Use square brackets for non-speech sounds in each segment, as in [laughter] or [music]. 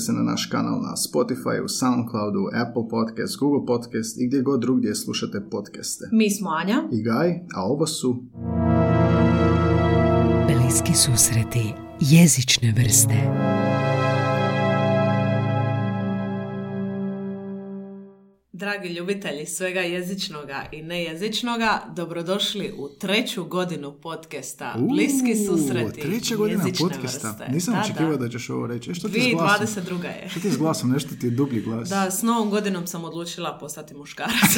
pretplatite se na naš kanal na Spotify, Soundcloudu, Apple Podcast, Google Podcast i gdje god drugdje slušate podcaste. Mi smo Anja. I Gaj, a ovo su Bliski susreti jezične vrste. Dragi ljubitelji svega jezičnoga i nejezičnoga, dobrodošli u treću godinu podcasta Bliski susreti Treća godina podcasta. vrste. Nisam Da, očekivao da. da ćeš ovo reći. E, Što ti s glasom? 2022. je. Što ti s glasom? Nešto ti je dublji glas. Da, s novom godinom sam odlučila postati muškarac.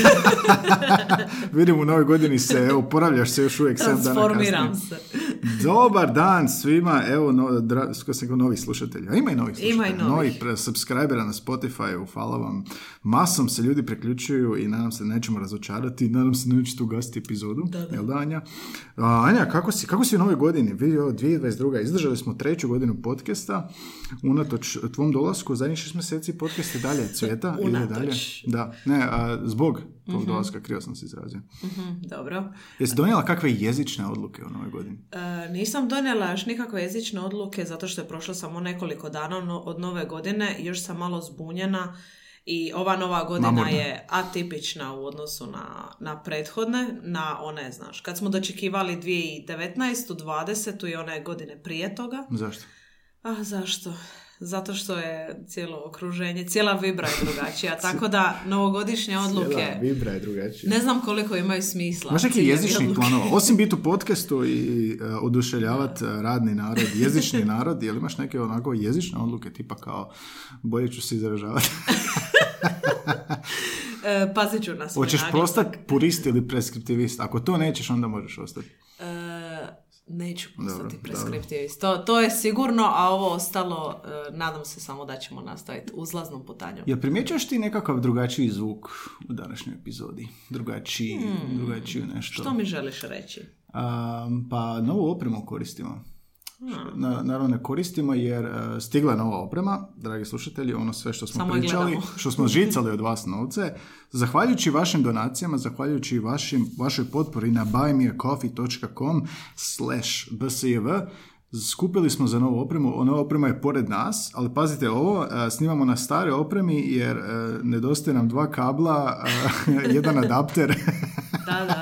[laughs] Vidim u novoj godini se, evo, poravljaš se još uvijek 7 dana Transformiram se. Dobar dan svima, evo, no, dra, sam rekao novih slušatelja. Ima i novih slušatelja. Ima i novih. Novih pre- subscribera na Spotify, hvala vam. Masom se ljudi preključuju i nadam se da nećemo razočarati. Nadam se da nećete ugasiti epizodu. Da, da. Jel da, Anja? A, Anja, kako si, kako si u novoj godini? Vidi, ovo 2022. Izdržali smo treću godinu podcasta. Unatoč tvom dolasku, zadnjih šest mjeseci podcast je dalje cvjeta. [laughs] Unatoč. dalje. Da, ne, a, zbog tvog dolaska, krivo sam se izrazio. Mhm, dobro. Jesi donijela kakve jezične odluke u novoj godini? E, nisam donijela još nikakve jezične odluke zato što je prošlo samo nekoliko dana od nove godine. Još sam malo zbunjena i ova nova godina Mamurna. je atipična u odnosu na, na prethodne, na one, znaš, kad smo dočekivali 2019. 20. i one godine prije toga. Zašto? A zašto? Zato što je cijelo okruženje, cijela vibra je drugačija, [laughs] tako da novogodišnje odluke Cijela vibra je drugačija. ne znam koliko imaju smisla. Imaš neki odluke. planova? [laughs] Osim biti u podcastu i uh, oduševljavati uh, radni narod, [laughs] jezični narod, jel imaš neke onako jezične odluke tipa kao bolje ću se izražavati? E, pazit ću na svoj Hoćeš postati purist ili preskriptivist? Ako to nećeš, onda možeš ostati. E, neću postati Dobro, preskriptivist. To, to je sigurno, a ovo ostalo, e, nadam se samo da ćemo nastaviti uzlaznom putanjom. Jel primjećuješ ti nekakav drugačiji zvuk u današnjoj epizodi? Drugačiji, drugačiju nešto? Hmm. Što mi želiš reći? Um, pa novu opremu koristimo. Na, naravno ne koristimo jer e, stigla je nova oprema, dragi slušatelji, ono sve što smo Samo pričali, gledamo. što smo [laughs] žicali od vas novce, zahvaljujući vašim donacijama, zahvaljujući vašim, vašoj potpori na buymeacoffee.com slash bsjv, skupili smo za novu opremu, nova oprema je pored nas, ali pazite ovo, e, snimamo na stare opremi jer e, nedostaje nam dva kabla, [laughs] jedan adapter, Da, da.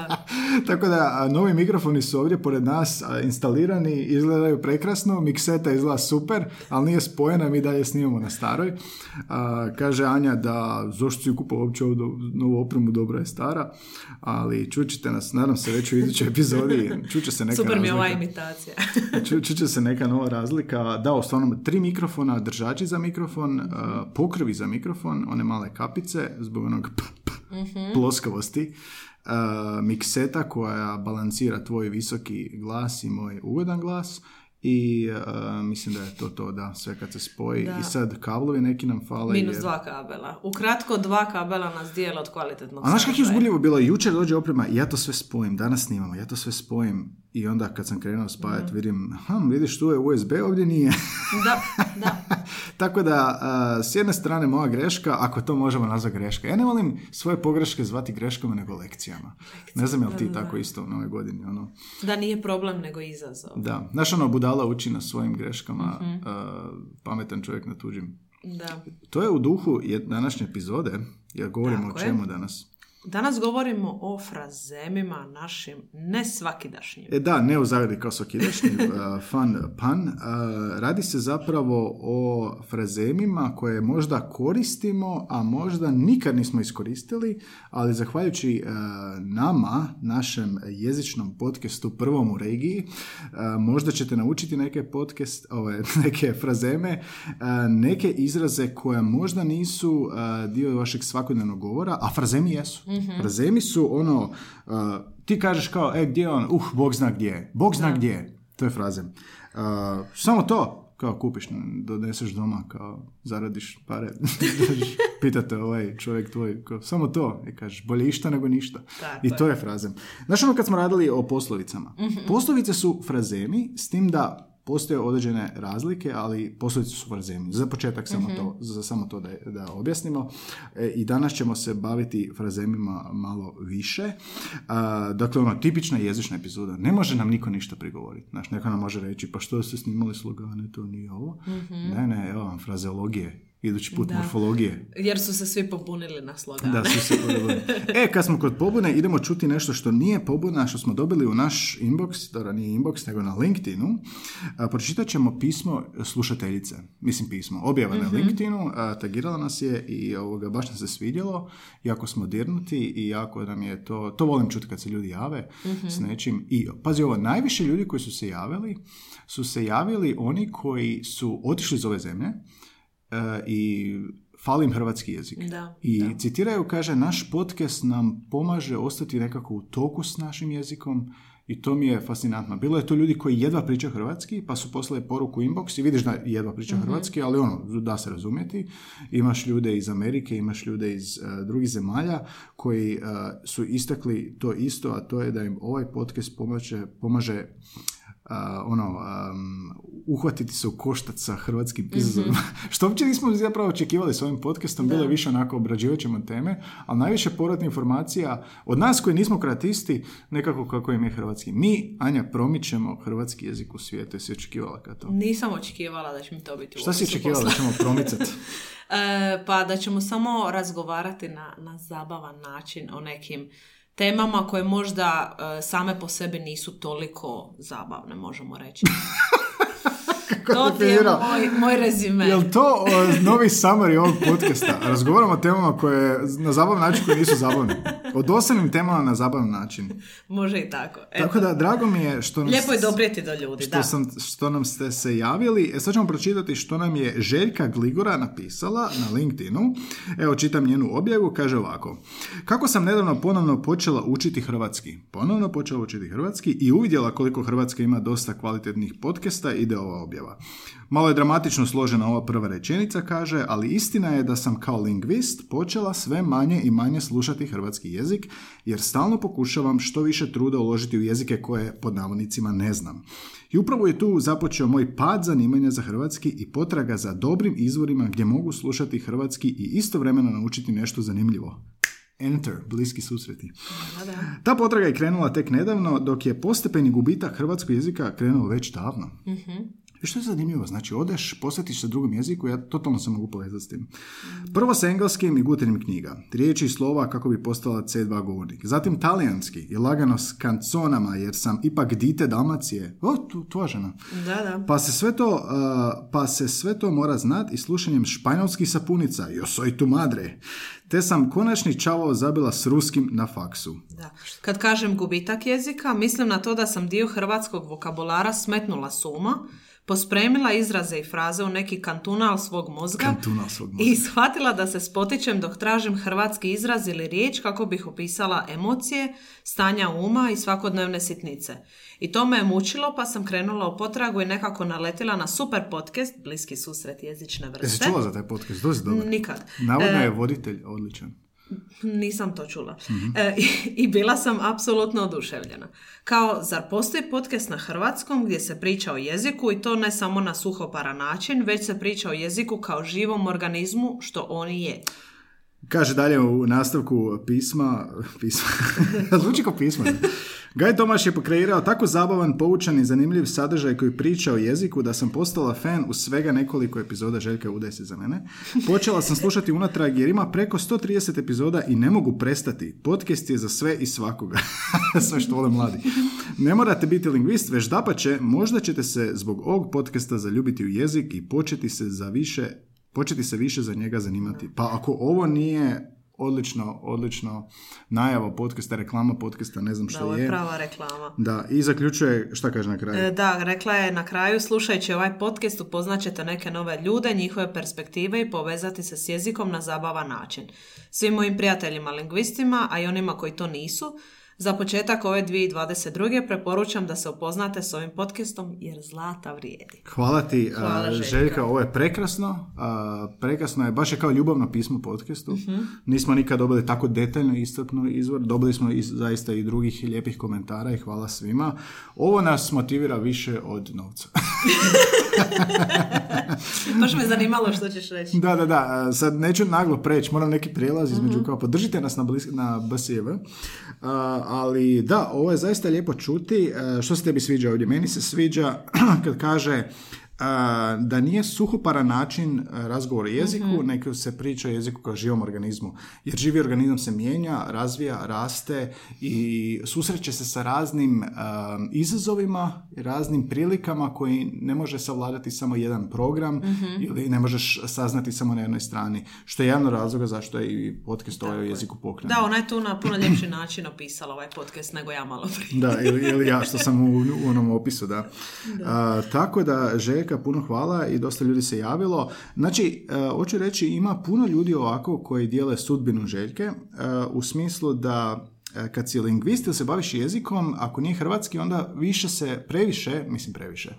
[laughs] tako da novi mikrofoni su ovdje pored nas instalirani, izgledaju prekrasno, mikseta izgleda super, ali nije spojena, mi dalje snimamo na staroj. A, kaže Anja da zašto si kupao uopće ovu do- novu opremu, dobro je stara, ali čućete nas, nadam se već u idućoj epizodi, [laughs] čuće se neka Super mi je ova razlika. imitacija. [laughs] Ču, čuće se neka nova razlika. Da, u stvarno tri mikrofona, držači za mikrofon, pokrivi za mikrofon, one male kapice zbog onog p- p- ploskavosti. Mikseta koja balansira tvoj visoki glas i moj ugodan glas. I a, mislim da je to to, da, sve kad se spoji. Da. I sad kablovi neki nam fale. Minus jer- dva kabela. Ukratko, dva kabela nas dijela od kvalitetnog A znaš kako je uzbudljivo bilo? Jučer dođe oprema ja to sve spojim, danas snimamo, ja to sve spojim. I onda kad sam krenuo spajati vidim, hm, vidiš tu je USB, ovdje nije. Da, da. [laughs] Tako da, a, s jedne strane moja greška, ako to možemo nazvati greška. Ja ne volim svoje pogreške zvati greškama nego lekcijama. ne znam jel ti da, da, tako isto u nove godini. Ono. Da nije problem nego izazov. Da, znaš ono, budala uči na svojim greškama, a, pametan čovjek na tuđim. Da. To je u duhu je- današnje epizode, jer govorimo Tako o je. čemu danas. Danas govorimo o frazemima našim nesvakidašnjim. E da, ne u zagradi kao svakidašnji, [laughs] pun. Uh, radi se zapravo o frazemima koje možda koristimo, a možda nikad nismo iskoristili, ali zahvaljujući nama, našem jezičnom podcastu prvom u regiji, možda ćete naučiti neke podcast, ove, [laughs] neke frazeme, neke izraze koje možda nisu dio vašeg svakodnevnog govora, a frazemi jesu. Frazemi su ono, uh, ti kažeš kao, e, gdje je on? Uh, Bog zna gdje je. Bog zna gdje je. To je frazem. Uh, samo to, kao kupiš, doneseš doma, kao zaradiš pare, [laughs] pitate ovaj čovjek tvoj, kao, samo to, i kažeš, bolje išta nego ništa. Tako I to je frazem. Znaš ono kad smo radili o poslovicama? Poslovice su frazemi, s tim da postoje određene razlike, ali poslovice su frazemi. Za početak samo to, za samo to da, da objasnimo. E, I danas ćemo se baviti frazemima malo više. A, dakle, ono, tipična jezična epizoda. Ne može nam niko ništa prigovoriti. Znaš, neko nam može reći, pa što ste snimali slogane, to nije ovo. Ne, ne, evo vam frazeologije. Idući put Da. morfologije. Jer su se svi pobunili na slogane. Da, svi se pobune. E, kad smo kod pobune, idemo čuti nešto što nije pobuna, što smo dobili u naš inbox, dobro nije inbox, nego na LinkedInu. A, pročitat ćemo pismo slušateljice. Mislim pismo, objava na LinkedInu, a, tagirala nas je i ovoga, baš nam se svidjelo, jako smo dirnuti i jako nam je to, to volim čuti kad se ljudi jave s nečim. I pazi ovo, najviše ljudi koji su se javili, su se javili oni koji su otišli iz ove zemlje, e, i falim hrvatski jezik. Da, I da. citiraju, kaže, naš podcast nam pomaže ostati nekako u toku s našim jezikom i to mi je fascinantno. Bilo je to ljudi koji jedva pričaju hrvatski, pa su poslali poruku u inbox i vidiš da jedva pričaju Mhm. hrvatski, ali ono, da se razumjeti. Imaš ljude iz Amerike, imaš ljude iz eh, drugih zemalja koji eh, su istakli to isto, a to je da im ovaj podcast pomaže, pomaže a, ono, am, uhvatiti se u koštac sa hrvatskim izazovima. [laughs] Što uopće nismo zapravo očekivali s ovim podcastom, bilo je više onako obrađivat ćemo teme, ali najviše povratna informacija od nas koji nismo kreatisti, nekako kako im je hrvatski. Mi, Anja, promičemo hrvatski jezik u svijetu, jesi očekivala kad to? Nisam očekivala da će mi to biti Šta si očekivala da ćemo promicati? [laughs] E, pa da ćemo samo razgovarati na, na zabavan način o nekim temama koje možda e, same po sebi nisu toliko zabavne, možemo reći. [laughs] to ti je moj, moj rezime. Jel to o, novi summary ovog podcasta? Razgovaramo o temama koje na zabavan način koje nisu zabavne. O dosadnim temama na zabavan način. Može i tako. Eto. Tako da, drago mi je što nam Lijepo je doprijeti do ljudi, što, da. sam, što nam ste se javili. E, sad ćemo pročitati što nam je Željka Gligora napisala na LinkedInu. Evo, čitam njenu objavu, kaže ovako. Kako sam nedavno ponovno počela učiti hrvatski? Ponovno počela učiti hrvatski i uvidjela koliko Hrvatska ima dosta kvalitetnih podcasta, ide ova objava. Malo je dramatično složena ova prva rečenica, kaže, ali istina je da sam kao lingvist počela sve manje i manje slušati hrvatski jezik, jer stalno pokušavam što više truda uložiti u jezike koje pod navodnicima ne znam. I upravo je tu započeo moj pad zanimanja za hrvatski i potraga za dobrim izvorima gdje mogu slušati hrvatski i istovremeno naučiti nešto zanimljivo. Enter, bliski susreti. Da, da. Ta potraga je krenula tek nedavno, dok je postepeni gubitak hrvatskog jezika krenuo već davno. I što je zanimljivo, znači odeš, posjetiš se drugom jeziku, ja totalno se mogu povezati s tim. Prvo sa engleskim i gutenim knjiga, riječi i slova kako bi postala C2 govornik. Zatim talijanski i lagano s kanconama, jer sam ipak dite Dalmacije. O, tu, tvoja žena. Da, da. Pa se sve to, uh, pa se sve to mora znat i slušanjem španjolskih sapunica, yo soy tu madre. Te sam konačni čavao zabila s ruskim na faksu. Da. Kad kažem gubitak jezika, mislim na to da sam dio hrvatskog vokabulara smetnula suma, pospremila izraze i fraze u neki kantunal svog mozga, Kantunal svog mozga. i shvatila da se spotičem dok tražim hrvatski izraz ili riječ kako bih opisala emocije, stanja uma i svakodnevne sitnice. I to me je mučilo pa sam krenula u potragu i nekako naletila na super podcast, bliski susret jezične Jesi vrste. čula za taj podcast? Dozi dobar. Nikad. Navodno E, je voditelj odličan. Nisam to čula. E, i, bila sam apsolutno oduševljena. Kao, zar postoji podcast na hrvatskom gdje se priča o jeziku i to ne samo na suhoparan način, već se priča o jeziku kao živom organizmu što on i je. Kaže dalje u nastavku pisma, pisma, [laughs] zvuči kao pismo. Gaj Tomaš je pokreirao tako zabavan, poučan i zanimljiv sadržaj koji priča o jeziku da sam postala fan u svega nekoliko epizoda Željka Udesi za mene. Počela sam slušati unatrag jer ima preko 130 epizoda i ne mogu prestati. Podcast je za sve i svakoga. [laughs] sve što vole mladi. Ne morate biti lingvist, već dapače, možda ćete se zbog ovog podcasta zaljubiti u jezik i početi se za više početi se više za njega zanimati. Pa ako ovo nije odlično, odlično najava podcasta, reklama podcasta, ne znam Da, što ovo je je. prava reklama. Da, i zaključuje, šta kaže na kraju? E, Da, rekla je na kraju, slušajući ovaj podcast upoznaćete neke nove ljude, njihove perspektive i povezati se s jezikom na zabavan način. Svim mojim prijateljima lingvistima, a i onima koji to nisu, za početak ove 2022. preporučam da se upoznate s ovim podcastom jer zlata vrijedi. Hvala ti, Hvala, Željka. Željka, ovo je prekrasno. prekrasno je, baš je kao ljubavno pismo podcastu. Mhm. Nismo nikad dobili tako detaljno iscrpno izvor. Dobili smo i, zaista i drugih lijepih komentara i hvala svima. Ovo nas motivira više od novca. [laughs] Baš me zanimalo što ćeš reći. Da, da, da. Sad neću naglo preći, moram neki prijelaz između kao podržite nas na, blis- na BSJV. Ali da, ovo je zaista lijepo čuti. A, što se tebi sviđa ovdje? Meni se sviđa [clears throat] kad kaže da nije suhoparan način a, razgovor o jeziku, nego se priča o jeziku kao živom organizmu. Jer živi organizam se mijenja, razvija, raste i susreće se sa raznim a, izazovima, raznim prilikama koji ne može savladati samo jedan program ili ne možeš saznati samo na jednoj strani. Što je jedan od razloga zašto je i podcast ovaj o jeziku pokrenut. Da, ona je tu na puno ljepši način opisala ovaj podcast nego ja malo prije. Da, ili, ili ja što sam u, u onom opisu, da. A, tako da, Željka, puno hvala i dosta ljudi se javilo. Znači, a, hoću reći, ima puno ljudi ovako koji dijele sudbinu Željke, a, u smislu da a, kad si lingvist ili se baviš jezikom, ako nije hrvatski, onda više se, previše, mislim previše,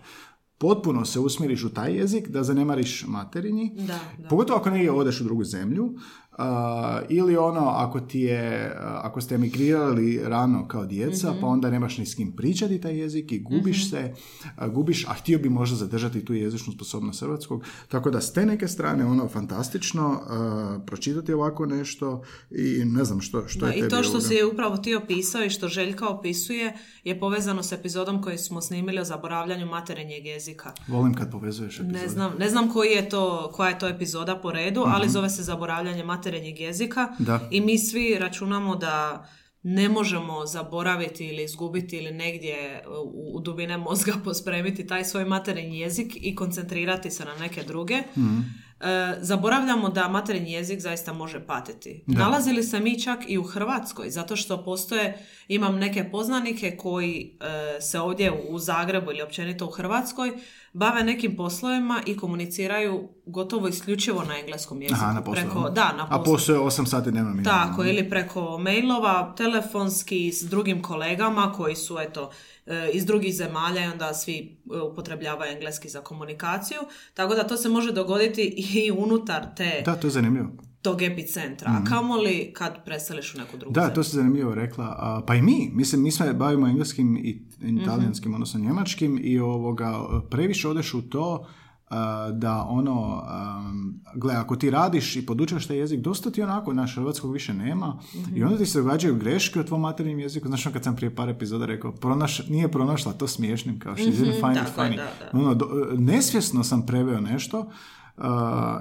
potpuno se usmjeriš u taj jezik da zanemariš materinji. Da, da. Pogotovo ako negdje odeš u drugu zemlju. A, ili ono, ako ti je, ako ste emigrirali rano kao djeca, Mhm. pa onda nemaš ni s kim pričati taj jezik i gubiš se, a, gubiš, a htio bi možda zadržati tu jezičnu sposobnost hrvatskog. Tako da s te neke strane, ono, fantastično, a, pročitati ovako nešto i ne znam što, što Da, je I to što ovoga. si je upravo ti opisao i što Željka opisuje je povezano s epizodom koji smo snimili o zaboravljanju materinjeg jezika. Volim kad povezuješ epizode. Ne znam, ne znam koji je to, koja je to epizoda po redu, ali zove se zaboravljanje materinjeg jezika Mhm. Da. i mi svi računamo da ne možemo zaboraviti ili izgubiti ili negdje u, u dubine mozga [laughs] pospremiti taj svoj materinji jezik i koncentrirati se na neke druge. Mhm. E, zaboravljamo da materinji jezik zaista može patiti. Nalazili se mi čak i u Hrvatskoj, zato što postoje, imam neke poznanike koji e, se ovdje u Zagrebu ili općenito u Hrvatskoj bave nekim poslovima i komuniciraju gotovo isključivo na engleskom jeziku. Aha, na poslu. Preko, da, na A poslu. postoje 8 sati dnevno minimalno. Tako, ili preko mailova, telefonski s drugim kolegama koji su eto e, iz drugih zemalja i onda svi e, upotrebljavaju engleski za komunikaciju. Tako da to se može dogoditi i unutar te, Da, to je zanimljivo. Tog epicentra. A kamoli kad preseliš u neku drugu Da, zemlju. to se zanimljivo rekla. A, pa i mi, mislim, mi se bavimo engleskim i italijanskim, odnosno njemačkim i ovoga, previše odeš u to a, da ono, um, gle, ako ti radiš i podučaš taj jezik, dosta ti onako, naš hrvatskog više nema i onda ti se događaju greške u tvom materinjem jeziku. Znaš, ono kad sam prije par epizoda rekao, pronaš, nije pronašla to smiješnim, kao she didn't find it funny. da, da. Ono, do- nesvjesno sam preveo nešto Uh,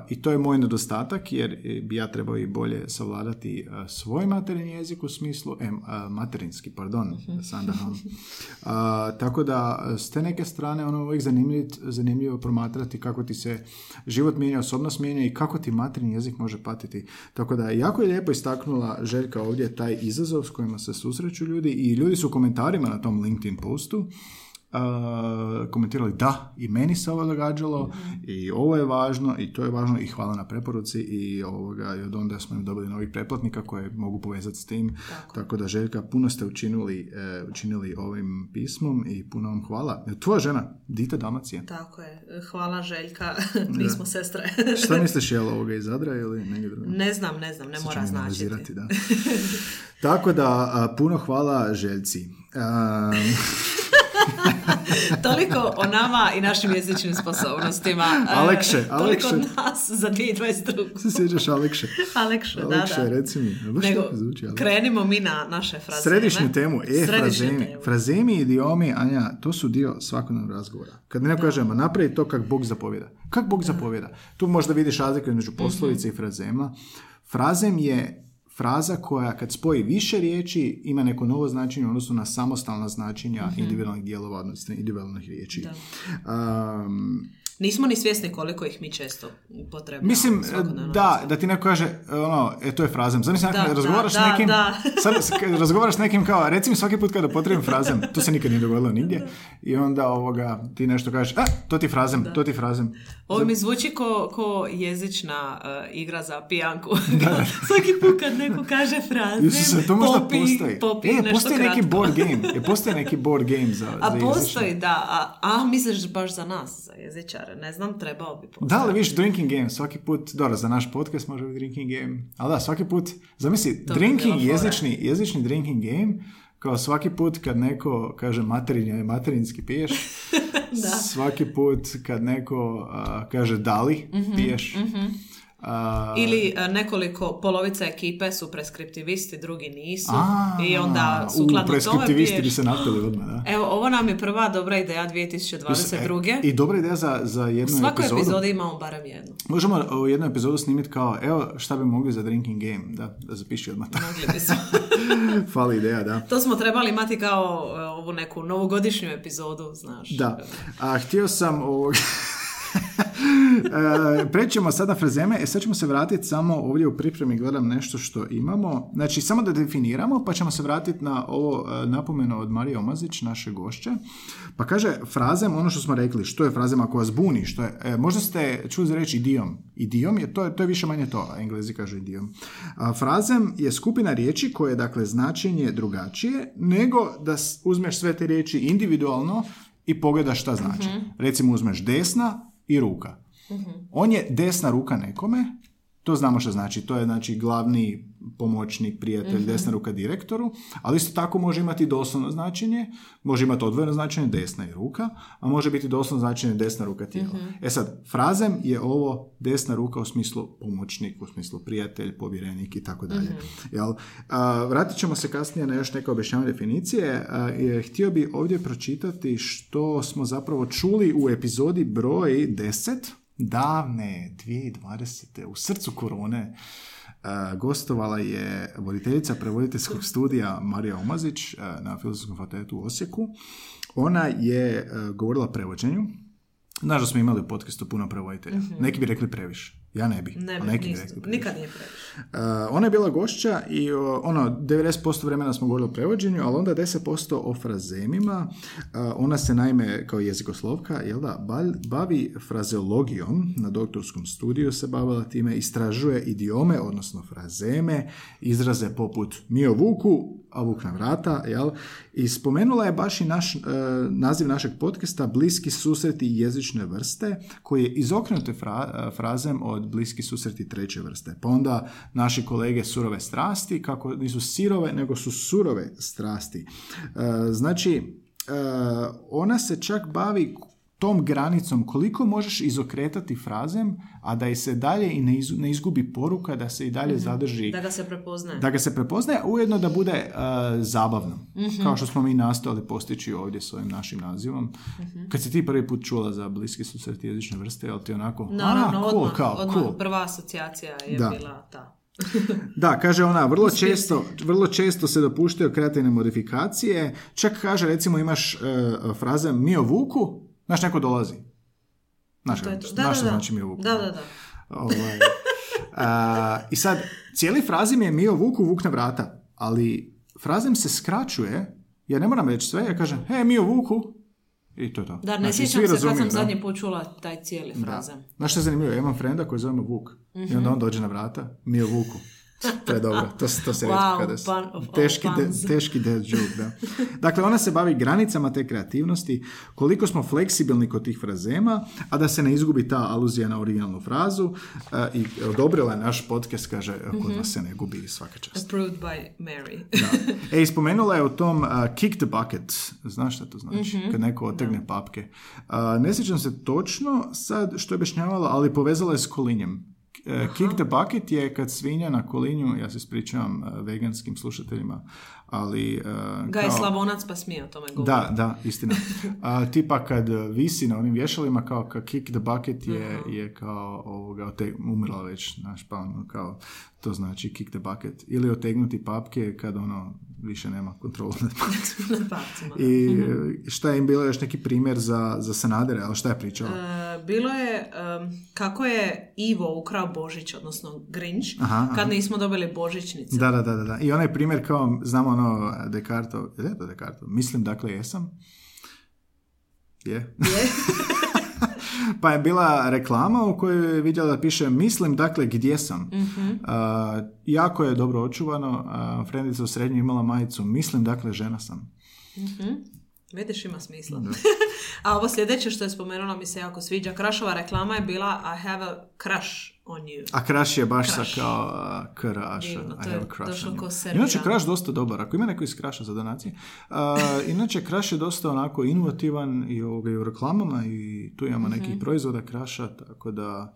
I to je moj nedostatak jer bi ja trebao i bolje savladati uh, svoj materinji jezik u smislu, em, uh, materinski, pardon, Sandaham. Uh, [laughs] tako da s te neke strane ono uvijek zanimljivo, zanimljivo promatrati kako ti se život mijenja, osobnost mijenja i kako ti materinji jezik može patiti. Tako da jako je lijepo istaknula Željka ovdje taj izazov s kojima se susreću ljudi i ljudi su u komentarima na tom LinkedIn postu uh, komentirali da, i meni se ovo događalo i ovo je važno i to je važno i hvala na preporuci i, ovoga, i od onda smo im dobili novih pretplatnika koje mogu povezati s tim. Tako, da Željka, puno ste učinili, e, učinili ovim pismom i puno vam hvala. Tvoja žena, Dita Damacija. Tako je. Hvala Željka. [laughs] Mi smo sestre. [laughs] Šta misliš, je li ovoga iz Zadra ili negdje drugo? ne znam, ne znam, ne mora značiti. da. [laughs] Tako da, a, puno hvala Željci. A, [laughs] Toliko o nama i našim jezičnim sposobnostima. [laughs] E, Alekše, Toliko Alekše. od nas za 2022. se sjećaš Alekše? Alekše, da, Alekše, da. reci mi. Baš Nego, zvuči, Alekše. krenimo mi na naše frazeme. Središnju temu, e, Središnju frazemi. temu. Frazemi i idiomi, Anja, to su dio svakodnevnog razgovora. Kad neko kaže, ma napravi to kak Bog zapovjeda. Kak Bog zapovjeda? Tu možda vidiš razliku između poslovice i frazema. Frazem je fraza koja kad spoji više riječi ima neko novo značenje u odnosu na samostalna značenja individualnih dijelova, odnosno individualnih riječi. Um, Nismo ni svjesni koliko ih mi često upotrebljavamo. Mislim, svakodnevnom da, da ti neko kaže, ono, e, to je frazem. Zamisli, Da, da, da, razgovaraš s nekim, da. [laughs] sad razgovaraš s nekim kao, reci mi svaki put kada potrebim frazem, to se nikad nije dogodilo nigdje, i onda ovoga, ti nešto kažeš, a, to ti frazem, to ti frazem. Ovo mi zvuči ko, ko jezična uh, igra za pijanku. [laughs] Svaki put kad neko kaže frazem, Isuse, to možda popi, postoji. popi e, nešto postoji neki kratko. board game, e, postoji neki board game za, A za postoji, jezične. da. A, a misliš baš za nas, za jezičare? Ne znam, trebao bi postojati. Da, ali viš, drinking game, svaki put, dobro, za naš podcast može biti drinking game, ali da, svaki put, zamisli, To bi drinking, fora. jezični, jezični drinking game, kao svaki put kad neko kaže materinje, materinski piješ, [laughs] svaki put kad neko a, kaže dali, piješ. A, Ili e, nekoliko, polovica ekipe su preskriptivisti, drugi nisu. a, I onda u, sukladno tome preskriptivisti bi piješ. se napili odmah, da. Evo, ovo nam je prva dobra ideja 2022. E, I dobra ideja za, za U jednu svakoj epizodu. epizodi imamo barem jednu. Možemo u jednu epizodu snimiti kao, evo šta bi mogli za drinking game, da, da zapiši odmah. Mogli bismo. [laughs] Fali ideja, da. To smo trebali imati kao e, ovu neku novogodišnju epizodu, znaš. Da. A, htio sam ovog... [laughs] [laughs] E, Prećemo sad na frazeme, e sad ćemo se vratiti samo ovdje u pripremi, gledam nešto što imamo. Znači, samo da definiramo, pa ćemo se vratiti na ovo e, napomeno od Marije Omazić, naše gošće. Pa kaže, frazem, ono što smo rekli, što je frazem ako vas buni, što je, e, možda ste čuli za reći idiom. Idiom je, to to je više manje to, englezi kažu idiom. A, frazem je skupina riječi koje je, dakle, značenje drugačije, nego da uzmeš sve te riječi individualno i pogledaš šta znači. Recimo uzmeš desna i ruka. On je desna ruka nekome, to znamo što znači, to je znači glavni pomoćnik, prijatelj, desna ruka direktoru, ali isto tako može imati doslovno značenje, može imati odvojeno značenje desna i ruka, a može biti doslovno značenje desna ruka tijela. E sad, frazem je ovo desna ruka u smislu pomoćnik, u smislu prijatelj, povjerenik i tako dalje. Jel? A, vratit ćemo se kasnije na još neke objašnjavanje definicije. A, je, htio bi ovdje pročitati što smo zapravo čuli u epizodi broj 10, davne 2020. u srcu korone gostovala je voditeljica prevoditeljskog studija Marija Omazić uh, na Filozofskom fakultetu u Osijeku. Ona je uh, govorila o prevođenju. Da smo imali u podcastu puno prevoditelja. Neki bi rekli previše. Ja ne bi. Ne, a neki bi nisam. previše. nikad nije previše. Uh, ona je bila gošća i uh, ono, 90% vremena smo govorili o prevođenju, ali onda 10% o frazemima. Uh, ona se naime, kao jezikoslovka, jel da, bavi frazeologijom, na doktorskom studiju se bavila time, istražuje idiome, odnosno frazeme, izraze poput mio vuku, a vuk na vrata, jel? I spomenula je baš i naš, uh, naziv našeg podcasta Bliski susreti jezične vrste, koji je izokrenute fra- frazem od bliski susreti treće vrste. Pa onda naši kolege surove strasti, kako nisu sirove, nego su surove strasti. E, znači, e, ona se čak bavi tom granicom koliko možeš izokretati frazem, a da i se dalje i ne, iz- ne izgubi poruka, da se i dalje zadrži Da ga se prepoznaje. da ga se prepoznaje, ujedno da bude e, zabavno. Mhm. Kao što smo mi nastojali postići ovdje s ovim našim nazivom. Mhm. Kad si ti prvi put čula za bliski susret jezične vrste, jel ti onako, Naravno, a, cool, odmah, kao, odmah cool. prva asocijacija je Da. bila ta. [laughs] Da, kaže ona, vrlo često, vrlo često se dopuštaju kreativne modifikacije. Čak kaže, recimo imaš e, fraze mio vuku, znaš, neko dolazi. Znaš, to. znaš Da, da, što da. znači mio vuku. Da, da, da. Ovaj, a, I sad, cijeli frazim je mio vuku, vuk na vrata, ali frazem se skraćuje, ja ne moram reći sve, ja kažem, he, mio vuku, I to je to. Da, ne Znači, sjećam se kad sam da. zadnji put čula taj cijeli Da. frazem. Znaš što je zanimljivo? Ja imam frenda koji zovemo Vuk. I onda on dođe na vrata, mi je Vuku. To je dobro, to, se- to se Wow, kada se... Teški, de, teški dead joke, da. Dakle, ona se bavi granicama te kreativnosti, koliko smo fleksibilni kod tih frazema, a da se ne izgubi ta aluzija na originalnu frazu. e, I odobrila je naš podcast, kaže, kod vas se ne gubi svaka čast. Approved by Mary. Da. E, i spomenula je o tom uh, kick the bucket. Znaš šta to znači? Kad neko otegne papke. Uh, ne sjećam se točno sad što je objašnjavala, ali povezala je s kolinjem. E, Kick the bucket je kad svinja na kolinju, ja se ispričavam uh, veganskim slušateljima, ali... uh, Gaj kao- Slavonac pa smije o tome govoriti. da, da, istina. [laughs] A, tipa kad uh, visi na onim vješalima kao ka kick the bucket je, je kao ovoga, ote, umrla već, znaš, pa ono kao to znači kick the bucket. Ili otegnuti papke kad ono više nema kontrolu nad [laughs] papcima. Na papcima. I uh, šta je im bilo još neki primjer za, za Sanadere, ali šta je pričala? E, bilo je em, kako je Ivo ukrao Božić, odnosno Grinch, Aha, aha. kad nismo dobili Božićnice. Da, da, da, da. I onaj primjer kao, znamo ono, Descartes, je to Descartes? Mislim, dakle, jesam. Je. Je? [laughs] Pa je bila reklama u kojoj je vidjela da piše mislim dakle gdje sam. A, jako je dobro očuvano. A, Frendica u srednjoj imala majicu mislim dakle žena sam. Vidiš, ima smisla. [laughs] a ovo sljedeće što je spomenula mi se jako sviđa. Krašova reklama je bila I have a crush on you. A Crash je baš Crash. sa kao kraša. Divno, I have a crush došlo on you. ko. Inače Crash dosta dobar. Ako ima neko iz Crasha za donacije. A, [laughs] inače Crash je dosta onako inovativan i, ovoga, i u reklamama i tu imamo nekih proizvoda Crasha, tako da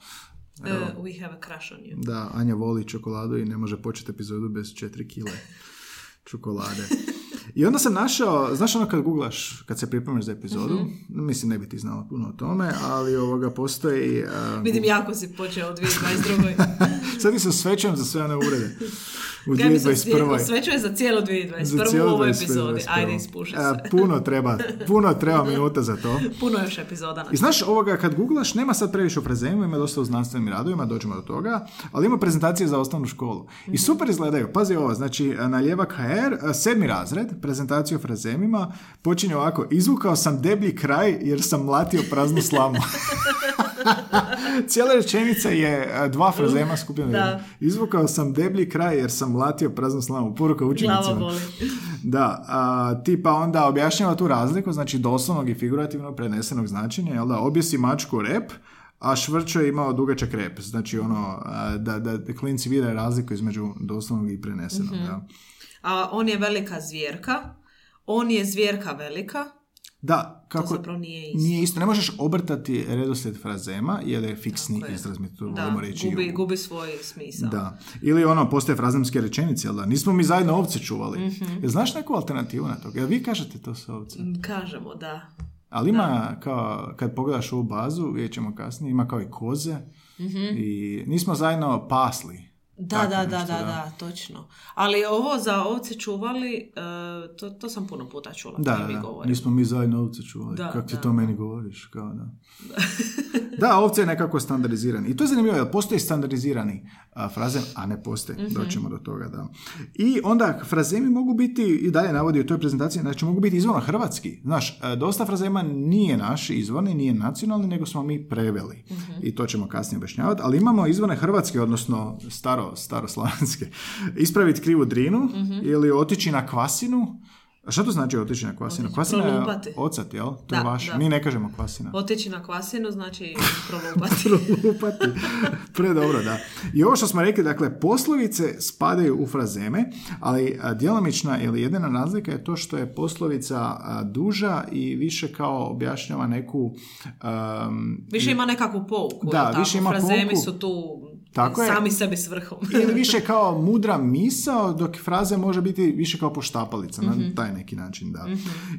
Uh, we have a crush on you. Da, Anja voli čokoladu i ne može početi epizodu bez 4 kile [laughs] čokolade. I onda sam našao, znaš ono kad googlaš, kad se pripremaš za epizodu, mislim ne bi ti znala puno o tome, ali ovoga postoji... a, Vidim, jako si počeo u 2022. [laughs] sad ti se osvećujem za sve one urede [laughs] u se 2021. osvećuje za cijelu 2021. u ovoj epizodi. Ajde, ispuši A, se. puno treba, [laughs] puno treba minuta za to. Puno još epizoda. I znaš, ovoga kad googlaš, nema sad previše u frazemu, ima dosta u znanstvenim radovima, dođemo do toga, ali ima prezentacije za osnovnu školu. I super izgledaju. Pazi ovo, znači, na Ljevak HR, sedmi razred, prezentaciju o frazemima, počinje ovako, izvukao sam deblji kraj jer sam mlatio praznu slamu. [laughs] [laughs] Cijela rečenica je a, dva frazema skupljena. Izvukao sam deblji kraj jer sam mlatio praznu slamu. Poruka učenicima. Boli. [laughs] Da, a, tipa onda objašnjava tu razliku, znači doslovnog i figurativnog prenesenog značenja, jel da, objesi mačku rep, a švrćo je imao dugačak rep, znači ono, a, da, da klinci vide razliku između doslovnog i prenesenog, da. A on je velika zvjerka. On je zvjerka velika. Da, To kako... zapravo nije isto. Nije isto, ne možeš obrtati redoslijed frazema, jer je fiksni Tako je. izraz, mi to Da, reći. gubi, gubi svoj smisao. Da. Ili ono, postoje frazemske rečenice, jel da? Nismo mi zajedno ovce čuvali. Mhm. Jel znaš neku alternativu na to? Jel vi kažete to su ovce? Mm, Kažemo, da. Ali ima kao, kad pogledaš ovu bazu, vidjet ćemo kasnije, ima kao i koze i nismo zajedno pasli. Da, da, da, da, da, točno. Ali ovo za ovce čuvali, e, to, to sam puno puta čula. Da, da, nismo mi zajedno ovce čuvali. Da, Kako ti to meni govoriš? Kao da. [laughs] da, ovce je nekako standardizirani. I to je zanimljivo, jer postoji standardizirani a, frazem, a ne postoji. Mhm. Doćemo do toga, da. I onda frazemi mogu biti, i dalje navodi u toj prezentaciji, znači mogu biti izvorno hrvatski. Znaš, a, dosta frazema nije naš izvorni, nije nacionalni, nego smo mi preveli. Mhm. I to ćemo kasnije objašnjavati. Ali imamo izvorne hrvatske, odnosno staro, staroslavenske. Ispraviti krivu drinu Mhm. ili otići na kvasinu. A šta to znači otići na kvasinu? Otići, Kvasina je prolupati. ocat, jel? To Da, je vaš. da. Mi ne kažemo kvasina. Otići na kvasinu znači [laughs] prolupati. Lupati. Predobro, da. I ovo što smo rekli, dakle, poslovice spadaju u frazeme, ali djelomična ili jedina razlika je to što je poslovica duža i više kao objašnjava neku... um, Više ima nekakvu pouku. Da, tako? više ima Frazemi pouku. su tu Tako je. sami sebi svrhom. [laughs] ili više kao mudra misao, dok fraze može biti više kao poštapalica, na taj neki način, da.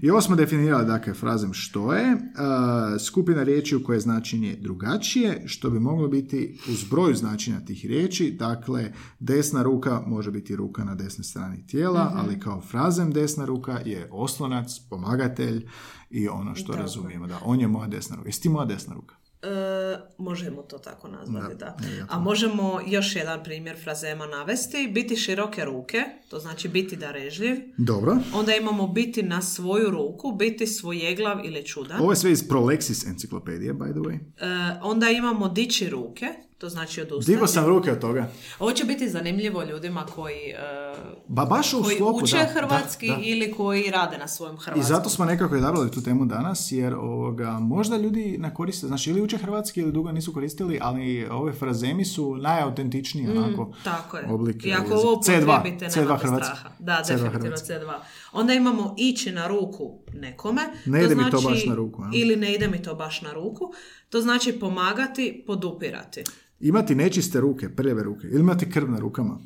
I ovo smo definirali, dakle, frazem što je, uh, skupina riječi u koje je značenje drugačije, što bi moglo biti u zbroju značenja tih riječi, dakle, desna ruka može biti ruka na desnoj strani tijela, ali kao frazem desna ruka je oslonac, pomagatelj i ono što Tako razumijemo, da, on je moja desna ruka. Jesi ti moja desna ruka? E, možemo to tako nazvati, da. Da. A možemo još jedan primjer frazema navesti. Biti široke ruke, to znači biti darežljiv. Dobro. Onda imamo biti na svoju ruku, biti svojeglav ili čudan. Ovo je sve iz Prolexis enciklopedije, by the way. E, onda imamo dići ruke, to znači odustati. Digo sam ruke od toga. Ovo će biti zanimljivo ljudima koji, e, Ba, baš u koji sklopu, uče da, hrvatski da, da. ili koji rade na svojem I hrvatskom. zato smo nekako izabrali tu temu danas, jer ovoga, možda ljudi ne koriste, znači ili uče hrvatski ili dugo nisu koristili, ali ove frazemi su najautentičniji onako Tako je. oblik I ako ovo C2, upotrijebite, C2 nemate hrvatski. straha. Da, C2 definitivno hrvatski. C2. Onda imamo ići na ruku nekome. Ne to ide mi to znači- baš na ruku, a? Ili ne ide mi to baš na ruku. To znači pomagati, podupirati. Imati nečiste ruke, prljave ruke, ili imati krv na rukama.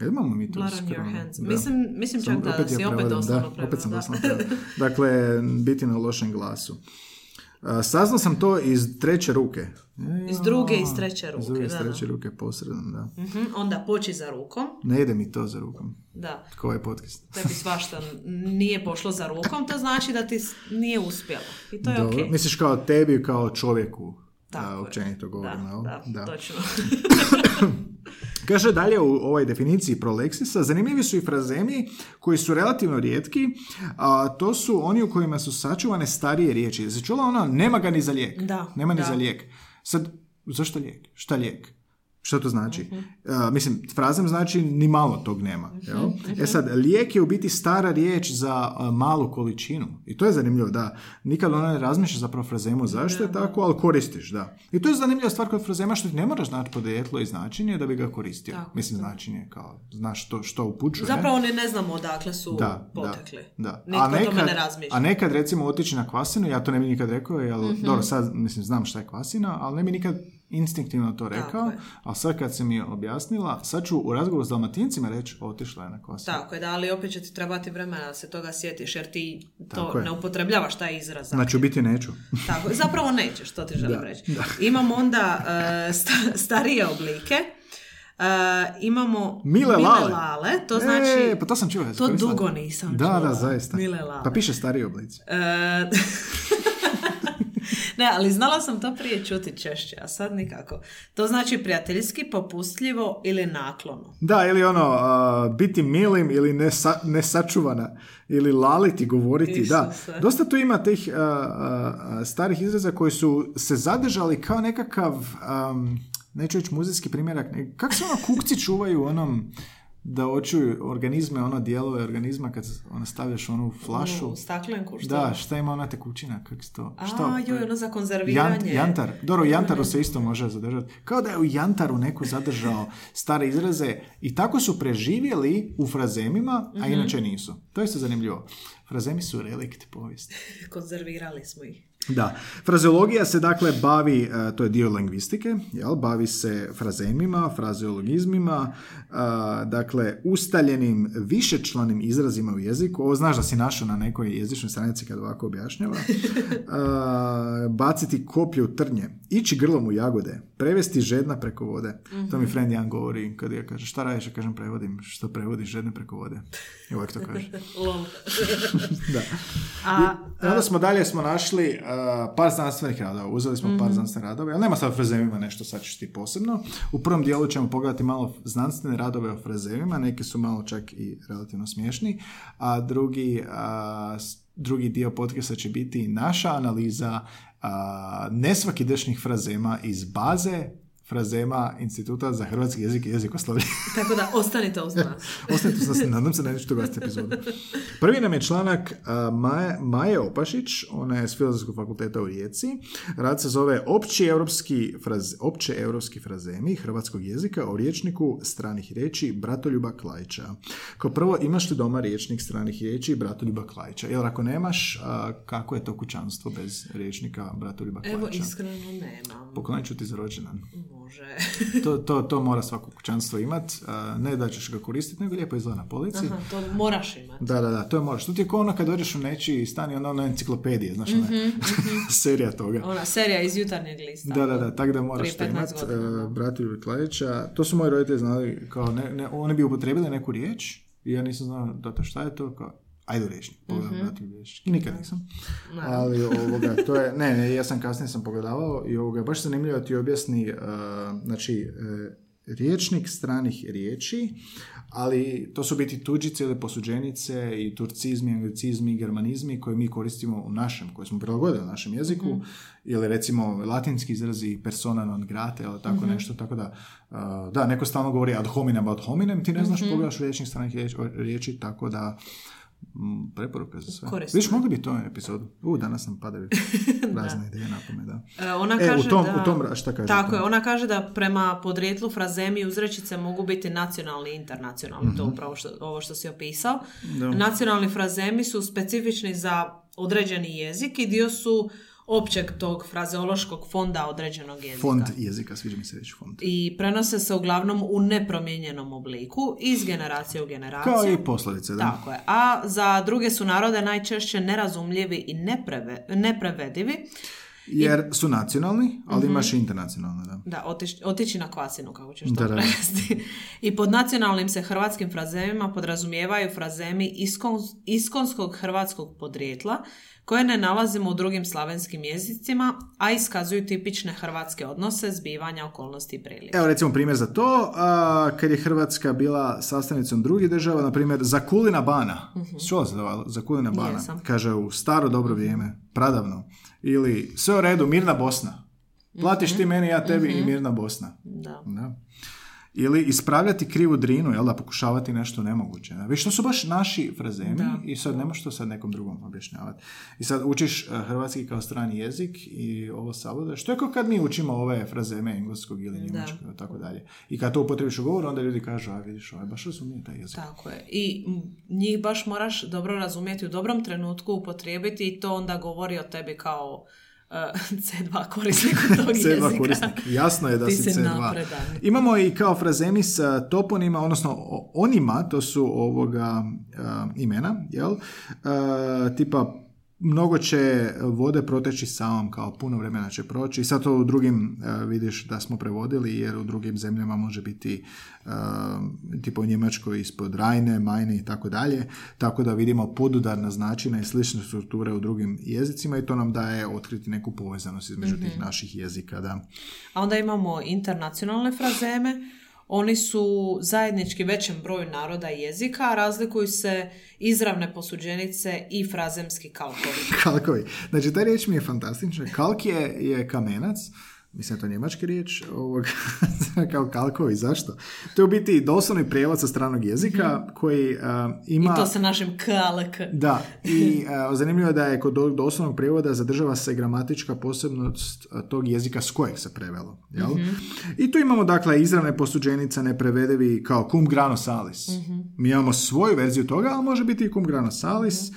Jel imamo mi to. Mislim, mislim čak da, opet si je opet doslovno da, opet sam doslovno. [laughs] Dakle, biti na lošem glasu. Saznao sam to iz treće ruke. Iz druge iz treće ruke, Iz druge iz treće ruke posredno, da. Mhm, Onda poći za rukom. Ne ide mi to za rukom. Da. Ko ovaj podcast. Tebi [laughs] svašta nije pošlo za rukom, to znači da ti nije uspjelo. I to je Dobro. okej. Misliš kao tebi, kao čovjeku, Tako općenito govorim, Da, jel? da, točno. [laughs] Kaže dalje u ovoj definiciji proleksisa, zanimljivi su i frazemi koji su relativno rijetki, a to su oni u kojima su sačuvane starije riječi. Jesi čula ono, nema ga ni za lijek. Da, Nema ni da. za lijek. Sad, zašto lijek? Šta lijek? Što to znači? Mhm. A, mislim, frazem znači ni malo tog nema. Jel? mhm. E sad, lijek je u biti stara riječ za a, malu količinu. I to je zanimljivo, da. Nikad ona ne razmišljaš zapravo frazemu zašto je tako, ali koristiš, da. I to je zanimljiva stvar kod frazema što ti ne moraš znati podrijetlo i značenje da bi ga koristio. Tako, mislim, značenje kao, znaš što, što upućuje. Zapravo ni ne znamo odakle su Da, potekli. da, da. O tome ne razmišlja. a nekad recimo otići na kvasinu, ja to ne bi nikad rekao, jer, Mhm. dobro, sad mislim znam šta je kvasina, ali ne bi nikad instinktivno to rekao, a sad kad se mi je objasnila, sad ću u razgovoru s dalmatincima reći, otišla je na kvasinu. Tako je, da, ali opet će ti trebati vremena da se toga sjetiš, jer ti to ne upotrebljavaš taj izraz. Znači, u biti neću. Tako, zapravo nećeš, to ti [laughs] želim Da, reći. Imamo onda e, sta- starije oblike. E, imamo Mile lale. lale, to znači... E, pa to sam čuo. To dugo nisam Da, čula. da, zaista. Mile lale. Pa piše stariji oblici. E, [laughs] ne, ali znala sam to prije čuti češće, a sad nikako. To znači prijateljski, popustljivo ili naklono. Da, ili ono, a, biti milim ili nesa, nesačuvana, ili laliti, govoriti, da. Isuse. Dosta tu ima tih a, a, starih izraza koji su se zadržali kao nekakav, am, neću reći muzejski primjerak, kako se ono kukci čuvaju u onom da očuju organizme, ono dijelove organizma kad ono stavljaš onu flašu. U staklenku, što? Da, šta ima ona tekućina, kako se to? A, što? joj, ono za Jant, konzerviranje. jantar. Dobro, u jantaru se isto može zadržati. Kao da je u jantaru neko zadržao stare izraze i tako su preživjeli u frazemima, Mhm. a inače nisu. To je isto zanimljivo. Frazemi su relikt povijesti. [laughs] Konzervirali smo ih. Da. Frazeologija se dakle bavi, e, to je dio lingvistike, jel? bavi se frazemima, frazeologizmima, e, dakle ustaljenim višečlanim izrazima u jeziku. Ovo znaš da si našao na nekoj jezičnoj stranici kad ovako objašnjava. E, baciti koplje u trnje, ići grlom u jagode, prevesti žedna preko vode. To mi friend Jan govori kad ja kaže šta radiš, ja kažem prevodim, što prevodiš žedne preko vode. I uvijek to kaže. [laughs] [laughs] Da. A, I onda smo dalje smo našli par znanstvenih radova. Uzeli smo par znanstvenih radova, ali nema sad o frazemima nešto sad ćeš ti posebno. U prvom dijelu ćemo pogledati malo znanstvene radove o frazemima, neki su malo čak i relativno smiješni, a drugi, a, drugi dio podcasta će biti naša analiza a, nesvakidašnjih frazema iz baze frazema Instituta za hrvatski jezik i jezikoslovlje. [laughs] tako da, ostanite uz nas. [laughs] Ostanite uz nas, nadam se da nećete gledati epizodu. Prvi nam je članak a, Maje, Maje Opašić, ona je s Filozofskog fakulteta u Rijeci. Rad se zove Opći europski, fraz, opće europski frazemi hrvatskog jezika o riječniku stranih riječi Bratoljuba Klajča. Kao prvo, imaš li doma riječnik stranih riječi Bratoljuba Klajča? Jer ako nemaš, a, kako je to kućanstvo bez riječnika Bratoljuba Klajča? Evo, iskreno nemam. Poklonit ću ti za rođendan. Može. [laughs] To, to, to mora svako kućanstvo imat. A, Ne da ćeš ga koristiti, nego lijepo izgleda na polici. Aha, to moraš imati. Da, da, da, to je moraš. To ti je kao ono kad dođeš u nečiji stan i ono na enciklopedije, znaš, ona [laughs] serija toga. Ona serija iz jutarnjeg lista. Da, da, da, tako da moraš to Prije 15 imat. godina. Uh, Bratu Klajića, to su moji roditelji znali, kao ne, ne, oni bi upotrijebili neku riječ i ja nisam znao da to šta je to, kao, Ajde rječnik, pogledati mm rječnik. I nikad nisam. Ali ovoga, to je, ne, ne, ja sam kasnije sam pogledavao i ovoga, baš zanimljivo ti objasni, uh, znači, uh, riječnik stranih riječi, ali to su biti tuđice ili posuđenice i turcizmi, anglicizmi, germanizmi koje mi koristimo u našem, koje smo prilagodili u našem jeziku, mm ili recimo latinski izrazi persona non grate ili tako mm nešto, tako da uh, da, neko stalno govori ad hominem ad hominem, ti ne znaš mm-hmm. pogledaš riječnik stranih riječi, riječi, tako da preporuka za sve. Korisno. Viš, mogli bi to epizodu. U, danas nam padaju [laughs] razne ideje napome, da. E, ona kaže u tom, da... U tom, šta kaže? Tako je, ona kaže da prema podrijetlu frazemi i uzrečice mogu biti nacionalni i internacionalni, to mhm. upravo što, ovo što si opisao. Nacionalni frazemi su specifični za određeni jezik i dio su općeg tog frazeološkog fonda određenog jezika. Fond jezika, sviđa mi se reći fond. I prenose se uglavnom u nepromijenjenom obliku iz generacije u generaciju. Kao i poslovice, da. Tako je. A za druge su narode najčešće nerazumljivi i nepreve, neprevedivi. Jer su nacionalni, ali mm imaš i internacionalne, da. Da, otići, otići na kvasinu, kako ćeš to prevesti. I pod nacionalnim se hrvatskim frazemima podrazumijevaju frazemi iskonskog hrvatskog podrijetla, koje ne nalazimo u drugim slavenskim jezicima, a iskazuju tipične hrvatske odnose, zbivanja, okolnosti i prilike. Evo recimo primjer za to, a, kad je Hrvatska bila sastavnicom drugih država, na primjer Zakulina Bana, uh-huh. što se Zakulina Bana, kaže u staro dobro vrijeme, pradavno, ili sve u redu, mirna Bosna. Platiš ti mhm. meni, ja tebi i mhm. mirna Bosna. Da. da ili ispravljati krivu drinu, jel da, pokušavati nešto nemoguće. Viš, to su baš naši frazemi i sad ne možeš to sad nekom drugom objašnjavati. I sad učiš eh, hrvatski kao strani jezik i ovo savode, što je kao kad mi učimo ove frazeme engleskog ili njemačkog i tako dalje. I kad to upotrebiš u govoru, onda ljudi kažu, a vidiš, ovaj baš razumije taj jezik. Tako je. I njih baš moraš dobro razumjeti u dobrom trenutku upotrijebiti i to onda govori o tebi kao C2 korisnik tog [laughs] C2 korisnik. Jasno je da si C2. Imamo i kao frazemi s toponima, odnosno onima, to su ovoga imena, jel? tipa mnogo će vode proteći samom, kao puno vremena će proći i sad to u drugim uh, vidiš da smo prevodili jer u drugim zemljama može biti uh, tipo u Njemačkoj ispod Rajne, Majne i tako dalje, tako da vidimo podudarna značina i slične strukture u drugim jezicima i to nam daje otkriti neku povezanost između tih mhm. naših jezika. Da. A onda imamo internacionalne frazeme oni su zajednički većem broju naroda i jezika, a razlikuju se izravne posuđenice i frazemski kalkovi. [laughs] kalkovi. Znači, ta riječ mi je fantastična. Kalk je, je kamenac, mislim to njemački riječ, ovog, [laughs] kao kalkovi, zašto? To je u biti doslovni prijevod sa stranog jezika mhm. koji ima... I to sa našim kalk. Da, i [laughs] zanimljivo je da je kod doslovnog prijevoda zadržava se gramatička posebnost tog jezika s kojeg se prevelo. Jel? Mhm. I tu imamo dakle izravne posuđenice neprevedevi kao cum grano salis. Mhm. Mi imamo svoju verziju toga, ali može biti i cum grano salis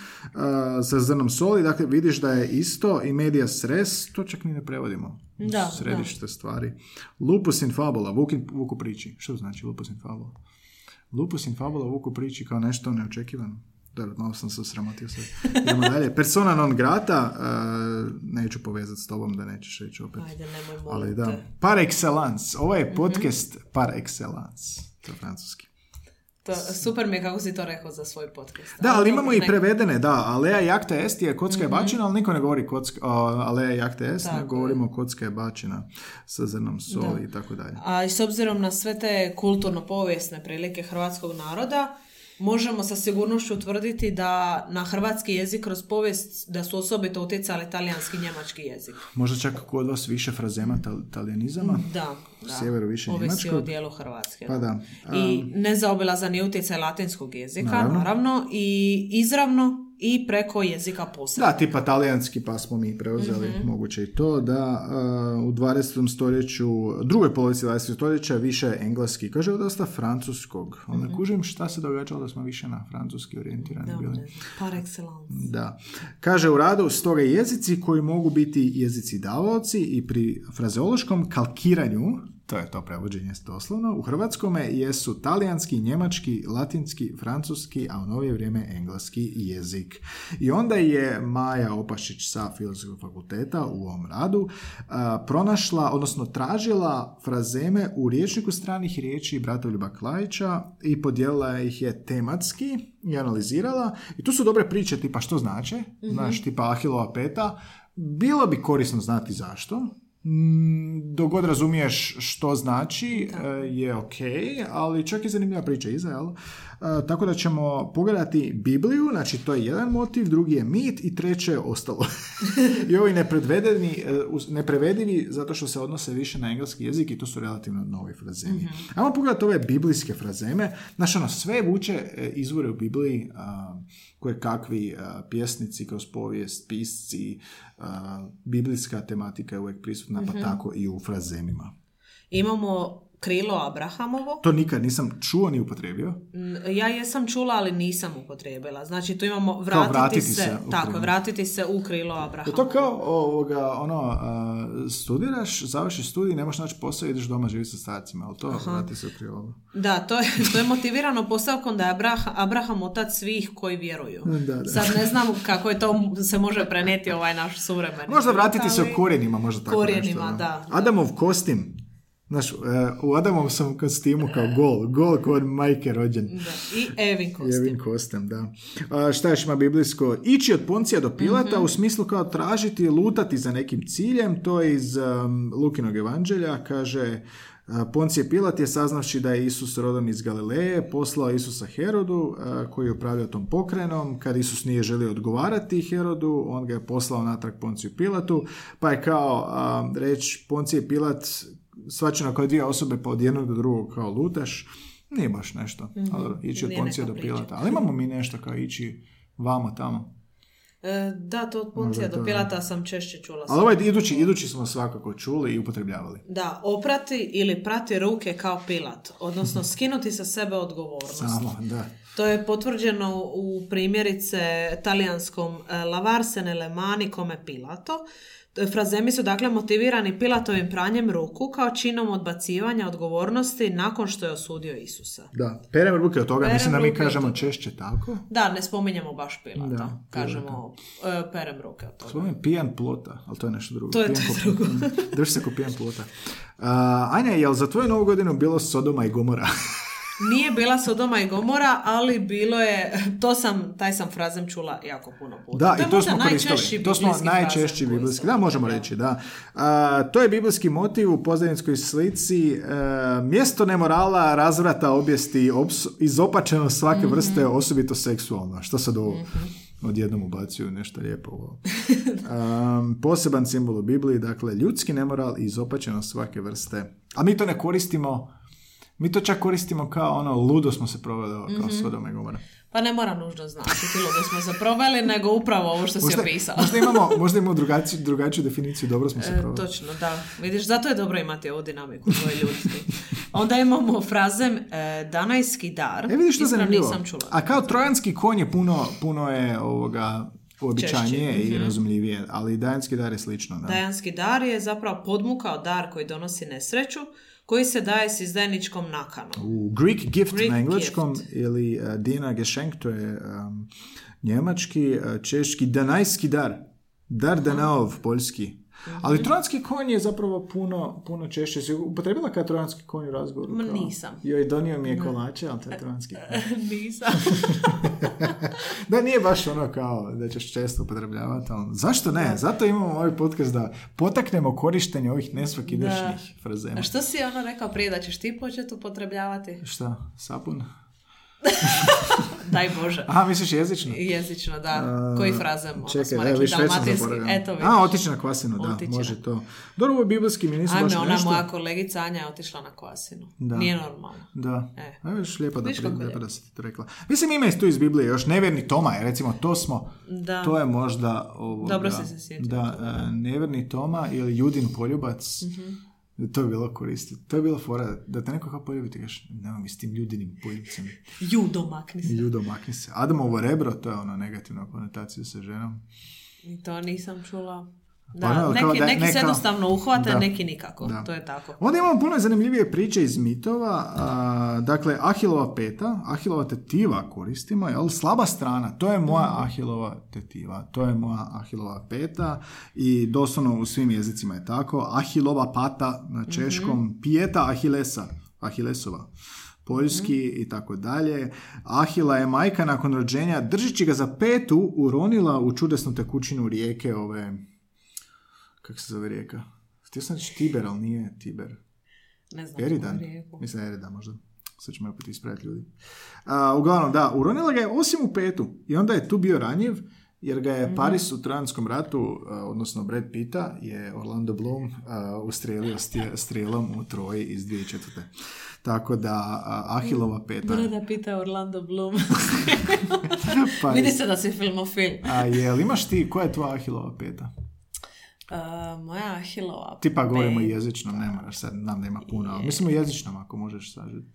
sa zrnom soli. Dakle, vidiš da je isto i media sres, to čak ni ne prevodimo da, središte stvari. Lupus in fabula, vuk vuku priči. Što znači lupus in fabula? Lupus in fabula, vuku priči kao nešto neočekivano. Dobro, malo sam se sramotio sad. Idemo dalje. Persona non grata, uh, neću povezati s tobom da nećeš reći opet. Ajde, nemoj Ali da, par excellence. Ovo je mhm. podcast mm-hmm. par excellence. To je francuski. To, super mi je kako si to rekao za svoj podcast. Da, ali imamo i prevedene, da. Alea jakta est je kocka je mhm. bačina, ali niko ne govori kocka, alea jakta est, ne govorimo kocka je bačina sa zrnom soli i tako dalje. A i s obzirom na sve te kulturno-povijesne prilike hrvatskog naroda, možemo sa sigurnošću utvrditi da na hrvatski jezik kroz povijest da su osobito utjecali talijanski i njemački jezik. Možda čak kod vas više frazema talijanizama? Da, da. Sjeveru više Ovisi o dijelu Hrvatske. Pa da. I nezaobilazan je utjecaj latinskog jezika, naravno, naravno i izravno i preko jezika posebno. Da, tipa talijanski pa smo mi preuzeli, mm moguće i to, da uh, u 20. stoljeću, drugoj polovici 20. stoljeća više engleski, kaže dosta francuskog. Onda mm kužim šta se događalo da smo više na francuski orijentirani bili. Par excellence. Da. Kaže u radu, stoga jezici koji mogu biti jezici davaoci i pri frazeološkom kalkiranju To je to prevođenje doslovno. U hrvatskome jesu talijanski, njemački, latinski, francuski, a u novije vrijeme engleski jezik. I onda je Maja Opašić sa Filozofskog fakulteta u ovom radu a, pronašla, odnosno tražila frazeme u riječniku stranih riječi Bratoljuba Klajića i podijelila ih je tematski i analizirala. I tu su dobre priče tipa što znače, znaš, tipa Ahilova peta. Bilo bi korisno znati zašto, dok god razumiješ što znači e, je ok, ali čak i zanimljiva priča iza, jel? E, tako da ćemo pogledati Bibliju, znači to je jedan motiv, drugi je mit i treće je ostalo. [laughs] I ovi nepredvedeni, e, neprevedivi zato što se odnose više na engleski jezik i to su relativno novi frazemi. Ajmo pogledati ove biblijske frazeme. Znači ono, sve vuče e, izvore u Bibliji, a, koje kakvi a, pjesnici kroz povijest, pisci, a, biblijska tematika je uvijek prisutna, pa tako i u frazemima. Imamo krilo Abrahamovo. To nikad nisam čuo ni upotrijebio. N- Ja jesam čula, ali nisam upotrijebila. Znači, tu imamo vratiti, vratiti se, se u tako, vratiti se u krilo Je Abrahamovo. to kao ovoga, ono, studiraš, završiš studij, ne možeš naći posao, ideš doma živjeti sa starcima, ali to vrati se u krilo. Da, to je, to je motivirano postavkom da je Abraham, Abraham otac svih koji vjeruju. Da, da. Sad ne znam kako je to se može prenijeti ovaj naš suvremeni. Možda vratiti se u korijenima, možda tako Korijenima, nešto, da. Adamov kostim. Znaš, e, u Adamovom sam kostimu kao gol. Gol kod majke rođen. Da. I Evin kostim. Jevin kostem, da. A, šta još ima biblijsko? Ići od Poncija do Pilata Mhm. u smislu kao tražiti, lutati za nekim ciljem. To je iz um, Lukinog evanđelja. Kaže, a, Poncije Pilat je saznavši da je Isus rodom iz Galileje, poslao Isusa Herodu, a, koji je upravljao tom pokrenom. Kad Isus nije želio odgovarati Herodu, on ga je poslao natrag Ponciju Pilatu, pa je kao reći Poncije Pilat svačeno kao dvije osobe pa od jednog do drugog kao lutaš, nije baš nešto. Ali dobro, ići od Poncija do. Pilata. Ali imamo mi nešto kao ići vamo tamo. E, da, to od Poncija do da. Pilata sam češće čula. Ali ovaj idući, idući smo svakako čuli i upotrebljavali. Da, oprati ili prati ruke kao Pilat, odnosno [laughs] skinuti sa sebe odgovornost. Samo, da. To je potvrđeno u primjerice talijanskom e, Lavarsene le mani come Pilato. Frazemi su dakle motivirani Pilatovim pranjem ruku kao činom odbacivanja odgovornosti nakon što je osudio Isusa. Da, perem ruke od toga, Perem mislim da mi od kažemo češće tako. Da, ne spominjemo baš Pilata. Da, Kažemo e, perem ruke od toga. Spominjem pijan plota, ali to je nešto drugo. To je- Pijan to je ko- [laughs] Drži se ko pijan plota. Uh, Anja, jel za tvoju novu godinu bilo Sodoma i Gomora? [laughs] Nije bila Sodoma i Gomora, ali bilo je, to sam, taj sam frazem čula jako puno puta. Da, je i to smo najčešći koristili. To smo najčešći biblijski. Da, možemo upotrebljava. reći, da. A, to je biblijski motiv u pozdavinskoj slici. e, mjesto nemorala, razvrata, objesti, ops, izopačeno svake Mhm. vrste, osobito seksualno. Što sad ovo odjednom ubacuju nešto lijepo u ovo. [laughs] Um, poseban simbol u Bibliji, dakle, ljudski nemoral i izopačeno svake vrste. A mi to ne koristimo mi to čak koristimo kao ono, ludo smo se proveli kao Mhm. Sodoma i Gomora. Pa ne mora nužno značiti ludo smo se proveli, nego upravo ovo što si Možda, opisao. možda imamo, [laughs] možda imamo drugačiju, drugačiju definiciju, dobro smo se E, proveli. točno, da. Vidiš, zato je dobro imati ovu dinamiku tvoj ljudski. Onda imamo frazem e, danajski dar. E vidiš što zanimljivo. nisam čula. A kao trojanski konj je puno, puno je ovoga uobičajenije Češće, i mhm. razumljivije, ali dajanski dar je slično. Da. Dajanski dar je zapravo podmukao dar koji donosi nesreću, koji se daje s izdajničkom nakanom. U Greek gift Greek na engleskom gift. ili uh, Dina Geschenk, to je um, njemački, uh, češki, danajski dar. Dar Danaov, poljski. Mhm. Ali trojanski konj je zapravo puno, puno češće. Si upotrebila kao trojanski konj u razgovoru? Ma Kao- nisam. Joj, donio mi je kolače, ali to je trojanski konj. [laughs] Nisam. [laughs] Da, nije baš ono kao da ćeš često upotrebljavati, ali zašto ne? Zato imamo ovaj podcast da potaknemo korištenje ovih nesvakidašnjih frazema. A što si ono rekao prije da ćeš ti početi upotrebljavati? Šta? Sapun? [laughs] Daj Bože. Aha, misliš jezično? Jezično, da. Koji frazem? ono Čekaj, evo, zaboravio. Eto, vidiš. A, otići na kvasinu, da, Otići na- može to. Dobro, ovo je biblijski, mi nisu baš Ajme, ona nešto. moja kolegica Anja je otišla na kvasinu. Da. Nije normalno. Da, E. a viš lijepo da, pri- je lijepo. da si ti to rekla. Mislim, ima tu iz Biblije još nevjerni Toma, jer recimo to smo, Da. to je možda ovoga, Dobro si se sjetio Da, e, nevjerni Toma ili Judin poljubac, Mhm. To je bilo koristiti. To je bila fora, da te neko kao poljubi, ti kažeš, nema mi s tim ljudinim poljubcem. Judo, makni se. Judo, makni se. Adamovo rebro, to je ono negativna konotacija sa ženom. I to nisam čula. Da, Ono, neki, kao da- neki ne se jednostavno uhvate, Da. neki nikako. Da. To je tako. Onda imamo puno zanimljivije priče iz mitova. a, dakle, Ahilova peta, Ahilova tetiva koristimo, jel? Slaba strana, to je moja Ahilova tetiva, to je moja Ahilova peta i doslovno u svim jezicima je tako. Ahilova pata na češkom, pijeta Ahilesa, Ahilesova poljski i tako dalje. Ahila je majka nakon rođenja, držeći ga za petu, uronila u čudesnu tekućinu rijeke ove... Kako se zove rijeka? Htio sam reći Tiber, ali nije Tiber. Ne znam. Eridan. Mislim Eridan možda. Sad ćemo opet ispraviti ljudi. A, uglavnom, da, uronila ga je osim u petu. I onda je tu bio ranjiv, jer ga je Paris u Trojanskom ratu, odnosno Brad Pitta, je Orlando Bloom a, ustrijelio strijelom u Troji iz 2004. Tako da, Ahilova peta... Brada pita Orlando Bloom. [laughs] [laughs] Pa, Vidi se da si filmofil. a jel imaš ti, koja je tvoja Ahilova peta? Uh, moja Ahilova Ti pa govorimo jezično, ne moraš sad, znam da ima puno, ali mislim u jezičnom ako možeš sažeti.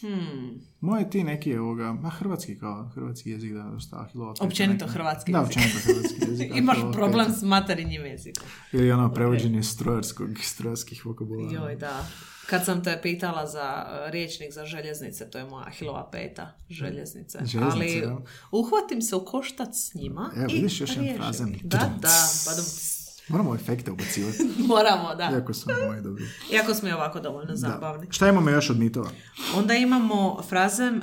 Hmm. Moje ti neki ovoga, a hrvatski kao hrvatski jezik da dosta Ahilova peta Općenito neka. hrvatski Da, jezik. općenito hrvatski [laughs] jezik. Imaš problem peta. s materinjim jezikom. Ili ono prevođenje strojarskog, strojarskih vokabulara. Joj, da. Kad sam te pitala za uh, riječnik za željeznice, to je moja Ahilova peta, željeznice. Željeznice, Ali da. uhvatim se u koštac s njima Evo, i vidiš još jedan frazen. Da, da, da, Moramo efekte ubacivati, [laughs] moramo, da. iako su moji dobri. Iako smo i ovako dovoljno zabavni. Šta imamo još od mitova? Onda imamo frazem uh,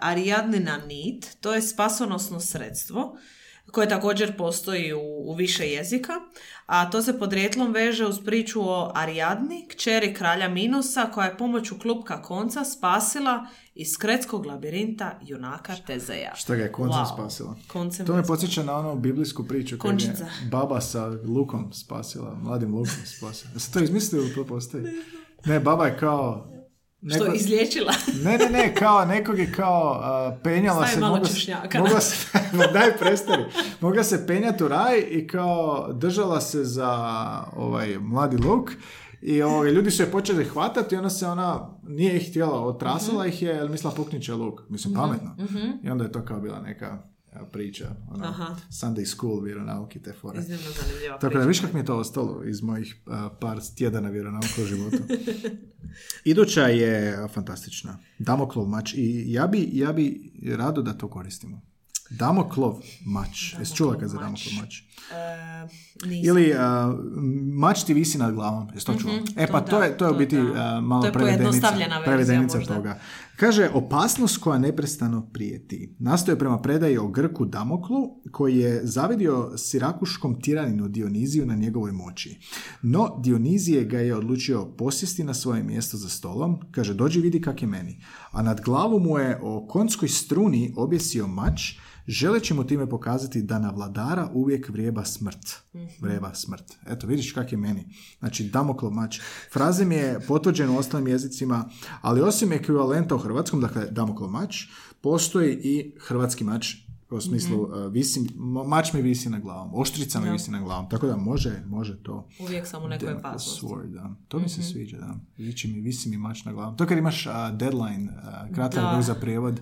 Ariadnina nit, to je spasonosno sredstvo koje također postoji u, u više jezika, a to se podrijetlom veže uz priču o Ariadni, kćeri kralja Minosa, koja je pomoću klupka konca spasila iz kretskog labirinta junaka Tezeja. Šta ga je koncem Wow. spasila? Koncem To me podsjeća na onu biblijsku priču kad je baba sa lukom spasila, mladim lukom spasila. Jeste to izmislili ili to postoji? Ne, baba je kao... Što neko- je izliječila. [laughs] Ne, ne, ne, kao nekog je kao a, penjala Stavi se... malo češnjaka. Mogla se, [laughs] daj prestani. Mogla se penjati u raj i kao držala se za ovaj mladi luk i ovaj, ljudi su je počeli hvatati i onda se ona nije ih htjela, otrasala Mhm. ih je jer mislila puknit će luk. Mislim, pametno. I onda je to kao bila neka priča. Ono, Aha. Sunday school, vjeronauki, te fore. Iznimno zanimljiva Tako da priča. viš kako mi je to ostalo iz mojih a, par tjedana vjeronauka u životu. [laughs] Iduća je fantastična. Damoklov mač. I ja bi, ja bi rado da to koristimo. Damoklov mač. Jesi čula kad za Damoklov mač? E, nisam. Ili a, mač ti visi nad glavom. Jesi to čula? e pa to to, da, je, to je u to biti da. malo To je prevedenica, prevedenica toga. Kaže, opasnost koja neprestano prijeti. Nastoje prema predaji o Grku Damoklu, koji je zavidio sirakuškom tiraninu Dioniziju na njegovoj moći. No, Dionizije ga je odlučio posjesti na svoje mjesto za stolom, kaže, dođi vidi kak je meni. A nad glavu mu je o konskoj struni objesio mač, želeći mu time pokazati da na vladara uvijek vrijeba smrt. Vrijeba smrt. Eto, vidiš kak je meni. Znači, Damoklov mač. Frazem je potvrđen u ostalim jezicima, ali osim ekvivalenta u hrvatskom, dakle, Damoklov mač, postoji i hrvatski mač u smislu uh, visi, ma- mač mi visi na glavom, oštrica mi visi na glavom, tako da može, može to. Uvijek sam u nekoj opasnosti. Mhm. To mi se sviđa, da. Viči mi, visi mi mač na glavom. To kad imaš a, deadline, a, kratak rok za prijevod,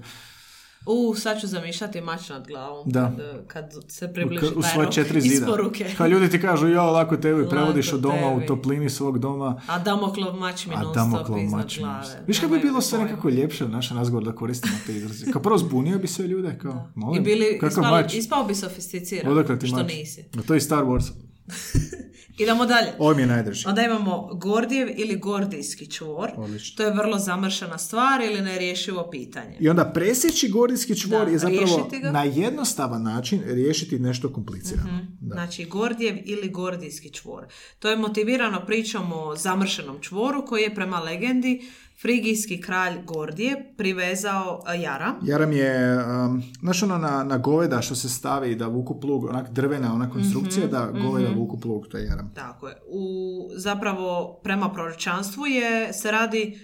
U, sad ću zamišljati mač nad glavom. Da. Kad, kad se u, približi u taj svoje četiri zida. isporuke. Kao ljudi ti kažu, jo, lako tebi, prevodiš od doma u tebi. toplini svog doma, A Damoklov mač mi non stop iznad mač mi- glave. Viš kako bi bilo sve nekako ljepše u našem razgovoru da koristimo te izraze. Kao prvo zbunio bi sve ljude, kao, molim, I bili, kakav ispao, mač? ispao bi sofisticiran, što mač? nisi. A to je Star Wars. [laughs] Idemo dalje. Ovo mi je najdrži. Onda imamo Gordijev ili Gordijski čvor. Odlično. To je vrlo zamršena stvar ili nerješivo pitanje. I onda presjeći gordijski čvor Da, je zapravo na jednostavan način riješiti nešto komplicirano. Da. Znači Gordijev ili Gordijski čvor. To je motivirano pričom o zamršenom čvoru koji je prema legendi frigijski kralj Gordije privezao a, Jara. Jaram je, um, znaš ono na, na goveda što se stavi da vuku plug, onak drvena ona konstrukcija da goveda vuku plug, to je jaram. Tako je. U, zapravo, prema proročanstvu je, se radi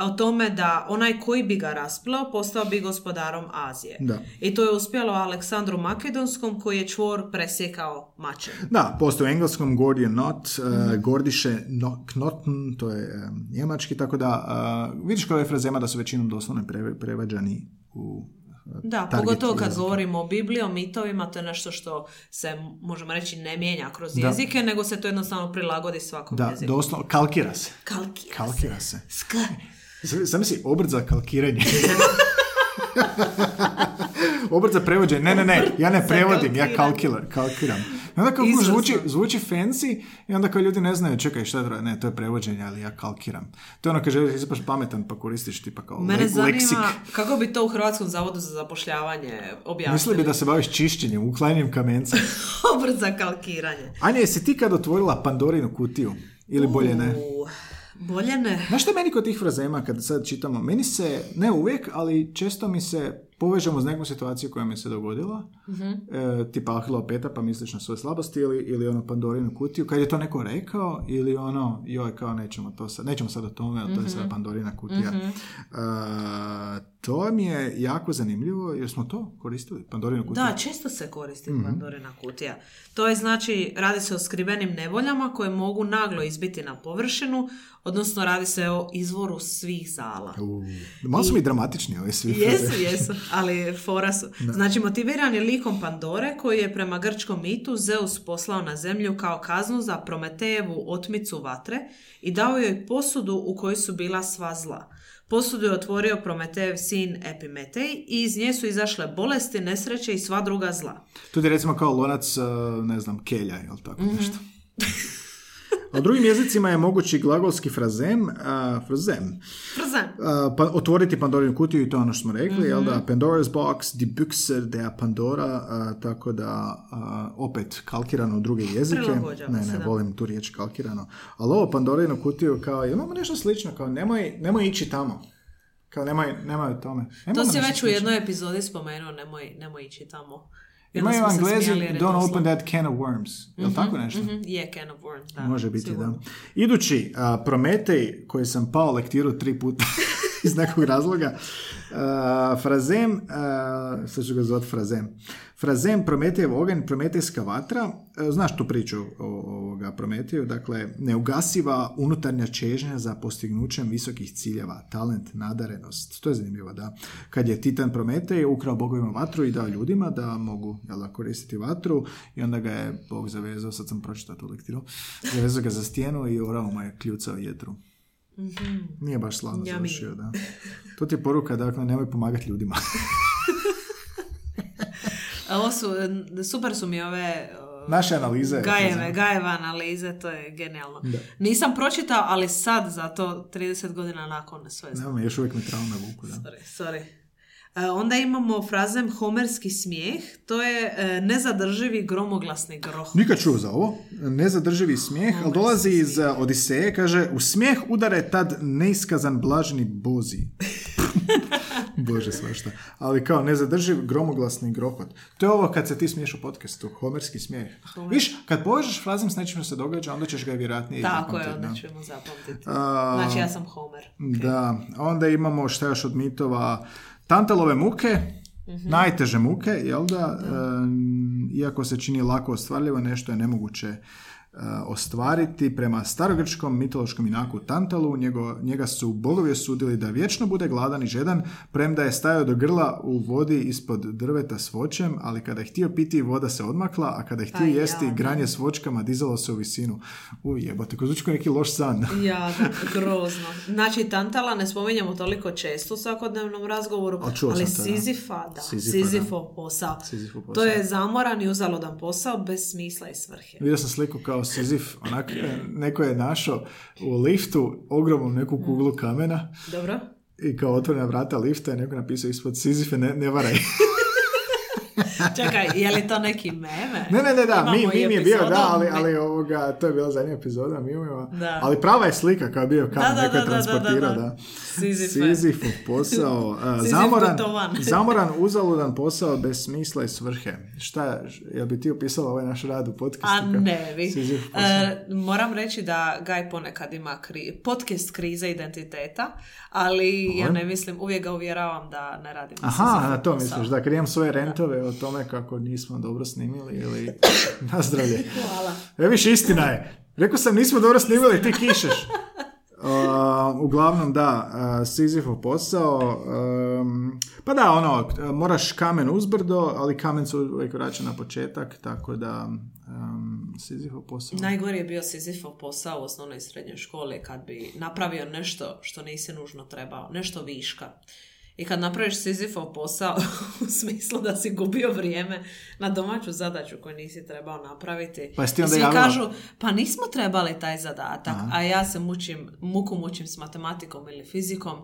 o tome da onaj koji bi ga rasplao postao bi gospodarom Azije. Da. I to je uspjelo Aleksandru Makedonskom koji je čvor presjekao mačem. Da, postoji u engleskom Gordian knot, Mhm. uh, Gordiše no, knoten, to je um, njemački, tako da uh, vidiš kod ove frazema da su većinom doslovno prevađani u Da, target pogotovo kad jezika. govorimo o Bibliji, o mitovima, to je nešto što se, možemo reći, ne mijenja kroz Da. jezike, nego se to jednostavno prilagodi svakom Da, jeziku. doslovno, kalkira se. Kalkira, Kalkira se. Sk. Sam si obrt za kalkiranje. [laughs] obrt za prevođenje. Ne, ne, ne, ja ne prevodim, ja kalkiram. I onda kao zvuči, zvuči fancy i onda kao ljudi ne znaju, čekaj, šta je to? Ne, to je prevođenje, ali ja kalkiram. To je ono kad želiš izapaš pametan pa koristiš tipa kao Mene le- zanima leksik. kako bi to u Hrvatskom zavodu za zapošljavanje objasnili. Misli bi da se baviš čišćenjem, uklanjanjem kamenca. [laughs] Obrt za kalkiranje. Anja, jesi ti kad otvorila Pandorinu kutiju? Ili bolje ne? Bolje ne. Znaš što je meni kod tih frazema kad sad čitamo? Meni se, ne uvijek, ali često mi se povežemo s nekom situaciju koja mi se dogodila, e, tipa Ahilova peta pa misliš na svoje slabosti ili, ili ono Pandorinu kutiju, kad je to neko rekao ili ono, joj kao nećemo to sad, nećemo sad o tome, ali to je sad Pandorina kutija. E, to mi je jako zanimljivo jer smo to koristili, Pandorinu kutiju. Da, često se koristi Mhm. Pandorina kutija. To je znači, radi se o skrivenim nevoljama koje mogu naglo izbiti na površinu, odnosno radi se o izvoru svih zala. U, malo su mi dramatični ovi svi Jesu, jesu, [laughs] ali fora su. Znači, motiviran je likom Pandore, koji je prema grčkom mitu Zeus poslao na zemlju kao kaznu za Prometejevu otmicu vatre i dao joj posudu u kojoj su bila sva zla. Posudu je otvorio Prometejev sin Epimetej i iz nje su izašle bolesti, nesreće i sva druga zla. Tu je recimo kao lonac, uh, ne znam, kelja, jel tako Mhm. nešto. [laughs] A u drugim jezicima je mogući glagolski frazem, uh, frazem, Brzan. uh, pa, otvoriti Pandorinu kutiju i to je ono što smo rekli, jel Mhm. da, Pandora's box, die Büchse der Pandora, uh, tako da opet kalkirano u druge jezike. Ne, se, ne, volim tu riječ kalkirano. Ali ovo Pandorinu kutiju kao, imamo nešto slično, kao nemoj, nemoj ići tamo. Kao nemoj, nemoj tome. To Nemamo si već u jednoj epizodi spomenuo, nemoj, nemoj ići tamo. Imaju Anglezi, don't open that can of worms. Jel tako nešto? Mhm, Je can of worms, da. Može biti, sigurno. da. Idući, a, Prometej, koji sam pao lektiru tri puta [laughs] iz nekog razloga, a, Frazem, a, sad ću ga zvati Frazem, Frazem, Prometejev oganj, Prometejska vatra, a, znaš tu priču o ovoga Prometeju, dakle, neugasiva unutarnja čežnja za postignućem visokih ciljeva, talent, nadarenost, to je zanimljivo, da. Kad je Titan Prometej ukrao bogovima vatru i dao ljudima da mogu jel, da, koristiti vatru i onda ga je Bog zavezao, sad sam pročitao tu lektiru, zavezao ga za stijenu i orao mu je kljucao jetru. Nije baš slavno završio, da. To ti je poruka, dakle, nemoj pomagati ljudima. [laughs] Ovo su, super su mi ove uh, Naše analize. Gajeve, Gajeva analize, to je genijalno. Nisam pročitao, ali sad, zato 30 godina nakon sve znam. Nema, još uvijek mi traume vuku, da. Sorry, sorry. E, onda imamo frazem homerski smijeh, to je e, nezadrživi gromoglasni groh. Nikad čuo za ovo. Nezadrživi smijeh, ali dolazi iz Odiseje, kaže, u smijeh udare tad neiskazan blaženi bozi. [laughs] [laughs] Bože svašta. Ali kao nezadrživ gromoglasni grohot. To je ovo kad se ti smiješ u podcastu, homerski smijeh. Viš, kad povežeš frazem s nečim što se događa, onda ćeš ga vjerojatnije Tako je, da. onda ćemo zapamtiti. A, Znači, ja sam Homer. Da, onda imamo šta još od mitova, Tantalove muke, najteže muke, jel da? Em, iako se čini lako ostvarljivo, nešto je nemoguće e, ostvariti. Prema starogrčkom mitološkom inaku Tantalu, njego, njega su bogovi osudili da vječno bude gladan i žedan, premda je stajao do grla u vodi ispod drveta s voćem, ali kada je htio piti, voda se odmakla, a kada je htio Aj, jesti, ja, granje s voćkama dizalo se u visinu. Uj, jebote, ko zvuči neki loš san. [laughs] Ja, da, grozno. Znači, Tantala ne spominjemo toliko često u svakodnevnom razgovoru, Ali to. Sizifa, da. Sizifa, da. Sizifov posao. Posao. To je zamoran i uzaludan posao bez smisla i svrhe. Vidio sam sliku kao Sizif, onak, neko je našao u liftu ogromnu neku kuglu kamena Dobro? i kao otvorena vrata lifta je neko napisao ispod Sizife ne, ne varaj. [laughs] [laughs] Čekaj, je li to neki meme? ne, ne, ne, da, Imamo mi, i mi je bio, da, ali, mi- ali ovoga, to je bila zadnja epizoda, mi Da. ali prava je slika kao je bio Da, da, neko je da, da, da, transportirao, da. Sizifov posao, [laughs] Sizif zamoran, [laughs] zamoran, uzaludan posao bez smisla i svrhe. Šta, jel bi ti opisala ovaj naš rad u podcastu? A kao ne vi. E, moram reći da Gaj ponekad ima kri, podcast krize identiteta, ali ja Dobro. ne mislim, uvijek ga uvjeravam da ne radim. Aha, na to misliš, da imam svoje rentove o tome kako nismo dobro snimili ili [laughs] nazdravlje. Hvala. E, istina je. Rekao sam nismo dobro snimili, ti kišeš. [laughs] Uh, uglavnom da, uh, Sizifov posao, um, pa da, ono, moraš kamen uzbrdo, ali kamen se uvijek vraća na početak, tako da um, Sizifov posao. Najgori je bio Sizifov posao u osnovnoj i srednjoj školi kad bi napravio nešto što nisi nužno trebao, nešto viška. I kad napraviš Sizifov posao [laughs] u smislu da si gubio vrijeme na domaću zadaću koju nisi trebao napraviti. Pa ti onda svi javila- kažu, pa nismo trebali taj zadatak, a ja se mučim, muku mučim s matematikom ili fizikom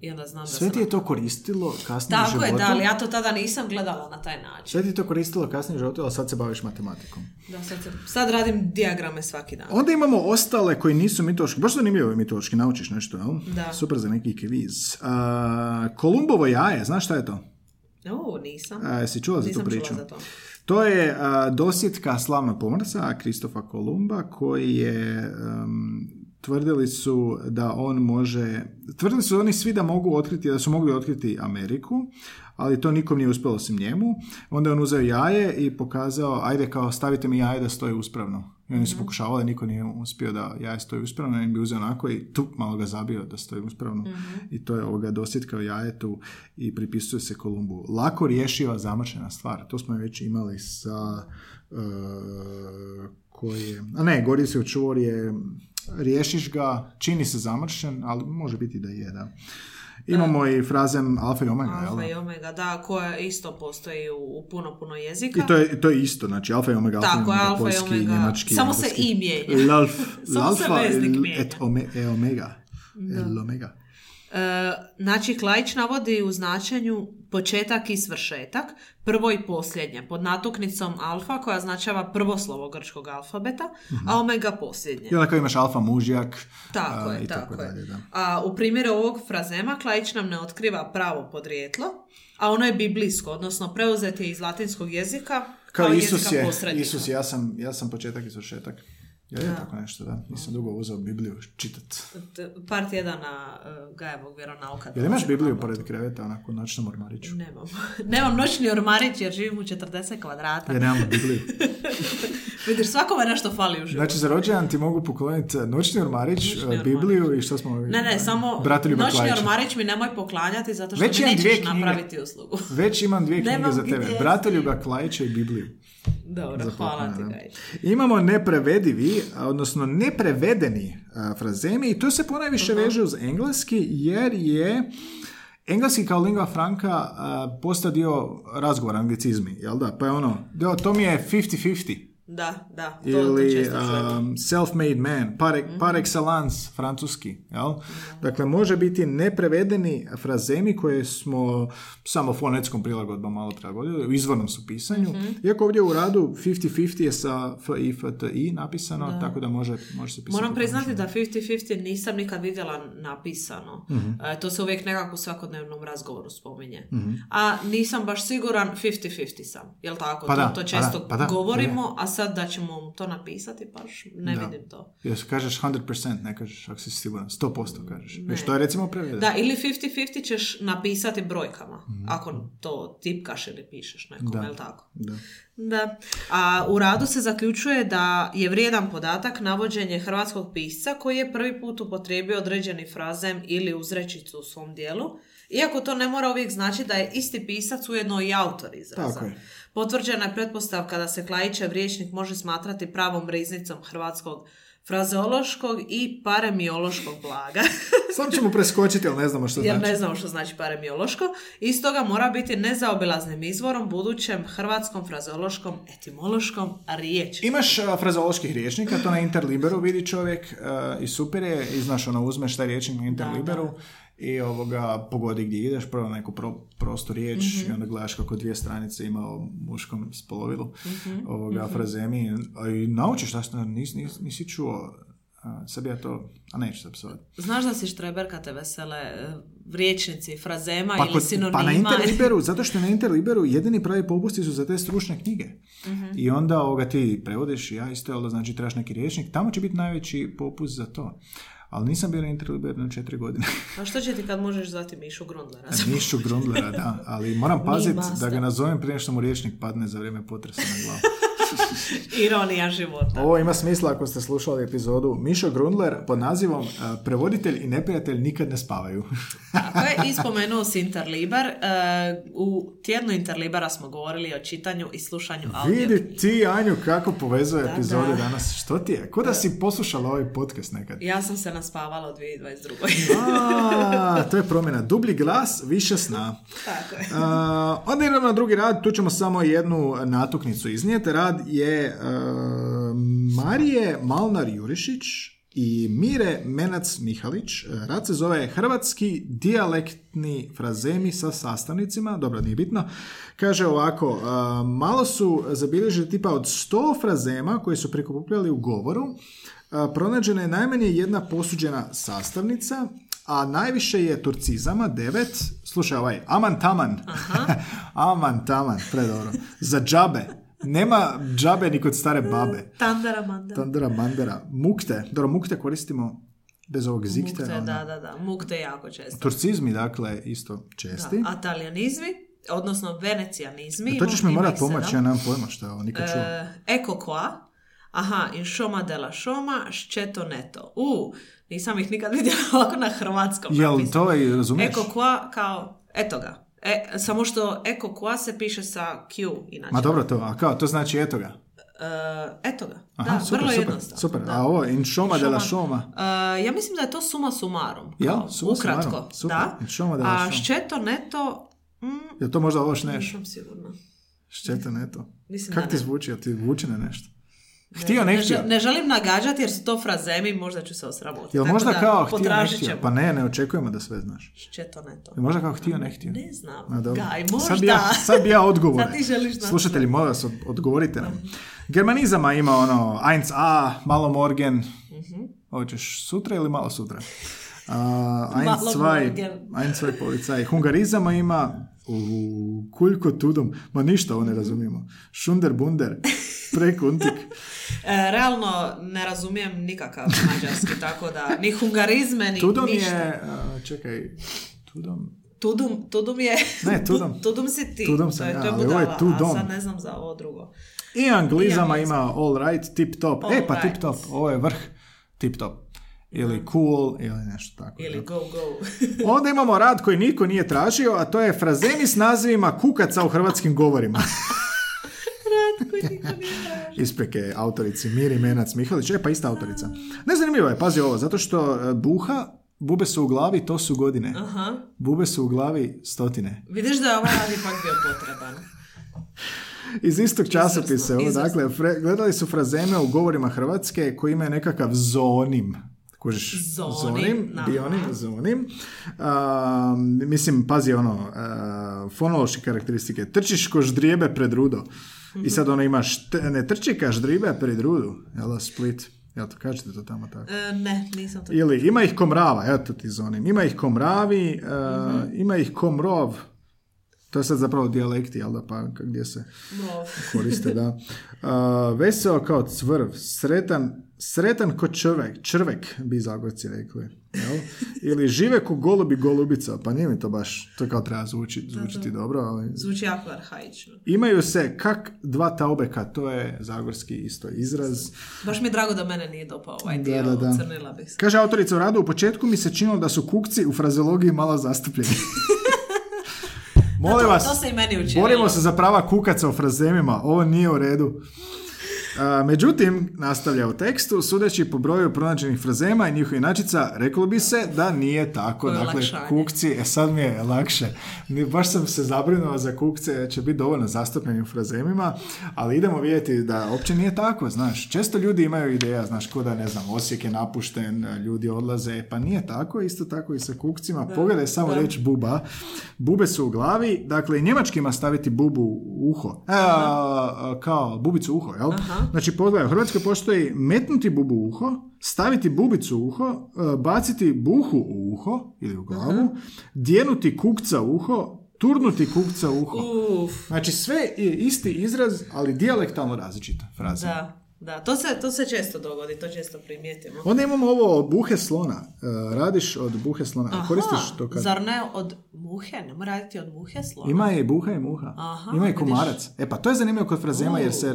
i onda znam da Sve ti je to koristilo kasnije u Tako je, životu? da, ali ja to tada nisam gledala na taj način. Sve ti je to koristilo kasnije u životu, ali sad se baviš matematikom. Da, sad, se- sad radim dijagrame svaki dan. Onda imamo ostale koji nisu mitološki. Baš zanimljivo je mitološki, naučiš nešto, jel? Da. Super za neki kviz. A, Kolumbovo jaje, znaš šta je to? O, nisam. A, jesi čula za tu priču? čula za to. To je a, dosjetka slavnog pomorca Kristofa Kolumba koji je tvrdili su da on može tvrdili su oni svi da mogu otkriti da su mogli otkriti Ameriku ali to nikom nije uspjelo osim njemu onda je on uzeo jaje i pokazao ajde kao stavite mi jaje da stoji uspravno i oni su pokušavali, niko nije uspio da jaje stoji uspravno, on bi uzeo onako i tu malo ga zabio da stoji uspravno. I to je ovoga dosjetkao jajetu i pripisuje se Kolumbu. Lako rješiva zamršena stvar. To smo već imali sa e, koje... A ne, gori se u čvor je riješiš ga, čini se zamršen, ali može biti da je, da. Imamo i frazem alfa i omega? Alfa da? i omega, da, koja isto postoji u, u puno, puno jezika. I to je, to je isto, znači alfa i omega, alfa Tako i omega, alfa i poljski, omega. njemački, Samo se i mijenja. Lalf, [laughs] Samo se veznik mijenja. et ome, e omega. El omega. E, znači, Klajić navodi u značenju početak i svršetak, prvo i posljednje, pod natuknicom alfa koja označava prvo slovo grčkog alfabeta, a omega posljednje. I onda kao imaš alfa mužjak Tako a, je, i tako, tako je. dalje, da. A u primjeru ovog frazema Klajić nam ne otkriva pravo podrijetlo, a ono je biblijsko, odnosno preuzet je iz latinskog jezika kao, Kao Isus jezika je, posrednika. Isus, ja sam, ja sam početak i svršetak. Ja je tako nešto, da. Nisam dugo uzeo Bibliju čitat. T- Par tjedana uh, Gajevog vjeronauka. Jel imaš Bibliju pored kreveta, onako, u noćnom ormariću? Nemam. [laughs] Nemam noćni ormarić jer živim u 40 kvadrata. Ja nemam Bibliju. [laughs] Vidiš, svakome nešto fali u životu. Znači, za rođendan ti mogu pokloniti noćni ormarić, Noćni eh, Bibliju i što smo... ne, ne, samo noćni ormarić mi nemoj poklanjati zato što Već mi nećeš dvije napraviti uslugu. [laughs] Već imam dvije knjige Nemam za tebe. Bratoljuba Klajića i Bibliju. Dobro, Za hvala ti. Gajić. Imamo neprevedivi, odnosno neprevedeni a, frazemi i to se ponajviše veže uz engleski jer je engleski kao lingua franca a, postao dio razgovora, anglicizmi, jel da? Pa je ono, to mi je 50-50. Da, da, to, to Ili često čujemo. um, self-made man, par, Mhm. par excellence, francuski. Jel? Dakle, može biti neprevedeni frazemi koje smo samo fonetskom prilagodbom malo prilagodili, u izvornom su pisanju. Mhm. Iako ovdje u radu 50-50 je sa F i F, T, I napisano, tako da može, može se pisati. Moram priznati da 50-50 nisam nikad vidjela napisano. Mhm. E, to se uvijek nekako u svakodnevnom razgovoru spominje. Mhm. A nisam baš siguran 50-50 sam. Jel tako? Pa to, da, to pa često da, pa da, govorimo, a sad da ćemo to napisati, baš ne Da. vidim to. Jer kažeš 100%, ne kažeš ako si siguran, 100% kažeš. Već to je recimo prevedeno. Da, ili 50-50 ćeš napisati brojkama, ako to tipkaš ili pišeš nekom, jel tako? Da. Da. A u radu se zaključuje da je vrijedan podatak navođenje hrvatskog pisca koji je prvi put upotrijebio određeni frazem ili uzrečicu u svom dijelu, iako to ne mora uvijek znači da je isti pisac ujedno i autor izraza. Tako je. Potvrđena je pretpostavka da se Klajićev riječnik može smatrati pravom riznicom hrvatskog frazeološkog i paremiološkog blaga. [laughs] Samo ćemo preskočiti, ali ne znamo što jer znači. ne znamo što znači paremiološko, i stoga mora biti nezaobilaznim izvorom budućem hrvatskom frazeološkom etimološkom riječi. Imaš uh, frazeoloških riječnika, to na Interliberu vidi čovjek uh, i super je, i znaš, ono, uzmeš taj riječnik na Interliberu i ovoga, pogodi gdje ideš, prvo neku pro, prostu riječ Mhm. i onda gledaš kako dvije stranice ima o muškom spolovilu Mhm. ovoga, frazemi a i naučiš šta što nis, nis, nisi čuo. A, sad ja to, a neću se psovati. Znaš da si štreber kad te vesele e, riječnici, frazema Pa, ili kod, sinonima? pa na Interliberu, [laughs] zato što na Interliberu jedini pravi popusti su za te stručne knjige. Mhm. I onda ovoga ti prevodiš, ja isto, ali znači trebaš neki riječnik, tamo će biti najveći popust za to. Ali nisam bio na Interliberu na četiri godine. [laughs] A što će ti kad možeš zvati Mišu Grundlera? Mišu Grundlera, da. Ali moram paziti da ga nazovem prije što mu riječnik padne za vrijeme potresa na glavu. [laughs] [laughs] Ironija života. Ovo ima smisla ako ste slušali epizodu Mišo Grundler pod nazivom uh, Prevoditelj i neprijatelj nikad ne spavaju. [laughs] Tako je, i spomenuo si Interliber. E, u tjednu Interlibera smo govorili o čitanju i slušanju audio. Vidi ti, Anju, kako povezuje Da, epizode da. danas. Što ti je? Ko da si poslušala ovaj podcast nekad? Ja sam se naspavala u 2022. A, to je promjena. Dublji glas, više sna. Tako je. A, onda idemo na drugi rad, tu ćemo samo jednu natuknicu iznijeti. Rad je e, Marije Malnar Jurišić i Mire Menac Mihalić. E, Rad se zove Hrvatski dijalektni frazemi sa sastavnicima, dobro, nije bitno. Kaže ovako, e, malo su zabilježili tipa od 100 frazema koji su prikupljali u govoru, e, pronađena je najmanje jedna posuđena sastavnica, a najviše je turcizama, devet. Slušaj ovaj, aman taman. [laughs] aman taman, predobro. Za džabe. Nema džabe ni kod stare babe. Tandara mandara. Tandara mandara. Mukte. Dobro, mukte koristimo bez ovog zikte. Mukte, ono. da, da, da. Mukte jako često. Turcizmi, dakle, isto česti. Da, a talijanizmi, odnosno venecijanizmi. to ćeš mi ima morat ih pomoći, ja nemam pojma što je ovo, nikad čuo. E, eko qua, aha, in šoma della šoma, ščeto neto. U, nisam ih nikad vidjela [laughs] ovako na hrvatskom. Jel to je, razumiješ? Eko qua kao, eto ga. E, samo što eko qua se piše sa Q inače. Ma dobro to, a kao, to znači eto ga. E, eto ga. Aha, da, super, vrlo super, jednostavno. super. Da. A ovo, in šoma de la šoma. E, ja mislim da je to suma sumarum. Kao, Suma ukratko. sumarum, super. Da. In šoma della A šoma. ščeto neto, mm, Je to možda ovo šneš? nisam sigurna. Šteta neto. Mislim Kak da ti ne. zvuči? Jel ti vuče na nešto? Htio, ne Ne, htio. ne želim nagađati jer su to frazemi, možda ću se osramotiti. Jel Tako možda da kao htio, ne htio? Pa ne, ne očekujemo da sve znaš. Ščeto neto. Jel možda kao htio, ne htio? Ne znam. Dobro. Gaj, možda. Sad bi ja, sad bi ja [laughs] odgovor. Sad ti želiš znati Slušatelji, molim vas, od- odgovorite nam. Germanizama ima ono, eins a, malo morgen. Mhm. Hoćeš sutra ili malo sutra? [laughs] Uh, eins zwei, zwei policaj. Hungarizama ima u kuljko tudom, ma ništa ovo ne razumijemo. [laughs] Šunder bunder, prekuntik. E, realno ne razumijem nikakav mađarski, tako da ni hungarizme, ni Tudom ništa. je, uh, čekaj, tudom, Tudum, tudum je... Ne, [laughs] tudum. tudum si ti. Tudum to sam je, ja, to je ovo je budala, tudom. A sad ne znam za ovo drugo. I anglizama I ima all right, tip top. All e, pa right. tip top, ovo je vrh tip top. Ili cool, ili nešto tako. Ili go, go. [laughs] Onda imamo rad koji niko nije tražio, a to je frazemi s nazivima kukaca u hrvatskim govorima. [laughs] Ispreke autorici Miri Menac Mihalić. E, pa ista autorica. Nezanimljivo je, pazi ovo, zato što e, buha, bube su u glavi, to su godine. Aha. Bube su u glavi stotine. Vidiš da je ovaj rad ipak bio potreban. Iz istog časopisa, ovo, dakle, fre- gledali su frazeme u govorima Hrvatske koji imaju nekakav zonim. Kužiš, Zonim, zonim, bionim, zonim. A, mislim, pazi ono, a, fonološke karakteristike. Trčiš ko ždrijebe pred rudo. I sad ono imaš, t- ne trči ka ždribe pred rudu. Jel Split? Jel to kažete to tamo tako? E, ne, nisam to... Ili ima ih komrava, evo to ti zonim. Ima ih komravi, a, ima ih komrov. To je sad zapravo dijalekti, jel da, pa gdje se koriste, da. [laughs] A, veseo kao cvrv, sretan, sretan ko čovjek, črvek, bi zagorci rekli. Jel? Ili žive ko golubi golubica, pa nije mi to baš, to kao treba zvuči, zvučiti dobro, ali... Zvuči jako arhaično. Imaju se kak dva taubeka, to je zagorski isto izraz. Baš mi je drago da mene nije dopao ovaj Da, dio, da, da. crnila bih se. Kaže autorica u radu, u početku mi se činilo da su kukci u frazeologiji malo zastupljeni. [laughs] Molim vas, to se i meni borimo se za prava kukaca u frazemima, ovo nije u redu. A, međutim, nastavlja u tekstu, sudeći po broju pronađenih frazema i njihovih inačica, reklo bi se da nije tako. Dakle, olakšanje. kukci, e sad mi je lakše. Baš sam se zabrinuo za kukce, će biti dovoljno zastupljeni u frazemima, ali idemo vidjeti da uopće nije tako, znaš. Često ljudi imaju ideja, znaš, ko da, ne znam, Osijek je napušten, ljudi odlaze, pa nije tako, isto tako i sa kukcima. Pogledaj samo da. reći buba. Bube su u glavi, dakle i njemačkima staviti bubu u uho. E, a, a, kao bubicu uho, jel? Aha. Znači, pogledaj, u Hrvatskoj postoji metnuti bubu u uho, staviti bubicu u uho, e, baciti buhu u uho ili u glavu, djenuti kukca u uho, turnuti kukca u uho. Uf, Znači, sve je isti izraz, ali dijalektalno različita fraza. da. Da, to se, to se često dogodi, to često primijetimo. Onda imamo ovo buhe slona. E, radiš od buhe slona. Aha, Koristiš to kad... Zar ne od muhe? Ne mora raditi od muhe slona? Ima i buha i muha. Aha, Ima i vidiš. komarac. E pa to je zanimljivo kod frazema jer se e,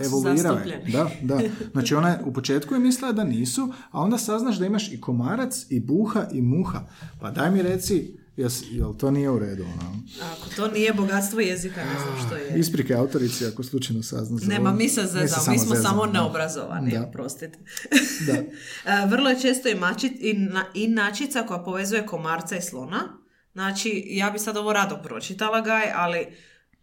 evoluiraju. zastupljeni. Da, da. [laughs] Znači ona je- u početku je mislila da nisu, a onda saznaš da imaš i komarac, i buha, i muha. Pa daj mi reci, jel, jel to nije u redu? Ono? Ako to nije bogatstvo jezika, ne znam što je. Isprike autorici ako slučajno sazna za Nema, mi se zezamo, mi smo zezamo, samo neobrazovani, Da. oprostite. Da. [laughs] E, Vrlo je često i, mači, i, na, inačica koja povezuje komarca i slona. Znači, ja bi sad ovo rado pročitala, Gaj, ali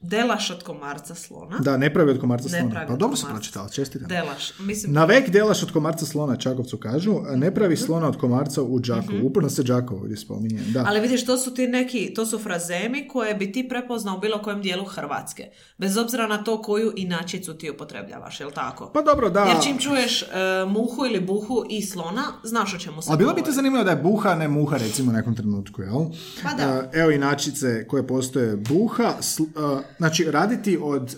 delaš od komarca slona. Da, ne pravi od komarca slona. pravi Pa od dobro se pročitala, čestitam. Delaš. Mislim, Na vek delaš od komarca slona, Čakovcu kažu, a ne pravi slona od komarca u Đakovu. Uporno se Đakovo ovdje spominje. Da. Ali vidiš, to su ti neki, to su frazemi koje bi ti prepoznao u bilo kojem dijelu Hrvatske. Bez obzira na to koju inačicu ti upotrebljavaš, jel tako? Pa dobro, da. Jer čim čuješ e, muhu ili buhu i slona, znaš o čemu se Ali bilo bi te zanimljivo da je buha, a ne muha recimo u nekom trenutku, jel? Pa da. E, evo inačice koje postoje buha, sl- e, znači raditi od e,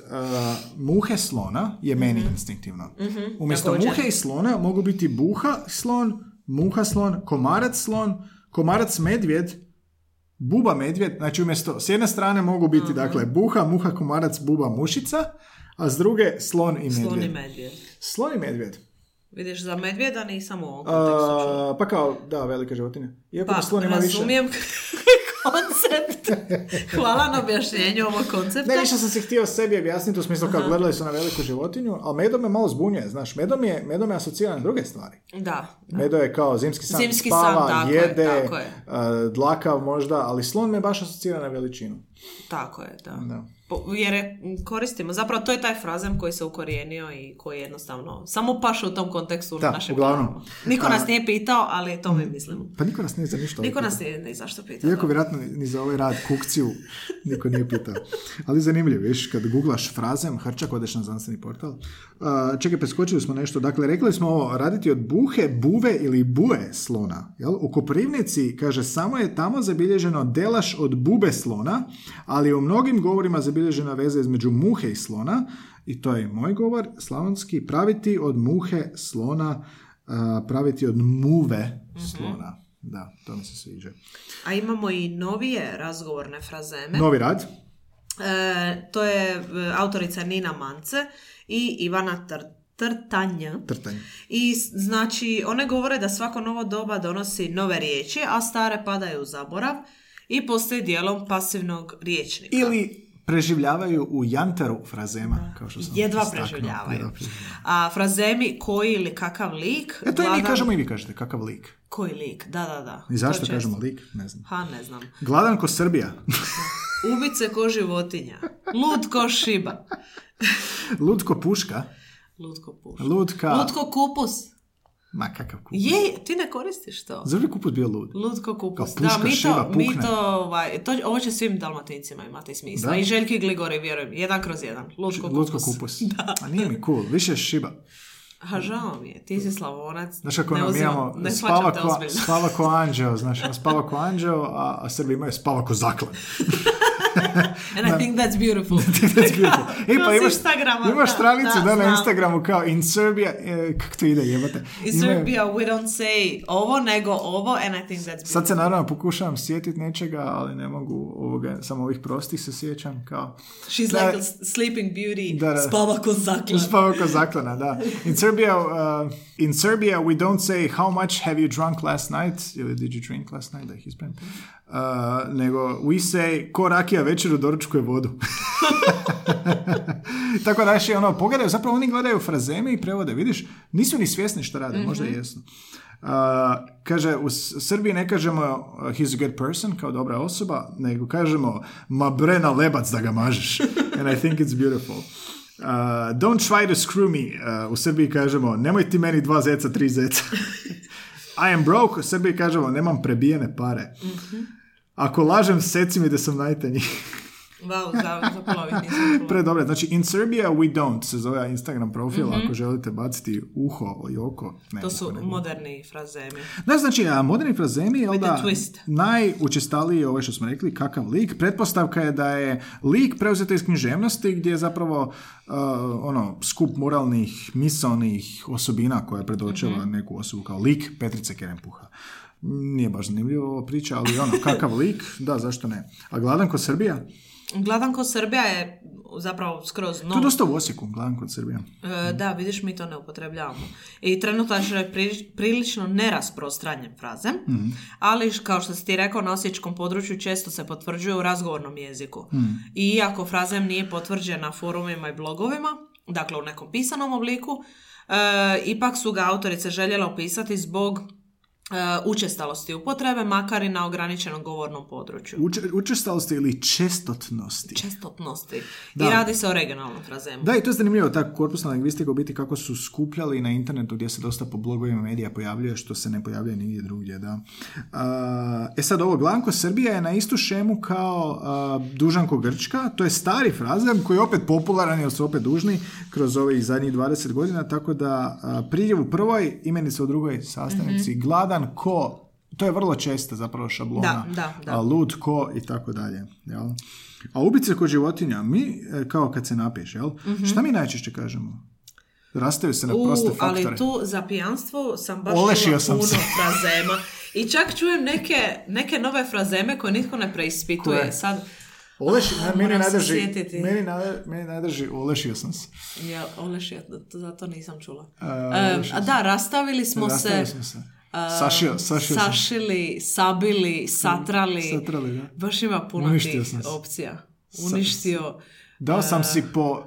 muhe slona je meni instinktivno. Umjesto Mhm. također. muhe i slona mogu biti buha slon, muha slon, komarac slon, komarac medvjed, buba medvjed, znači umjesto, s jedne strane mogu biti dakle buha, muha, komarac, buba, mušica, a s druge slon i medvjed. Slon i medvjed. Slon i medvjed. Vidiš, za medvjeda nisam u ovom kontekstu. A, pa kao, da, velika životinja. Iako Pa, slon ima više. razumijem [laughs] koncept. Hvala na objašnjenju ovog koncepta. Ne, više sam se htio sebi objasniti u smislu kao gledali su na veliku životinju, ali medo me malo zbunjuje, znaš, medom je, medom je asociran na druge stvari. Da. Medo je kao zimski san, Zimski san, spava, tako je, jede, tako je. dlakav možda, ali slon me baš asocira na veličinu. Tako je, da. Da. Jer je, koristimo, zapravo to je taj frazem koji se ukorijenio i koji jednostavno samo paše u tom kontekstu Da, našem uglavnom. glavu. Niko nas nije pitao, ali to mi mislimo. Pa niko nas nije za ništa Niko nas nije ni zašto pitao. Iako vjerojatno ni- za ovaj rad kukciju niko nije pitao. Ali zanimljivo, viš, kad googlaš frazem, hrčak, odeš na znanstveni portal. Uh, čekaj, preskočili smo nešto. Dakle, rekli smo ovo, raditi od buhe, buve ili bue slona. Jel? U Koprivnici, kaže, samo je tamo zabilježeno delaš od bube slona, ali u mnogim govorima zabilježena veza između muhe i slona, i to je moj govor, slavonski, praviti od muhe slona, praviti od muve slona. Da, to mi se sviđa. A imamo i novije razgovorne frazeme. Novi rad. E, to je e, autorica Nina Mance i Ivana Tr- Trtanja. Trtanj. I znači, one govore da svako novo doba donosi nove riječi, a stare padaju u zaborav i postoji dijelom pasivnog riječnika. Ili preživljavaju u jantaru frazema, kao što sam Jedva istaknuo. preživljavaju. Jedva preživljavaju. A frazemi koji ili kakav lik... E to i mi gladan- kažemo i vi kažete, kakav lik. Koji lik, da, da, da. I zašto kažemo lik? Ne znam. Ha, ne znam. Gladan ko Srbija. Ubice ko životinja. Lud ko šiba. Lud ko puška. Lud ko puš. Lud ka... Lud ko kupus. Ma kakav kupus. Je, ti ne koristiš to. Zašto bi kupus bio lud? Lud ko kupus. Kao puška da, mi to, mi pukne. to, ovaj, to, ovo će svim dalmatincima imati smisla. Da? I Željki Gligori, vjerujem. Jedan kroz jedan. Lud ko Lud ko kupus. kupus. [laughs] A nije mi cool. Više je šiba. A žao mi je, ti si slavonac. Znaš kako ne mi uzimam- imamo ne spava ko, spava ko anđeo, znaš, ono spava ko anđeo, a, a Srbi imaju spava ko zaklan. [laughs] And I think that's beautiful. [laughs] That's beautiful. E, pa imaš, Instagrama, imaš da, stranicu da, da, na znam. Instagramu kao in Serbia, e, kako to ide jebate. In Imaju- Serbia we don't say ovo nego ovo and I think that's beautiful. Sad se naravno pokušavam sjetiti nečega, ali ne mogu ovoga, samo ovih prostih se sjećam kao... She's Da- like a sleeping beauty. Da, da. Spava ko zaklan. Spava ko zaklana, da. In Serbia, uh, in Serbia we don't say how much have you drunk last night, ili did you drink last night, da ih ispravim. Uh, nego we say ko rakija večeru doručkuje vodu. [laughs] Tako da naši ono, pogledaju, zapravo oni gledaju frazeme i prevode, vidiš, nisu ni svjesni što rade, možda i jesu. Uh, kaže, u Srbiji ne kažemo uh, he's a good person, kao dobra osoba, nego kažemo ma bre na lebac da ga mažeš. [laughs] And I think it's beautiful. Uh, don't try to screw me. Uh, u Srbiji kažemo nemoj ti meni dva zeca, tri zeca. [laughs] I am broke. U Srbiji kažemo nemam prebijene pare. Ako lažem, seci mi da sam najtanji. Wow, za, za čula. [laughs] Predobre, znači In Serbia we don't se zove Instagram profil, Mhm. ako želite baciti uho i oko. Ne, To su moderni frazemi. Da, znači, a moderni frazemi, jel With da, a twist. najučestaliji je ovo što smo rekli, kakav lik. Pretpostavka je da je lik preuzeta iz književnosti gdje je zapravo uh, ono, skup moralnih, misalnih osobina koja predočava Mhm. neku osobu kao lik Petrice Kerempuha. Nije baš zanimljivo ova priča, ali ono, kakav [laughs] lik, da, zašto ne. A gladan kod Srbija? Gladan kod Srbija je zapravo skroz To nov. je dosta u Osijeku, gladan kod Srbija. E, Da, vidiš, mi to ne upotrebljavamo. I trenutačno je pri- prilično nerasprostranjen frazem, ali š- kao što si ti rekao, na osječkom području često se potvrđuje u razgovornom jeziku. I iako frazem nije potvrđen na forumima i blogovima, dakle u nekom pisanom obliku, e, ipak su ga autorice željele opisati zbog učestalosti upotrebe, makar i na ograničenom govornom području. Uče, učestalosti ili čestotnosti. Čestotnosti. Da. I radi se o regionalnom frazemu. Da, i to je zanimljivo, ta korpusna lingvistika u biti kako su skupljali na internetu gdje se dosta po blogovima medija pojavljuje, što se ne pojavljuje nigdje drugdje, da. A, e sad, ovo Glanko Srbija je na istu šemu kao a, Dužanko Grčka, to je stari frazem koji je opet popularan jer su opet dužni kroz ovih zadnjih 20 godina, tako da a, pridjev u prvoj, imenica u drugoj sastavnici, ko, to je vrlo česta zapravo šablona, Da, da, da. a, lud ko i tako dalje, jel? A ubice kod životinja, mi, e, kao kad se napiše, jel? Šta mi najčešće kažemo? Rastaju se na U, proste faktore. ali tu za pijanstvo sam baš Olešio sam puno se. [laughs] frazema. I čak čujem neke, neke nove frazeme koje nitko ne preispituje. Koje? Sad, Oleši, Ah, meni nadrži, sjetiti. meni, nade- meni nadrži, olešio sam se. ja, Olešio, to- za to nisam čula. E, a da, rastavili smo Rastavili se, smo se. Sašio, sašio sam. sašili, sabili, satrali. Satrali, da. Baš ima puno Uništio tih sam opcija. Uništio. Dao sam si po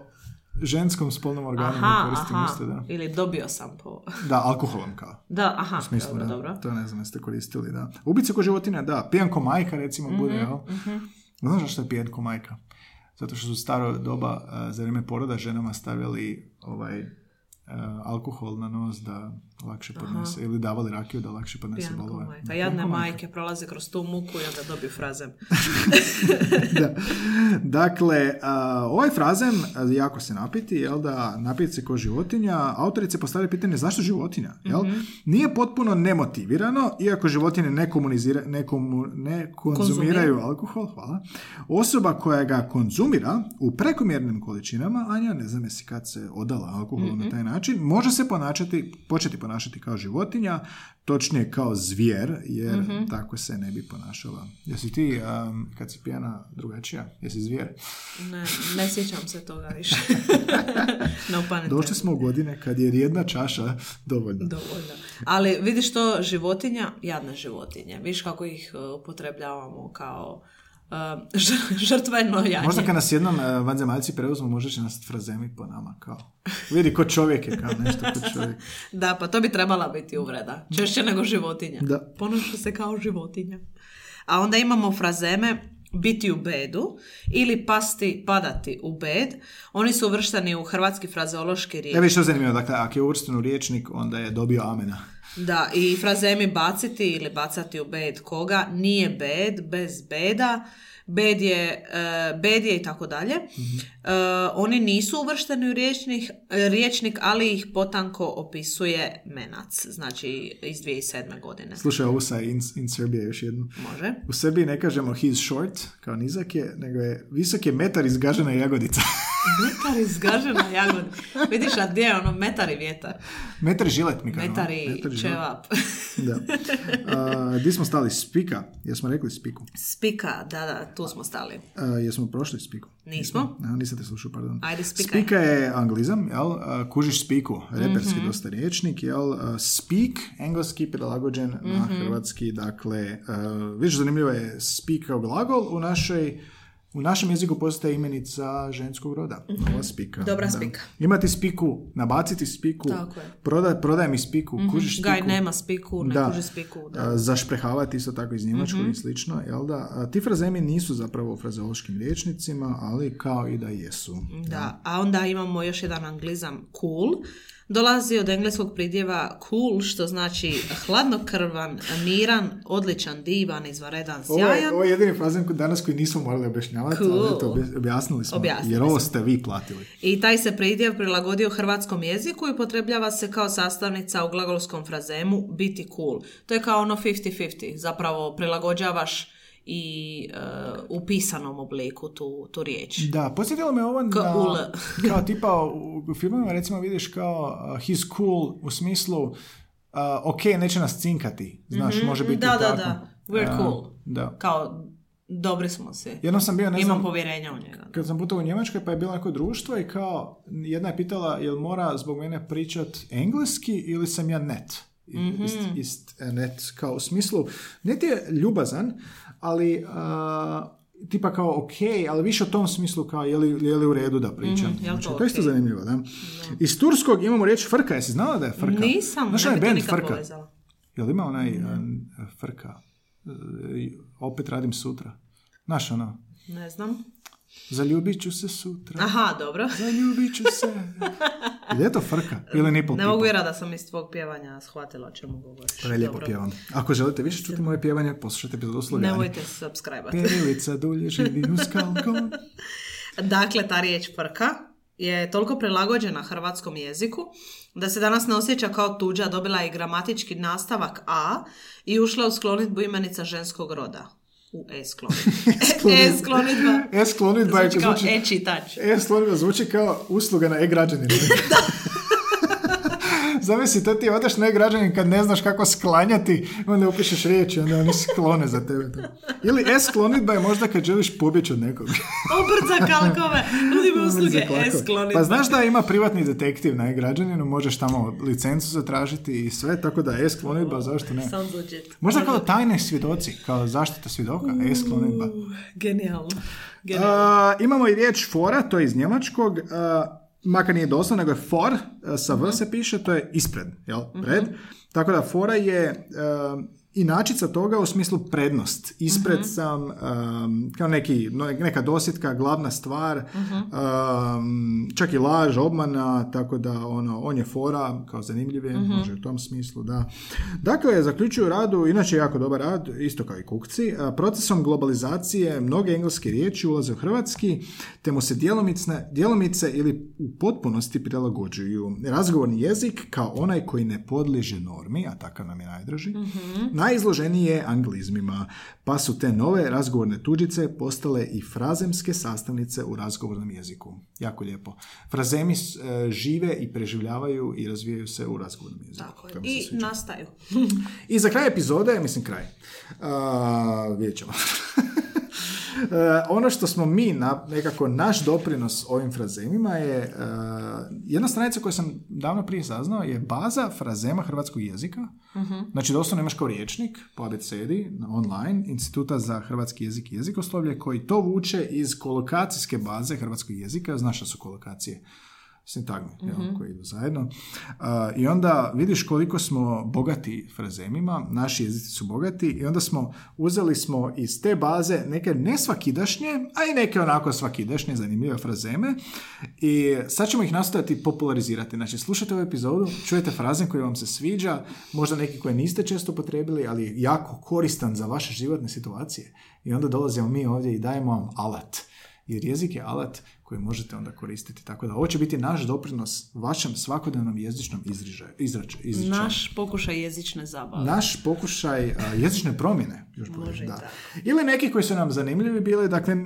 ženskom spolnom organu, Aha, koristim aha. isto, da. Ili dobio sam po... Da, alkoholom kao. Da, aha, U smislu, dobro, da. dobro. To ne znam jeste koristili, da. Ubice ko životinja, da. Pijanko majka, recimo, bude, Mhm, jel? Znaš zašto je pijanko majka? Zato što su staro doba, eh, za vrijeme poroda, ženama stavljali ovaj, alkohol na nos da lakše podnese, ili davali rakiju da lakše podnese Pijanko bolove. majka. Da, Jadne majke prolaze kroz tu muku i onda dobiju frazem. [laughs] da. Dakle, ovaj frazem, jako se napiti, jel da, napiti se ko životinja, autorice postavljaju pitanje zašto životinja, jel? Nije potpuno nemotivirano, iako životinje ne, komunizira, ne, komu- ne konzumiraju alkohol, hvala. Osoba koja ga konzumira u prekomjernim količinama, Anja, ne znam jesi kad se odala alkoholu na taj način, može se ponašati, početi ponašati kao životinja, točnije kao zvijer, jer tako se ne bi ponašala. Jesi ti, um, kad si pijana, drugačija? Jesi zvijer? Ne, ne sjećam se toga više. [laughs] no Došli smo u godine kad je jedna čaša dovoljna. Dovoljno. Ali vidiš to životinja, jadne životinje. Viš kako ih uh, upotrebljavamo kao [laughs] žrtveno janje. Možda kad nas jednom uh, vanzemaljci preuzmu, možda će nas frazemi po nama, kao. Vidi, ko čovjek je, kao nešto ko čovjek. [laughs] Da, pa to bi trebala biti uvreda. Češće nego životinja. Da. Ponaša se kao životinja. A onda imamo frazeme biti u bedu ili pasti, padati u bed. Oni su uvršteni u hrvatski frazeološki riječnik. Ja vidiš što zanimljivo, dakle, ako je uvršten u riječnik, onda je dobio amena. Da, i frazemi baciti ili bacati u bed koga nije bed, bez beda, bed je, e, bed je i tako dalje. E, oni nisu uvršteni u riječnik, riječnik, ali ih potanko opisuje Menac, znači iz 2007. godine. Slušaj, ovo sa in, in Serbia još jednu. Može? U Srbiji ne kažemo he's short, kao nizak je, nego je visok je metar izgažena jagodica. [laughs] Metar izgažena jagod. Vidiš, a gdje je ono metar i vjetar? metar i žilet mi kažemo. Metar i čevap. Da. A, di smo stali? Spika. Jesmo rekli spiku? Spika, da, da, tu smo stali. A, jesmo prošli spiku? Nismo? A, nisam te slušao, pardon. Ajde, spikaj. Spika je anglizam, jel? Kužiš spiku, reperski Mhm. dosta riječnik, jel? Speak, engleski, prilagođen na Mhm. hrvatski, dakle, vidiš, zanimljivo je speak kao glagol u našoj u našem jeziku postaje imenica ženskog roda. Ova spika. Dobra da. spika. Imati spiku, nabaciti spiku, Tako je. prodaj, prodaj mi spiku, kužiš spiku. Gaj nema spiku, ne Da. kuži spiku. Da. A, zašprehavati isto tako iz njemačkog Mhm. i slično, jel da? A, ti frazemi nisu zapravo u frazeološkim riječnicima, ali kao i da jesu. Da, a onda imamo još jedan anglizam cool. Dolazi od engleskog pridjeva cool, što znači hladnokrvan, miran, odličan, divan, izvanredan, je, sjajan. ovo je jedini frazen danas koji nismo morali objašnjavati, Cool. ali eto, obja- objasnili smo, Objasnili jer ovo ste vi platili. I taj se pridjev prilagodio hrvatskom jeziku i upotrebljava se kao sastavnica u glagolskom frazemu biti cool. To je kao ono 50-50, zapravo prilagođavaš i e, u pisanom obliku tu, tu riječ. Da, posjetilo me ovo na, [laughs] kao tipa u, u filmovima recimo vidiš kao uh, he's cool u smislu uh, ok, neće nas cinkati, znaš, može biti. Da, da, tako. da. We're Uh, cool. Da. Kao, dobri smo si. Jednom sam bio, ne Imam znam, povjerenja u njega. kad sam putovao u Njemačkoj pa je bilo neko društvo i kao jedna je pitala jel mora zbog mene pričat engleski ili sam ja net. Mhm. Ist, ist net, kao u smislu, net je ljubazan, ali a, tipa kao ok, ali više u tom smislu kao je li, je li u redu da pričam. Mhm, to Znači, to je isto zanimljivo, da. Iz turskog imamo riječ frka, jesi znala da je frka? Nisam, Znaš ne bi band nikad frka? povezala. Jel ima onaj a, frka? E, opet radim sutra. Znaš ono, Ne znam. Zaljubit ću se sutra. Aha, dobro. [laughs] Zaljubit ću se. Je li to frka? Ili nipple Ne mogu vjerovati da sam iz tvog pjevanja shvatila o čemu govoriš. Prelijepo pjevam. Ako želite više čuti moje pjevanje, poslušajte epizodu Slovljani. Nemojte subscribe Perilica dulje živi uz kalkon. [laughs] Dakle, ta riječ frka je toliko prilagođena hrvatskom jeziku da se danas ne osjeća kao tuđa, dobila je i gramatički nastavak a i ušla u sklonitbu imenica ženskog roda. U e sklonitbu. [laughs] e sklonitba. E sklonitba je Zvuči kao zvuči... e čitač. E sklonitba zvuči kao usluga na e-građaninu. [laughs] Zamisli, to ti odeš na e-građanin kad ne znaš kako sklanjati, onda upišeš riječi, onda oni sklone za tebe. to. Ili e-sklonitba je možda kad želiš pobjeći od nekog. [laughs] Obrca kalkove. Nudi mi usluge Za klako. e sklonitba. Pa znaš da ima privatni detektiv na e-građaninu, možeš tamo licencu zatražiti i sve, tako da e-sklonitba, zašto ne? Možda kao tajne svjedoci, kao zaštita svjedoka, e-sklonitba. Genijalno. Genijalno. A, imamo i riječ fora, to je iz njemačkog, makar nije doslovno, nego je for, a, sa v se piše, to je ispred, jel, pred. Tako da fora je a, inačica toga u smislu prednost. Ispred sam, um, kao neki, neka dosjetka, glavna stvar, um, čak i laž, obmana, tako da ono, on je fora, kao zanimljiv je, može u tom smislu, da. Dakle, zaključuju radu, inače jako dobar rad, isto kao i kukci, a, procesom globalizacije mnoge engleske riječi ulaze u hrvatski, te mu se djelomice, djelomice ili u potpunosti prilagođuju. Razgovorni jezik kao onaj koji ne podliježe normi, a takav nam je najdraži, najizloženiji je anglizmima, pa su te nove razgovorne tuđice postale i frazemske sastavnice u razgovornom jeziku. Jako lijepo. Frazemi e, žive i preživljavaju i razvijaju se u razgovornom jeziku. Tako je. I sviđa. nastaju. I za kraj epizode, mislim kraj, a, vidjet ćemo. [laughs] E, ono što smo mi, na, nekako naš doprinos ovim frazemima je e, jedna stranica koju sam davno prije saznao je baza frazema hrvatskog jezika. Znači doslovno imaš kao riječnik po abecedi online Instituta za hrvatski jezik i jezikoslovlje koji to vuče iz kolokacijske baze hrvatskog jezika. Znaš šta su kolokacije? Sintagme jel, koji idu zajedno. A, I onda vidiš koliko smo bogati frazemima, naši jezici su bogati i onda smo uzeli smo iz te baze neke nesvakidašnje, a i neke onako svakidašnje zanimljive frazeme i sad ćemo ih nastojati popularizirati. Znači, slušajte ovu epizodu, čujete frazem koji vam se sviđa, možda neki koje niste često potrebili, ali jako koristan za vaše životne situacije. I onda dolazimo mi ovdje i dajemo vam alat. Jer jezik je alat koji možete onda koristiti. Tako da ovo će biti naš doprinos vašem svakodnevnom jezičnom izrižaju, izrač, izričaju. Naš pokušaj jezične zabave. Naš pokušaj a, jezične promjene. Još bolje, Može da. Ili neki koji su nam zanimljivi bili, dakle,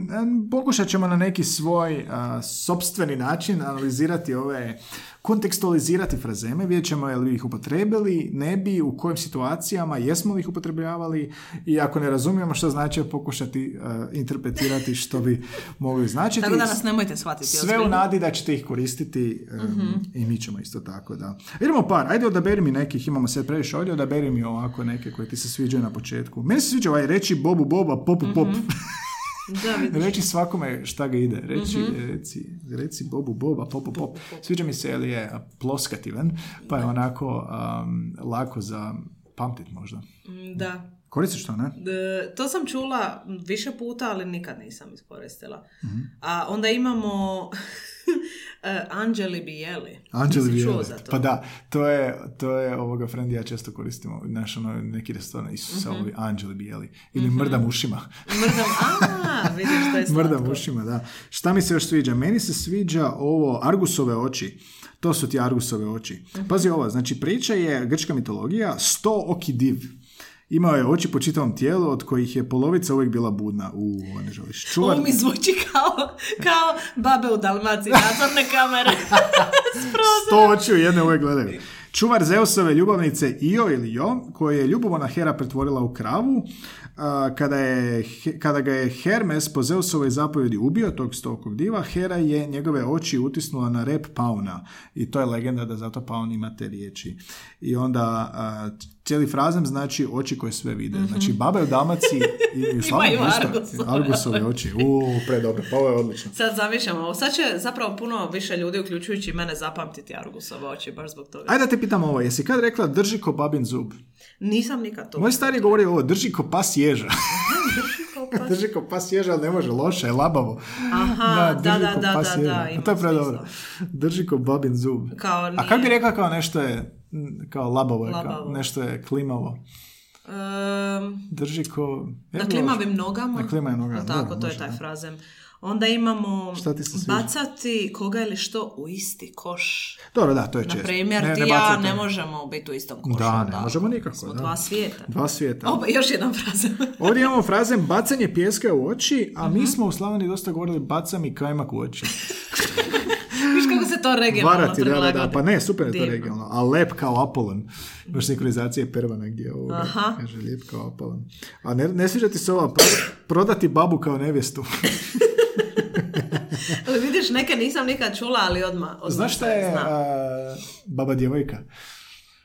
pokušat ćemo na neki svoj a, sopstveni način analizirati ove, kontekstualizirati frazeme, vidjet ćemo je li ih upotrebili, ne bi, u kojim situacijama, jesmo li ih upotrebljavali i ako ne razumijemo što znači pokušati a, interpretirati što bi mogli značiti. Tako da nas nemojte shvatiti Sve u nadi da ćete ih koristiti um, i mi ćemo isto tako da. Idemo par, ajde odaberi mi nekih, imamo sve previše ovdje, odaberi mi ovako neke koje ti se sviđaju na početku. Meni se sviđa ovaj reći bobu boba, popu pop. [laughs] Da, vidiš. reći svakome šta ga ide. Reći, reci, reci bobu boba, popu pop. Sviđa mi se jer je ploskativan, pa je onako um, lako za pamtit možda. Da. Koristiš to, ne? E, To sam čula više puta, ali nikad nisam iskoristila. Mhm. A onda imamo [laughs] E, Anđeli Bijeli. Anđeli Bijeli. Pa da, to je, to je ovoga friend ja često koristimo. Naš ono, neki restoran, Isuse, Mhm. ovi Anđeli Bijeli. Ili mrdam ušima. [laughs] Mrdam, a, vidiš što je slatko. Mrdam ušima, da. Šta mi se još sviđa? Meni se sviđa ovo Argusove oči. To su ti Argusove oči. Mhm. Pazi ovo, znači priča je grčka mitologija, sto oki div. Imao je oči po čitavom tijelu, od kojih je polovica uvijek bila budna. U, ne želiš. Čuvar, Ovo mi zvuči kao, kao babe u Dalmaciji, nadzorne kamere. [laughs] sto očiju jedne uvijek gledaju. Čuvar Zeusove ljubavnice Io ili Jo, koju je ljubomorna Hera pretvorila u kravu, a, kada, je, kada ga je Hermes po Zeusovoj zapovjedi ubio, tog stokog diva, Hera je njegove oči utisnula na rep pauna. I to je legenda da zato paun ima te riječi. I onda a, cijeli frazem znači oči koje sve vide. Znači baba je u Dalmaciji [laughs] i Imaju isto. Argusove Argusove oči. U, predobro, pa ovo je odlično. Sad zamišljam ovo. Sad će zapravo puno više ljudi, uključujući i mene, zapamtiti Argusove oči, baš zbog toga. Ajde da te pitam ovo, jesi kad rekla drži ko babin zub? Nisam nikad to. Moj stari govori ovo, drži ko pas ježa. [laughs] [laughs] Drži ko pas ježa, ali ne može, loše je, labavo. Aha, da, drži da, ko da, pas da, ježa. da, A ima to je predobro. smisla. Kao je, labavo je, kao Labavo. nešto je klimavo. Ehm, Drži ko... na Evo, klimavim nogama. Na klimavim nogama, Tako, da, to je može, taj da. frazem. Onda imamo bacati koga ili što u isti koš. Dobro, da, to je Na često. primjer, Ne, ti ne ja ne možemo biti u istom košu. Da, ne možemo nikako, Smo da. dva svijeta. Dva svijeta. Opa, još jedan frazem. [laughs] Ovdje imamo frazem bacanje pjeska u oči, a Mhm. mi smo u Slavoniji dosta govorili baca mi kajmak u oči. [laughs] Kako se to regionalno Varati, da, da, da. Pa ne, super je to regionalno. A lep kao Apolon. Baš sinkronizacija je prva negdje ovoga. Aha. Kaže, lijep kao Apolon. A ne, ne sviđa ti se ova pro- prodati babu kao nevjestu. Ali [laughs] vidiš, neke nisam nikad čula, ali odmah, odmah Znaš šta je a, baba djevojka?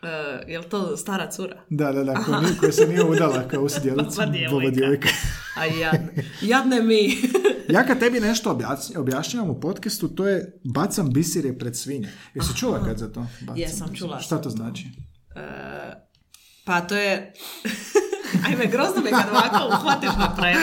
E, jel to stara cura? Da, da, da, koja, koja se nije udala kao usdjelica. Baba djevojka. A jadne. Jadne mi. [laughs] Ja kad tebi nešto objašnjavam u podcastu, to je bacam bisire pred svinje. Jesi čula kad za to? Bacam Jesam, bisire? čula Šta to znači? E, pa to je... [laughs] Ajme, grozno mi je kad ovako uhvatiš na ne,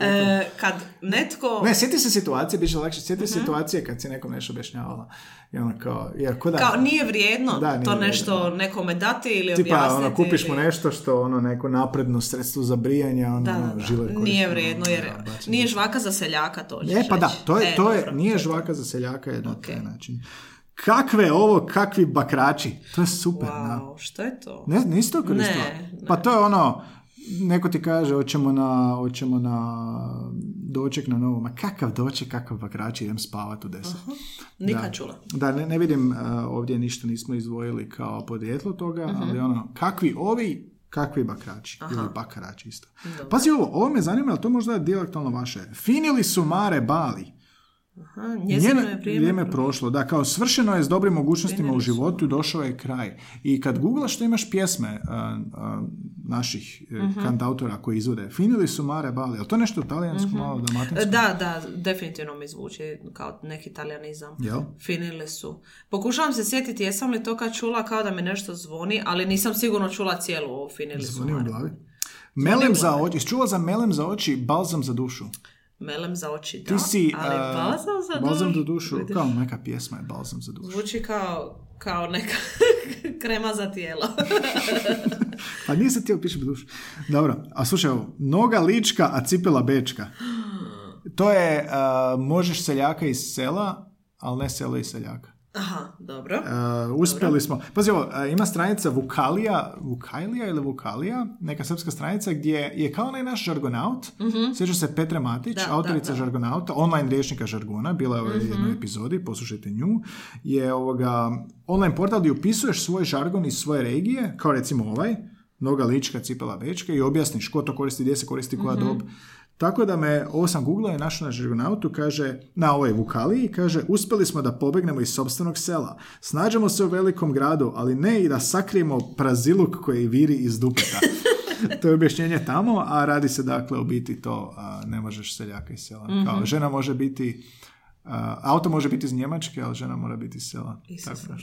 [laughs] E, kad netko... Ne, sjeti se situacije, bit će lakše. Sjeti se situacije kad si nekom nešto objašnjavala. I ono kao, ko da, Kao nije vrijedno Da, nije to vrijedno, nešto nekome dati ili Tipa, objasniti. ono, kupiš mu nešto što, ono, neko napredno sredstvo za brijanje, ono, Da, da, žile da. Nije ono, vrijedno jer da, nije žvaka za seljaka to hoćeš E, pa da, to je, E, to je, dobro. nije žvaka za seljaka je na taj način. Kakve ovo, kakvi bakrači. To je super, da. Wow, što je to? Ne, nisi to koristila? Ne, ne. Pa to je ono, neko ti kaže, hoćemo na, hoćemo na doček na novo. Ma kakav doček, kakav bakrač, idem spavat u deset. Nikad Da. čula. Da, ne, ne vidim, uh, ovdje ništa nismo izdvojili kao podrijetlo toga, Mhm. ali ono, kakvi ovi, kakvi bakrači, Aha. ili bakarači isto. Pazi ovo, ovo me zanima, ali to možda je dijalektalno vaše. Finili su mare bali. Aha, njezino je vrijeme. vrijeme prošlo. Da, kao svršeno je s dobrim mogućnostima u su. životu, došao je kraj. I kad googlaš što imaš pjesme a, a, naših e, Mhm. kantautora koji izvode, finili su mare bali, ali to je nešto talijansko, malo dalmatinsko? Da, da, definitivno mi zvuči kao neki italijanizam. Jel? Finili su. Pokušavam se sjetiti jesam li to kad čula kao da mi nešto zvoni, ali nisam sigurno čula cijelu ovo finili su. Zvoni u Mare. glavi. Melem za oči, čula za melem za oči, balzam za dušu? Melem za oči, da. Ti si... ali a, balzam za balzam dušu. za dušu, Vidiš, kao neka pjesma je balzam za dušu. Zvuči kao, kao neka [laughs] krema za tijelo. [laughs] Pa nije se htio piše dušu. Dobro, a slušaj ovo, noga lička, a cipela bečka. [gasps] To je, a, možeš seljaka iz sela, ali ne selo iz seljaka. Aha, dobro. Uh, uspjeli smo. Pazi ovo, uh, ima stranica Vukalija, Vukalija ili Vukalija, neka srpska stranica gdje je kao onaj naš žargonaut, sjeća se Petre Matić, Da, autorica da, da. žargonauta, online rječnika žargona, bila je u jednoj epizodi, poslušajte nju, je ovoga online portal gdje upisuješ svoj žargon iz svoje regije, kao recimo ovaj, noga lička, cipela bečka i objasniš ko to koristi, gdje se koristi, koja dob. Tako da me, ovo sam googlao i našao na žargonautu, kaže, na ovoj Vukaliji, kaže, uspjeli smo da pobegnemo iz sobstvenog sela. Snađemo se u velikom gradu, ali ne i da sakrijemo praziluk koji viri iz dupeta. [laughs] to je objašnjenje tamo, a radi se dakle u biti to, a, ne možeš seljaka iz sela. Kao, žena može biti A, auto može biti iz Njemačke, ali žena mora biti iz sela.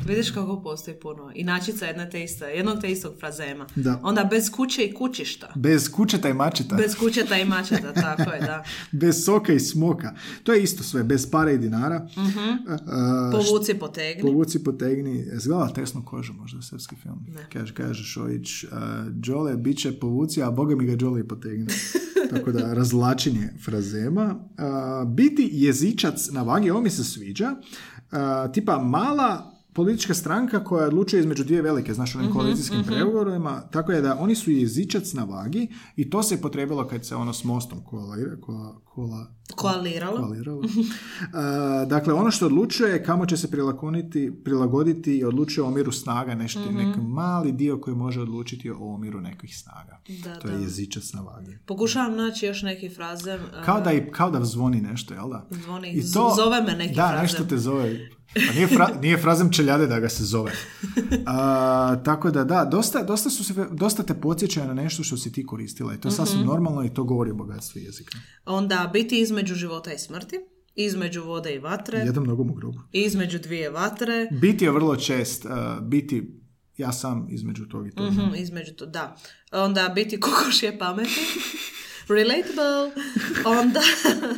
Vidiš kako postoji puno. Inačica jedna te iste, jednog te istog frazema. Da. Onda bez kuće i kućišta. Bez kućeta i mačeta. Bez kućeta i mačeta, [laughs] tako je, da. bez soka i smoka. To je isto sve, bez pare i dinara. A, Povuci, potegni. Povuci, potegni. Zgledala tesnu kožu, možda srpski film. Kaže, kaže Šojić, uh, Đole, bit će povuci, a boga mi ga Đole i potegni. [laughs] Tako da, razlačenje frazema. Uh, biti jezičac na vagi, ovo mi se sviđa. Uh, tipa mala politička stranka koja odlučuje između dvije velike, znaš, onim koalicijskim pregovorima, tako je da oni su jezičac na vagi i to se potrebilo kad se ono s mostom kola, kola, kola, Koaliralo. koaliralo. A, dakle, ono što odlučuje je kamo će se prilagoditi, prilagoditi i odlučuje o omjeru snaga, nešto, Mhm. neki mali dio koji može odlučiti o omjeru nekih snaga. Da, to da. je jezičac na vagi. Pokušavam naći još neki frazem. uh, Kao da, i, kao da zvoni nešto, jel da? Zvoni, I z- zove me neki Da, frazem. nešto te zove. Pa nije, fra, nije frazem čeljade da ga se zove. A, tako da da, dosta, dosta, su se, dosta te podsjećaju na nešto što si ti koristila i to je sasvim Mhm. normalno i to govori o bogatstvu jezika. Onda biti između života i smrti, između vode i vatre, Jednom nogom u grobu. između dvije vatre, Biti je vrlo čest, uh, biti ja sam između tog i toga. mhm, između to, da. Onda biti kokoš je pameti, [laughs] relatable, onda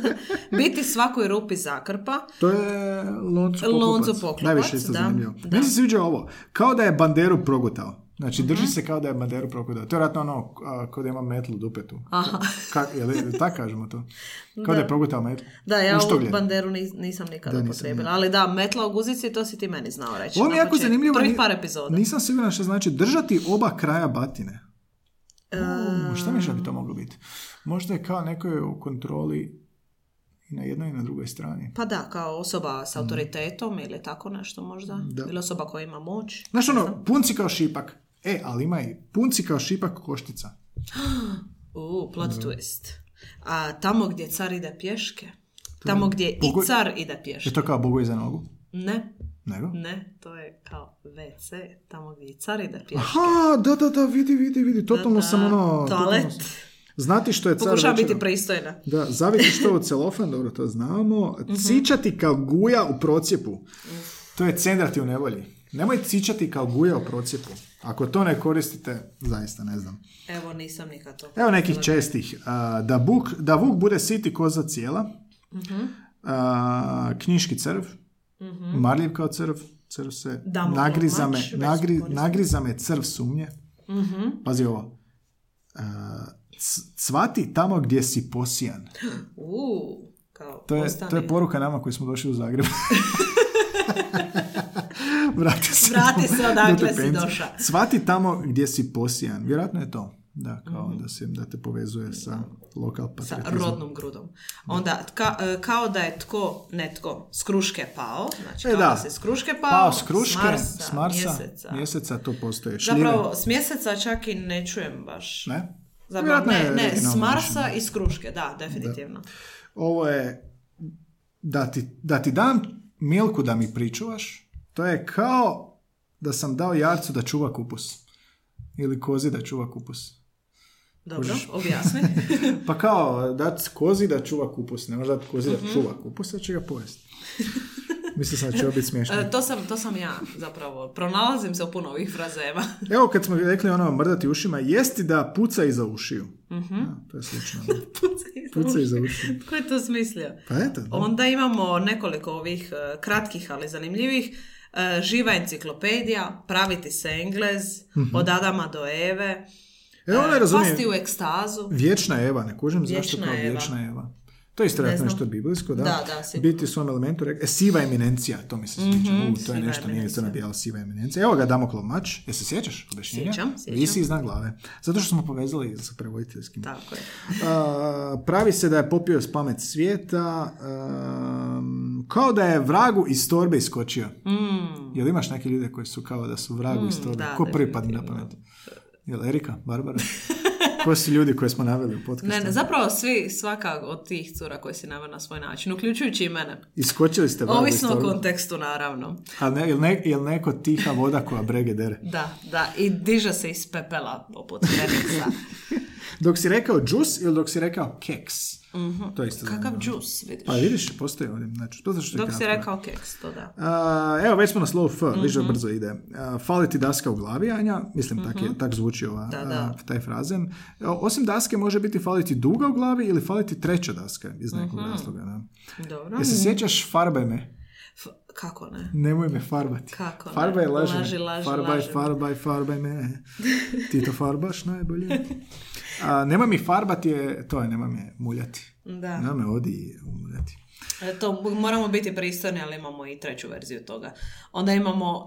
[laughs] biti svakoj rupi zakrpa, To je Lonco Poklopac. Lonco Poklopac, Najviše isto da, zanimljivo. da. Meni se sviđa ovo. Kao da je banderu progutao. Znači, drži Mhm. se kao da je banderu progutao. To je vjerojatno ono, a, kao da ima metlu dupetu. Aha. Ka, je li, tako kažemo to? [laughs] Kao da, je progutao metlu. Da, ja ovu gleda? banderu nis- nisam nikada Da, nisam upotrijebila. Ali da, metla u guzici, to si ti meni znao reći. Ovo je jako zanimljivo. Prvih par epizoda. Nisam siguran što znači držati oba kraja batine. E, U, šta mi bi to moglo biti? Možda je kao neko je u kontroli i na jednoj i na drugoj strani. Pa da, kao osoba s autoritetom ili tako nešto možda. Da. Ili osoba koja ima moć. Znaš ono, punci kao šipak. E, ali ima i punci kao šipak koštica. [gasps] U, plot twist. A tamo gdje car ide pješke. Tamo gdje Pogo- i car ide pješke. Je to kao bogu iza nogu? Ne, Nego? ne, to je kao WC, tamo gdje i car ide pješke. Aha, da, da, da, vidi, vidi, vidi, totalno Da, sam ono... toalet. totalno Znati što je car Pokušavam večera- biti pristojna. Da, zaviti što u celofan, dobro, to znamo. Mhm. Cičati kao guja u procijepu. To je cendrati u nevolji. Nemoj cičati kao guja u procijepu. Ako to ne koristite, zaista ne znam. Evo, nisam nikad to. Evo nekih čestih. Da, buk, da vuk bude siti koza cijela. A, knjiški crv. Marljiv kao crv. Crv se nagriza me, nagri- nagriza me crv sumnje. Mhm. Pazi ovo. C- cvati tamo gdje si posijan. [gasps] U, kao To je, to je poruka nama koji smo došli u Zagreb. [laughs] Vrati se, Vrati se odakle si došao. Cvati tamo gdje si posijan. Vjerojatno je to. Da, kao Mhm. da, se, da te povezuje sa lokal sa patriotizmom. rodnom grudom. Onda, ka- e, kao da je tko, netko, s kruške pao, znači E, kao da. da, se s kruške pao, Pao s kruške, s Marsa, s Marsa, mjeseca. mjeseca, to postoje. Šljive. Zapravo, s mjeseca čak i ne čujem baš. Ne? Zapravo, ne, ne, s Marsa i s kruške, da, definitivno. Ovo je da ti, da ti dam milku da mi pričuvaš, to je kao da sam dao jarcu da čuva kupus. Ili kozi da čuva kupus. Dobro, objasni. [laughs] Pa kao dat kozi da čuva kupus, ne možda dat kozi da čuva kupus, a će ga pojesti. Mislim sam da će biti smiješno. [laughs] E, to, sam, to sam ja, zapravo. Pronalazim se u puno ovih frazema. [laughs] Evo kad smo rekli ono mrdati ušima, jesti da puca iza ušiju. Ja, to je slično. Puca iza ušiju. Tko je to smislio? Pa eto. da. Onda imamo nekoliko ovih e, kratkih, ali zanimljivih. E, živa enciklopedija, praviti se englez, od Adama do Eve, e, ne razumijem. pasti u ekstazu. Vječna Eva, ne kužim zašto Vječna kao Eva. vječna Eva. To je isto Ne nešto biblijsko, da? Da, da. Biti u svom elementu, e, siva eminencija, to mi se sviđa. Mhm, U, to je nešto, nije crna bijela siva eminencija. Evo ga Damoklov mač, jel se sjećaš objašnjenja? Sjećam, sjećam. Visi iznad glave. Zato što smo povezali sa prevoditeljskim. Tako je. A, pravi se da je popio s pamet svijeta, um, kao da je vragu iz torbe iskočio. Mm, Jel imaš neke ljude koji su kao da su vragu iz torbe? da, Ko prvi padne na pamet? Jel Erika, Barbara? [laughs] Ko su ljudi koje smo naveli u podcastu? ne, ne, zapravo svi, svaka od tih cura koje si naveo na svoj način, uključujući i mene. Iskočili ste iz Ovisno o kontekstu, naravno. A ne, jel, ne, jel neko tiha voda koja brege dere? Da, da, i diže se iz pepela poput Feniksa. [laughs] Dok si rekao džus ili dok si rekao keks. To je isto Kakav džus, vidiš. Pa vidiš, postoji ovdje. Znači, to što Dok si rekao keks, to da. A, evo, već smo na slow F, Mhm. da brzo ide. A, fali ti daska u glavi, Anja. Mislim, tak, je, tak zvuči ova, Da, a, da. taj frazem. E, Osim daske može biti faliti duga u glavi ili faliti treća daska iz nekog Mhm. razloga. Da. Dobro. Jel se sjećaš farbaj me? F- kako ne? Nemoj me farbati. Kako ne? Farbaj, laži, Laži, me. laži, farbaj, laži farbaj, farbaj me. Ti to farbaš najbolje. A, nemoj mi farbati je, to je, nemoj me muljati. Da. Nemoj me odi muljati. E, To moramo biti pristojni, ali imamo i treću verziju toga. Onda imamo [laughs]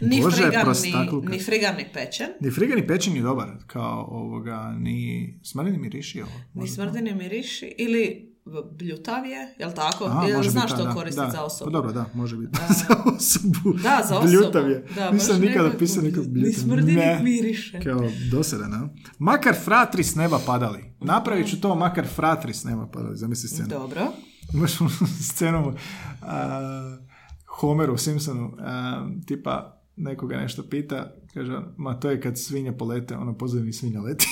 ni Bože, frigan, ni, ni frigan, ni pečen. Ni friga ni pečen je dobar, kao ovoga, ni smrdi ni miriši ovo. Ni možda. smrdi, ni miriši. Ili bljutav je, jel tako? A, Jel znaš biti, to da, koristiti da. za osobu? Pa dobro, da, može biti. [laughs] za osobu. Da, za osobu. Bljutav je. Da, Nisam nikada nekako pisao nikog Ni bljutav. smrdi, Ne. ni miriše. Kao dosadan, a? Makar fratri s neba padali. Napravit ću to, makar fratri s neba padali. Zamisli scenu. Dobro. Imaš [laughs] scenu a, Homeru Simpsonu, a, tipa nekoga nešto pita, kaže, ma to je kad svinje polete, ono pozivni svinja leti.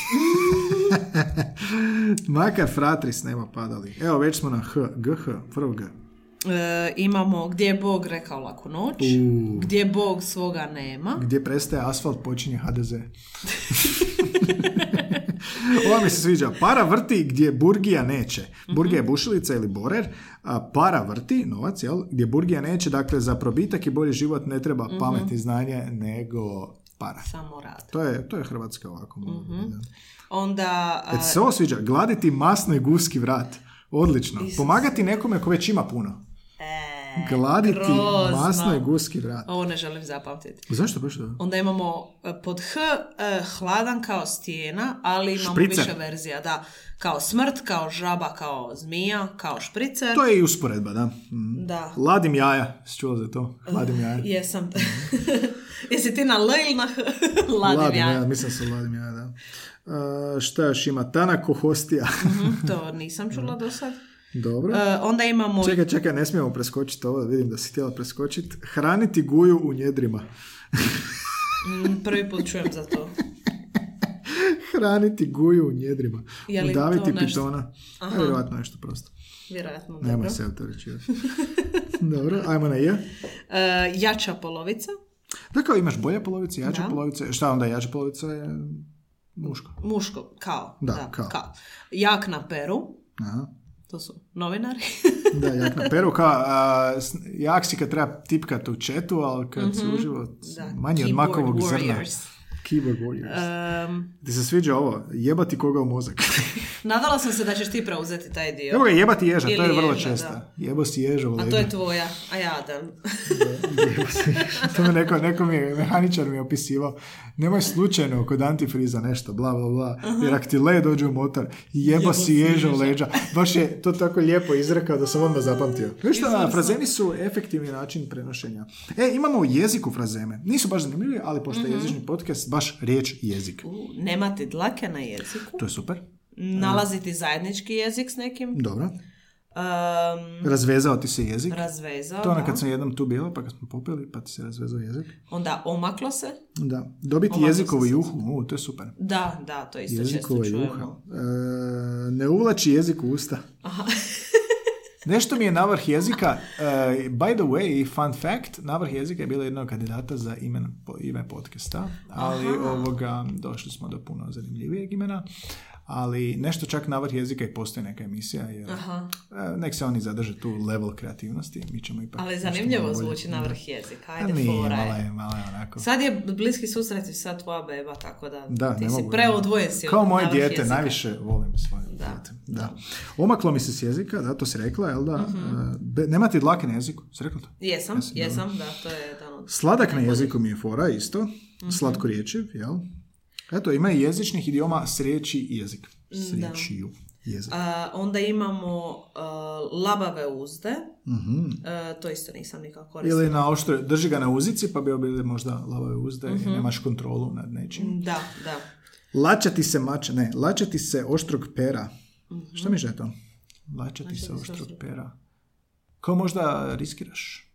[laughs] Makar fratri s nema padali. Evo, već smo na H, GH, prvo G. E, imamo gdje je Bog rekao laku noć, U. gdje Bog svoga nema. Gdje prestaje asfalt, počinje HDZ. [laughs] [laughs] Ova mi se sviđa. Para vrti gdje Burgija neće. Burgija je bušilica ili borer. A para vrti, novac, jel? Gdje Burgija neće. Dakle, za probitak i bolji život ne treba pamet i znanje, nego para. Samo rad. To je, to je Hrvatska ovako. da. Onda... Ti se ovo sviđa? Gladiti masno i guski vrat. Odlično. Pomagati nekome ko već ima puno. e, Gladiti grozno. masno i guski vrat. Ovo ne želim zapamtiti. Zašto baš to? Onda imamo e, pod H e, hladan kao stijena, ali imamo Špricer. više verzija. Da, kao smrt, kao žaba, kao zmija, kao špricer. To je i usporedba, da. Mm. Da. Ladim jaja. Si čula za to? Ladim jaja. [laughs] Jesam. [laughs] Jesi ti na L ili na H? [laughs] Ladim Ladim ja. jaja, mislim se ladim jaja, da. Uh, šta još ima? Tanako hostija. Mhm, To nisam čula do sad. Dobro. E, onda imamo... Čekaj, čekaj, ne smijemo preskočiti ovo, vidim da si htjela preskočiti. Hraniti guju u njedrima. Mm, Prvi put čujem za to. [laughs] Hraniti guju u njedrima. Je to Udaviti nešto? pitona. Aha. Vjerojatno nešto prosto. Vjerojatno, Nemoj dobro. se autoričivati. [laughs] Dobro, ajmo na je. E, jača polovica. Dakle, imaš bolja polovica, jača Da. polovica. Šta onda jača polovica je muško. Muško, kao. Da, kao. Jak na peru. Aha. To su novinari. [laughs] Da, jak na peru, kao, a, jak si kad treba tipkat u četu, ali kad si uživo, Mhm. Da, manje od makovog zrna. Keyboard warriors. Em, Ti se sviđa ovo? Jebati koga u mozak. [laughs] nadala sam se da ćeš ti preuzeti taj dio. Evo ga, jebati ježa, to je Ili vrlo ježa, često. da. Jebo si ježa u A to je tvoja, a ja da. Jebo si ježa. to me neko, neko mi je, mehaničar mi je opisivao. Nemoj slučajno kod antifriza nešto, bla, bla, bla. Jer ako ti le dođe u motor, jebo, Jebo si ježa u leđa. Baš je to tako lijepo izrekao da sam odmah zapamtio. Viš što, frazemi su efektivni način prenošenja. E, imamo u jeziku frazeme. Nisu baš zanimljivi, ali pošto je jezični podcast, baš riječ jezik. U, nemati dlake na jeziku. To je super. Nalaziti zajednički jezik s nekim. Dobro. em, Razvezao ti se jezik. razvezao. To je ono kad sam jednom tu bila, pa kad smo popili, pa ti se razvezao jezik. Onda omaklo se. Da. Dobiti Ovako jezikovu juhu, u, to je super. Da, da, to isto Jezikova često juha. čujemo. E, ne uvlači jezik u usta. [laughs] Nešto mi je navrh jezika, e, by the way, fun fact, navrh jezika je bila jedna od kandidata za imen, ime podcasta, ali ovoga, došli smo do puno zanimljivijeg imena, ali nešto čak navrh jezika i postoji neka emisija, jer Aha. e, nek se oni zadrže tu level kreativnosti, mi ćemo ipak... Ali zanimljivo zvuči na vrh jezika. A Ajde, nije, fora malo je. je, malo je onako. Sad je bliski susret i sad tvoja beba, tako da, Da, ti ne si mogu. preodvojen si Kao moje dijete, jezika. najviše volim svoje Da. dijete. Da. Omaklo mi se s jezika, da, to si rekla, jel da? Mhm. E, be- nema ti dlake na jeziku, si rekla to? Jesam, Jesi, jesam, da, to je od... Sladak na jeziku mi je fora, isto. Mhm. Slatko riječiv, jel? Eto, ima i jezičnih idioma s riječi i jezik. S Da. riječiju jezik. A, onda imamo a, labave uzde, Mhm. A, to isto nisam nikako koristila. Ili na oštro, drži ga na uzici, pa bi bili možda lavove uzde Mhm. i nemaš kontrolu nad nečim. Da, da. Lačati se mač, ne, lačati se oštrog pera. Mhm. Šta mi je to? Lačati se oštrog pera. Kao možda riskiraš?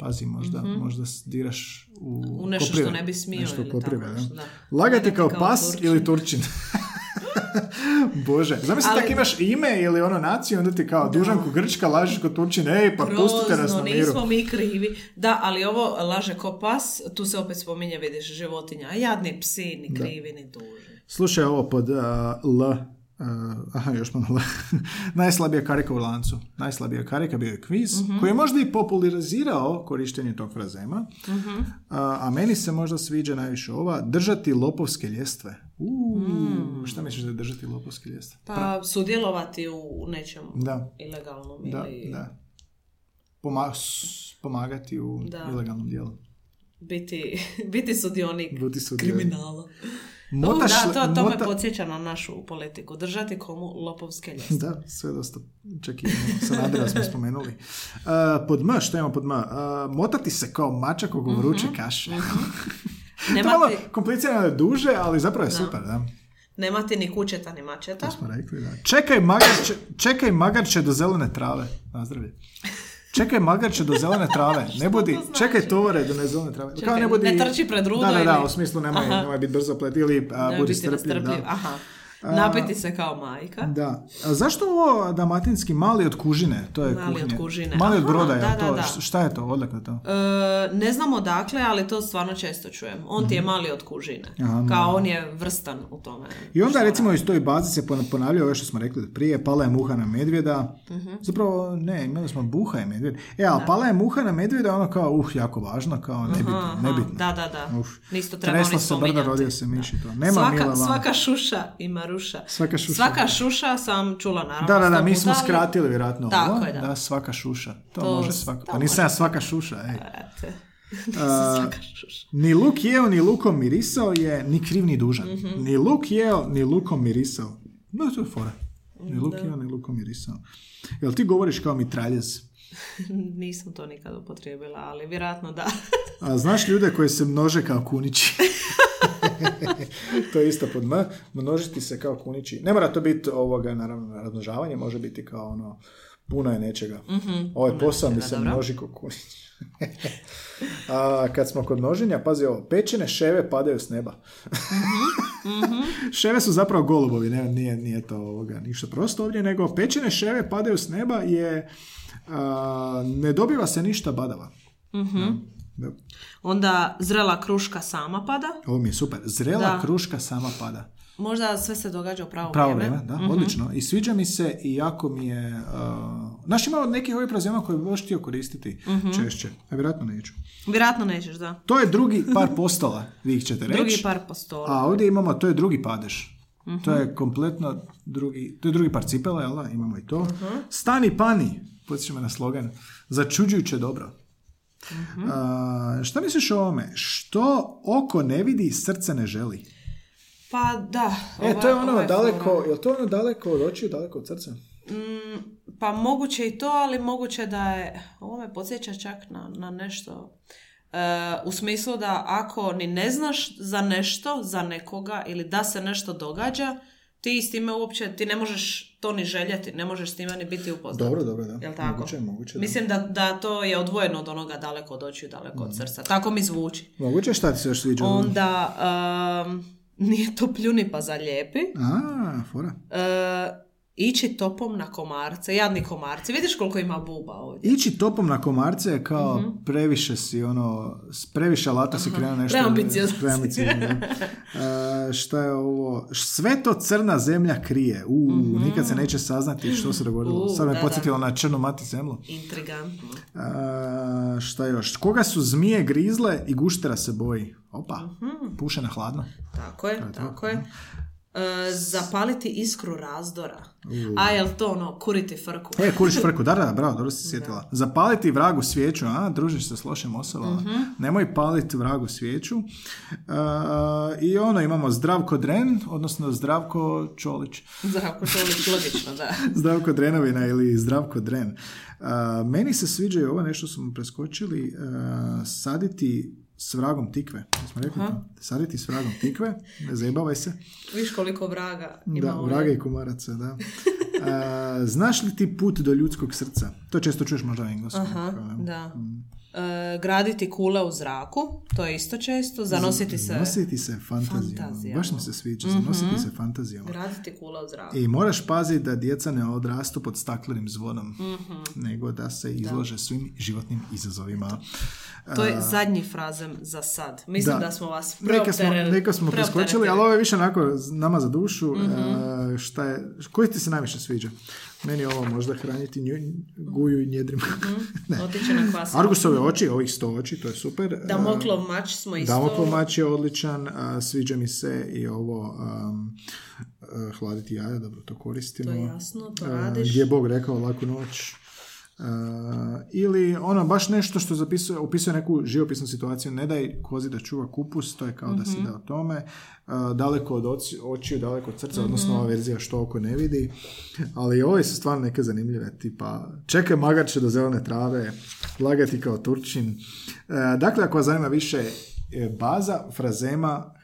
Pazi, možda, možda s- diraš u. U nešto koprive. što ne bi smio Nešto ili koprive, tako da. nešto, da. Lagati kao, pas Turčin. ili turčin. [laughs] Bože, zamisli tako imaš ime ili ono naciju, onda ti kao dužanku Grčka, lažeš kod Turčin, ej, pa pustite nas na miru. nismo mi krivi. Da, ali ovo laže ko pas, tu se opet spominje, vidiš, životinja. A jadni psi, ni krivi, ni dužni. Slušaj ovo pod uh, L. uh, aha, još malo. [laughs] Najslabija karika u lancu. Najslabija karika bio je kviz, Mhm. koji je možda i popularizirao korištenje tog frazema. Mhm. A, a meni se možda sviđa najviše ova, držati lopovske ljestve. Uuu, šta misliš da je držati lopovske ljestve? Mm. Pa sudjelovati u u nečem Da, ilegalnom da, ili da. Poma- pomagati u Da. ilegalnom dijelu. biti, [laughs] biti sudionik Biti sudionik. kriminala. Motaš, da, to, to mota- me podsjeća na našu politiku. Držati komu lopovske ljestve. Da, sve dosta i Sanadera smo spomenuli. Uh, pod M, što ima pod M? Uh, motati se kao mačak oko vruće kaše. [laughs] to je malo Nemati, komplicirano je duže, ali zapravo je super, da. nemati ni kućeta ni mačeta. Smo rekli, da. Čekaj magarče, čekaj magarče do zelene trave. Nazdravlje. Čekaj magarče do zelene trave. [laughs] Ne budi, to znači? čekaj tovare do ne zelene trave. Čekaj, Kao ne, budi, ne trči pred rudo Da, da, da, ili- u smislu nemoj, nemoj biti brzo plet ili a, budi strpljiv. Da. Aha. Napiti se kao majka. Da. A zašto ovo dalmatinski mali od kužine? To je Mali od kuhinja. kužine. Mali od Aha, broda, je da, to? da, da. Šta je to? Odakle to? E, ne znam odakle, ali to stvarno često čujem. On ti je mali od kužine. Mhm. Aha, Kao on je vrstan u tome. I onda recimo iz toj bazi se pon- ponavlja ovo što smo rekli od prije, pala je muha na medvjeda. Mhm. Zapravo ne, imali smo buha je medvjed. E, ali pala je muha na medvjeda, ono kao, uh, jako važno, kao nebitno, Aha, nebitno. Da, da, da. Uf. Nisto treba Tresla se brda, rodio se miš i to. Nema svaka, mila svaka šuša ima ruša. Svaka šuša. Svaka šuša sam čula naravno. Da, da, da, mi smo skratili vjerojatno Tako ovo. je, da. svaka šuša. To, To može s- svaka. to Pa nisam ja svaka šuša, ej. [laughs] [laughs] A. Ni luk jeo, ni lukom mirisao je ni kriv ni dužan. Mhm. Ni luk jeo, ni lukom mirisao. No, to je fora. Ni luk jeo, ni lukom mirisao. Jel ti govoriš kao mitraljez? [laughs] Nisam to nikad upotrijebila, ali vjerojatno da. A znaš ljude koji se množe kao kunići? [laughs] to je isto pod M. Množiti se kao kunići. Ne mora to biti ovoga, naravno, razmnožavanje. Može biti kao ono, puno je nečega. Ovaj posao mi se dobro. množi kao kunić. [laughs] A, kad smo kod množenja, pazi ovo, pečene ševe padaju s neba. [laughs] ševe su zapravo golubovi, ne, nije, nije to ovoga, ništa prosto ovdje, nego pečene ševe padaju s neba je a, ne dobiva se ništa badava. Da. Onda zrela kruška sama pada. Ovo mi je super. Zrela Da. kruška sama pada. Možda sve se događa u pravo, Pravo vrijeme. da, odlično. I sviđa mi se i jako mi je... Uh, znaš, ima od nekih ovih prazema koje bi baš htio koristiti češće. A vjerojatno neću. Vjerojatno nećeš, da. To je drugi par postola, vi ćete [laughs] reći. Drugi par po stolu. A ovdje imamo, to je drugi padeš. To je kompletno drugi, to je drugi par cipela, jel da? Imamo i to. Stani pani, podsjeća me na slogan, začuđujuće dobro. A, šta misliš o ovome? Što oko ne vidi, srce ne želi? Pa da. E, to je ova- ono ovaj daleko, je li to ono daleko od očiju, daleko od srca? Mm, pa moguće i to, ali moguće da je, ovo me podsjeća čak na, na nešto, e, u smislu da ako ni ne znaš za nešto, za nekoga ili da se nešto događa, ti s time uopće, ti ne možeš to ni željeti, ne možeš s time ni biti upoznat. Dobro, dobro, da. Jel tako? Moguće, moguće, da. Mislim da, da to je odvojeno od onoga daleko od očiju, daleko od srca. Tako mi zvuči. Moguće, šta ti se još sviđa? Onda, um, [laughs] nije to pljuni pa zalijepi. A, fora. E, ići topom na komarce, jadni komarci. Vidiš koliko ima buba ovdje. Ići topom na komarce je kao Mhm. previše si ono, s previše alata si krenuo nešto. Preambiciozno da. A, šta je ovo? Sve to crna zemlja krije. U, nikad se neće saznati što se dogodilo. Mhm. U, Sad me da, podsjetilo na črnu mati zemlju. Intrigantno. A, šta još? Koga su zmije grizle i guštera se boji? Opa, Mhm. puše na hladno. Tako je, tako je. E, zapaliti iskru razdora. A jel to ono, kuriti frku? E, kuriš frku, da, da, bravo, dobro si [laughs] sjetila. Zapaliti vragu svijeću, a, družiš se s lošim osobama. Mhm. Nemoj paliti vragu svijeću. E, I ono, imamo Zdravko Dren, odnosno Zdravko Čolić. Zdravko Čolić, logično, da. [laughs] Zdravko Drenovina ili Zdravko Dren. E, meni se sviđaju ovo nešto smo preskočili, saditi s vragom tikve. Smo rekli? Saditi s vragom tikve, ne zajebavaj se. Viš koliko vraga ima Da, vraga i kumaraca, da. [laughs] A, znaš li ti put do ljudskog srca? To često čuješ možda u engleskom. Aha, kao, ne? Da. E, graditi kule u zraku, to je isto često. Zanositi se... Zanositi se fantazijama. fantazijama. Baš mi se sviđa. Zanositi se fantazijama. Graditi kule u zraku. I moraš paziti da djeca ne odrastu pod staklenim zvonom, Mhm. nego da se izlože svim životnim izazovima. To je zadnji frazem za sad. Mislim da, smo vas neka smo, preopterili- neka smo preskočili, ali ovo je više onako nama za dušu. Mhm. E, šta je, koji ti se najviše sviđa? Meni je ovo možda hraniti nju, guju i njedrima. [laughs] na kvas. Argusove oči, ovih sto oči, to je super. E, Damoklov mač smo isto... Damoklov mač je odličan, a, sviđa mi se i ovo um, a, hladiti jaja, dobro to koristimo. To je jasno, to A, radiš. Gdje je Bog rekao laku noć. A, ili ono baš nešto što zapisuje, opisuje neku živopisnu situaciju, ne daj kozi da čuva kupus, to je kao da Mhm. si dao tome, A, daleko od oci, očiju, daleko od srca, Mhm. odnosno ova verzija što oko ne vidi, ali ove su stvarno neke zanimljive, tipa čekaj magarče do zelene trave, lagati kao Turčin. E, dakle, ako vas zanima više baza, frazema,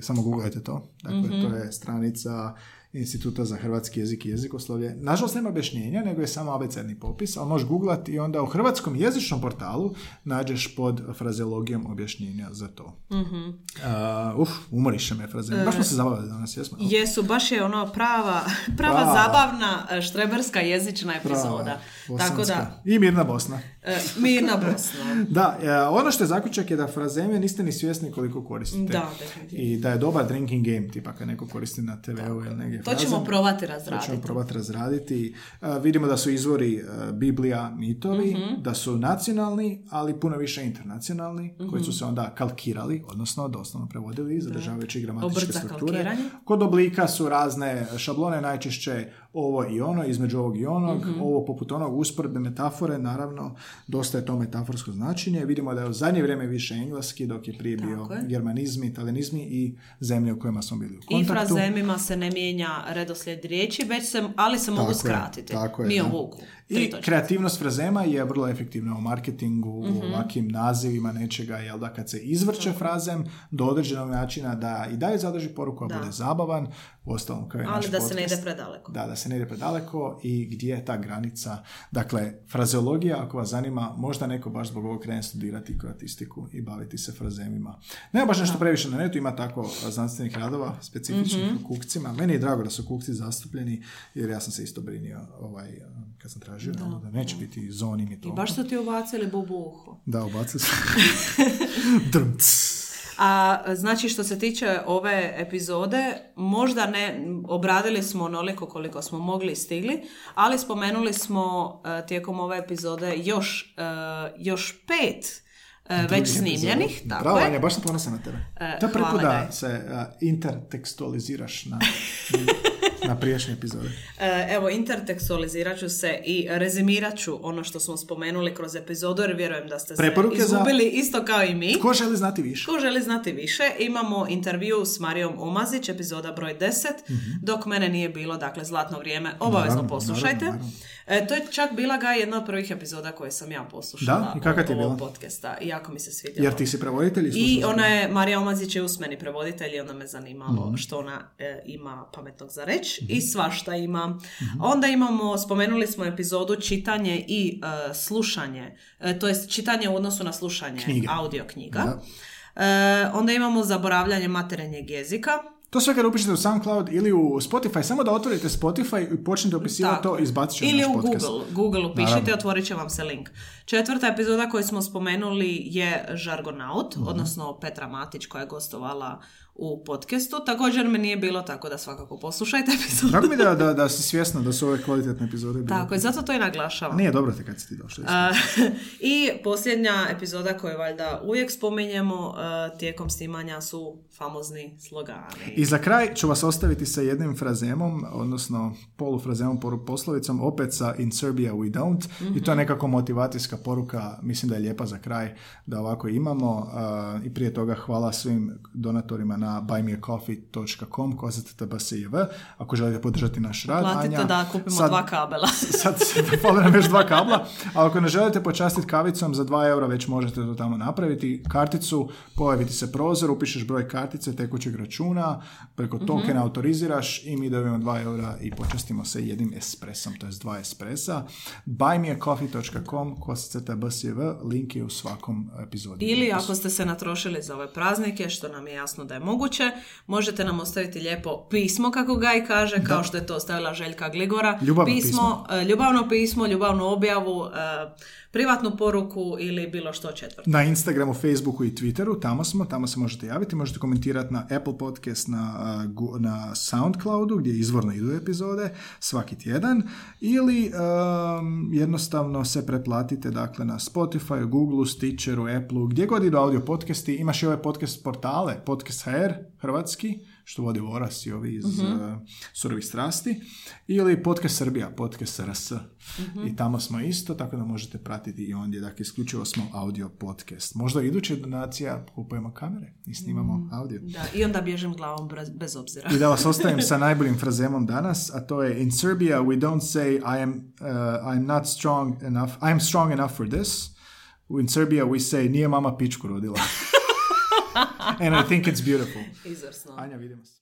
samo googlajte to, dakle, Mhm. to je stranica Instituta za hrvatski jezik i jezikoslovlje. Nažalost nema objašnjenja, nego je samo abecedni popis, ali možeš googlati i onda u hrvatskom jezičnom portalu nađeš pod frazeologijom objašnjenja za to. Mhm. Uh, uf, umoriše me frazem. Baš smo se zabavili danas, jesmo? Jesu, baš je ono prava, prava Prava. zabavna e, štreberska jezična epizoda. Prava, Tako da, I Mirna Bosna. E, mirna Bosna. [laughs] Da, e, ono što je zaključak je da frazeme niste ni svjesni koliko koristite. Da. I da je dobar drinking game, tipa kad neko koristi na TV-u ili negdje To frazem. ćemo probati To ćemo razraditi. probati razraditi. E, vidimo da su izvori Biblija, mitovi, Mhm. da su nacionalni, ali puno više internacionalni, Mhm. koji su se onda kalkirali, odnosno doslovno prevodili, zadržavajući gramatičke Obrca strukture. kalkiranje. Kod oblika su razne šablone, najčešće ovo i ono, između ovog i onog, Mhm. ovo poput onog usporedbe metafore, naravno, dosta je to metaforsko značenje. Vidimo da je u zadnje vrijeme više engleski, dok je prije bio je. germanizmi, italijanizmi i zemlje u kojima smo bili u I kontaktu. frazemima se ne mijenja redoslijed riječi, već se, ali se mogu Tako je, skratiti. tako je, Mi da. I kreativnost frazema je vrlo efektivna u marketingu, Mhm. u ovakvim nazivima nečega, jel da kad se izvrće frazem do određenog načina da i dalje zadrži poruku, a Da. bude zabavan, uostalom kao i naš Ali da se ne ide predaleko. Da, da se ne ide predaleko i gdje je ta granica. Dakle, frazeologija, ako vas zanima, možda neko baš zbog ovog krene studirati kroatistiku i baviti se frazemima. Nema baš nešto previše na netu, ima tako znanstvenih radova specifičnih Mhm. o kukcima. Meni je drago da su kukci zastupljeni, jer ja sam se isto brinio ovaj, kad sam tražio, da, da neće biti zoni mi to. I baš su ti ubacili bubu u uho. Da, ubacili su. [laughs] Drmc. A znači što se tiče ove epizode, možda ne obradili smo onoliko koliko smo mogli i stigli, ali spomenuli smo e, tijekom ove epizode još, e, još pet e, već snimljenih. Tako Bravo. Anja, baš sam ponosan na tebe. To je da se intertekstualiziraš na, [laughs] na prijašnje epizode. [laughs] E, Evo, intertekstualizirat ću se i rezimirat ću ono što smo spomenuli kroz epizodu, jer vjerujem da ste Preporuke se za- izgubili isto kao i mi. Ko želi znati više? Ko želi znati više, imamo intervju s Marijom Omazić, epizoda broj 10, dok mene nije bilo, dakle, zlatno vrijeme, obavezno Naravno, poslušajte. naravno, E, to je čak bila ga jedna od prvih epizoda koje sam ja poslušala Da? I kakva ti je ovog bila? podcasta. I jako mi se svidjela. Jer ti si prevoditelj i ona je, Marija Omazić je usmeni prevoditelj i onda me zanimalo Mhm. što ona e, ima pametnog za reći i svašta ima. Mhm. Onda imamo, spomenuli smo epizodu čitanje i e, slušanje, e, to jest čitanje u odnosu na slušanje Knjige. audio knjiga. Da. E, onda imamo zaboravljanje materinjeg jezika. To sve kad upišete u SoundCloud ili u Spotify, samo da otvorite Spotify i počnete opisivati to, izbacit će Ili u podcast. Google. Google upišite, Naravno. otvorit će vam se link. Četvrta epizoda koju smo spomenuli je Žargonaut, Mhm. odnosno Petra Matić koja je gostovala u podcastu. Također me nije bilo tako da svakako poslušajte epizodu. Drago mi da, da, da [laughs] si svjesna da su ove kvalitetne epizode bile. Tako je, zato to i naglašavam. Nije dobro te kad si ti došla. [laughs] I posljednja epizoda koju valjda uvijek spominjemo tijekom snimanja su famozni slogani. I za kraj ću vas ostaviti sa jednim frazemom, odnosno polufrazemom, poru- poslovicom, opet sa In Serbia we don't. I to je nekako motivacijska poruka, mislim da je lijepa za kraj da ovako imamo. I prije toga hvala svim donatorima na buymeacoffee.com kozactbsiv ako želite podržati naš rad. Platite Anja, da kupimo sad- dva kabela. [laughs] sad se fale nam još dva kabla, ali ako ne želite počastiti kavicom za 2 eura već možete to tamo napraviti. Karticu, pojavi ti se prozor, upišeš broj kartice, tekućeg računa, preko Mhm. tokena autoriziraš i mi dobijemo 2 eura i počastimo se jednim espresom, to je dva espresa. buymeacoffee.com kosacrta bsiv, link je u svakom epizodi. Ili ako ste se natrošili za ove praznike, što nam je jasno da je moguće, možete nam ostaviti lijepo pismo, kako ga i kaže, kao što je to ostavila Željka Gligora. Ljubavno pismo, e, ljubavno pismo, ljubavnu objavu, e, privatnu poruku ili bilo što četvrto. Na Instagramu, Facebooku i Twitteru, tamo smo, tamo se možete javiti, možete komentirati na Apple Podcast, na, na Soundcloudu gdje izvorno idu epizode svaki tjedan ili um, jednostavno se pretplatite dakle na Spotify, Google, Stitcheru, Appleu, gdje god idu audio podcasti, imaš i ove podcast portale, Podcast HR, hrvatski, što vodi Voras i ovi iz uh, surovih strasti, ili Podcast Srbija, Podcast RS. I tamo smo isto, tako da možete pratiti i ondje. Dakle, isključivo smo audio podcast. Možda iduća donacija kupujemo kamere i snimamo audio. Da, I onda bježim glavom bez, obzira. I da vas ostavim [laughs] sa najboljim frazemom danas, a to je In Serbia we don't say I am, uh, I'm not strong enough, I am strong enough for this. In Serbia we say nije mama pičku rodila. [laughs] And I think it's beautiful. Izvrsno. Anja, vidimo se.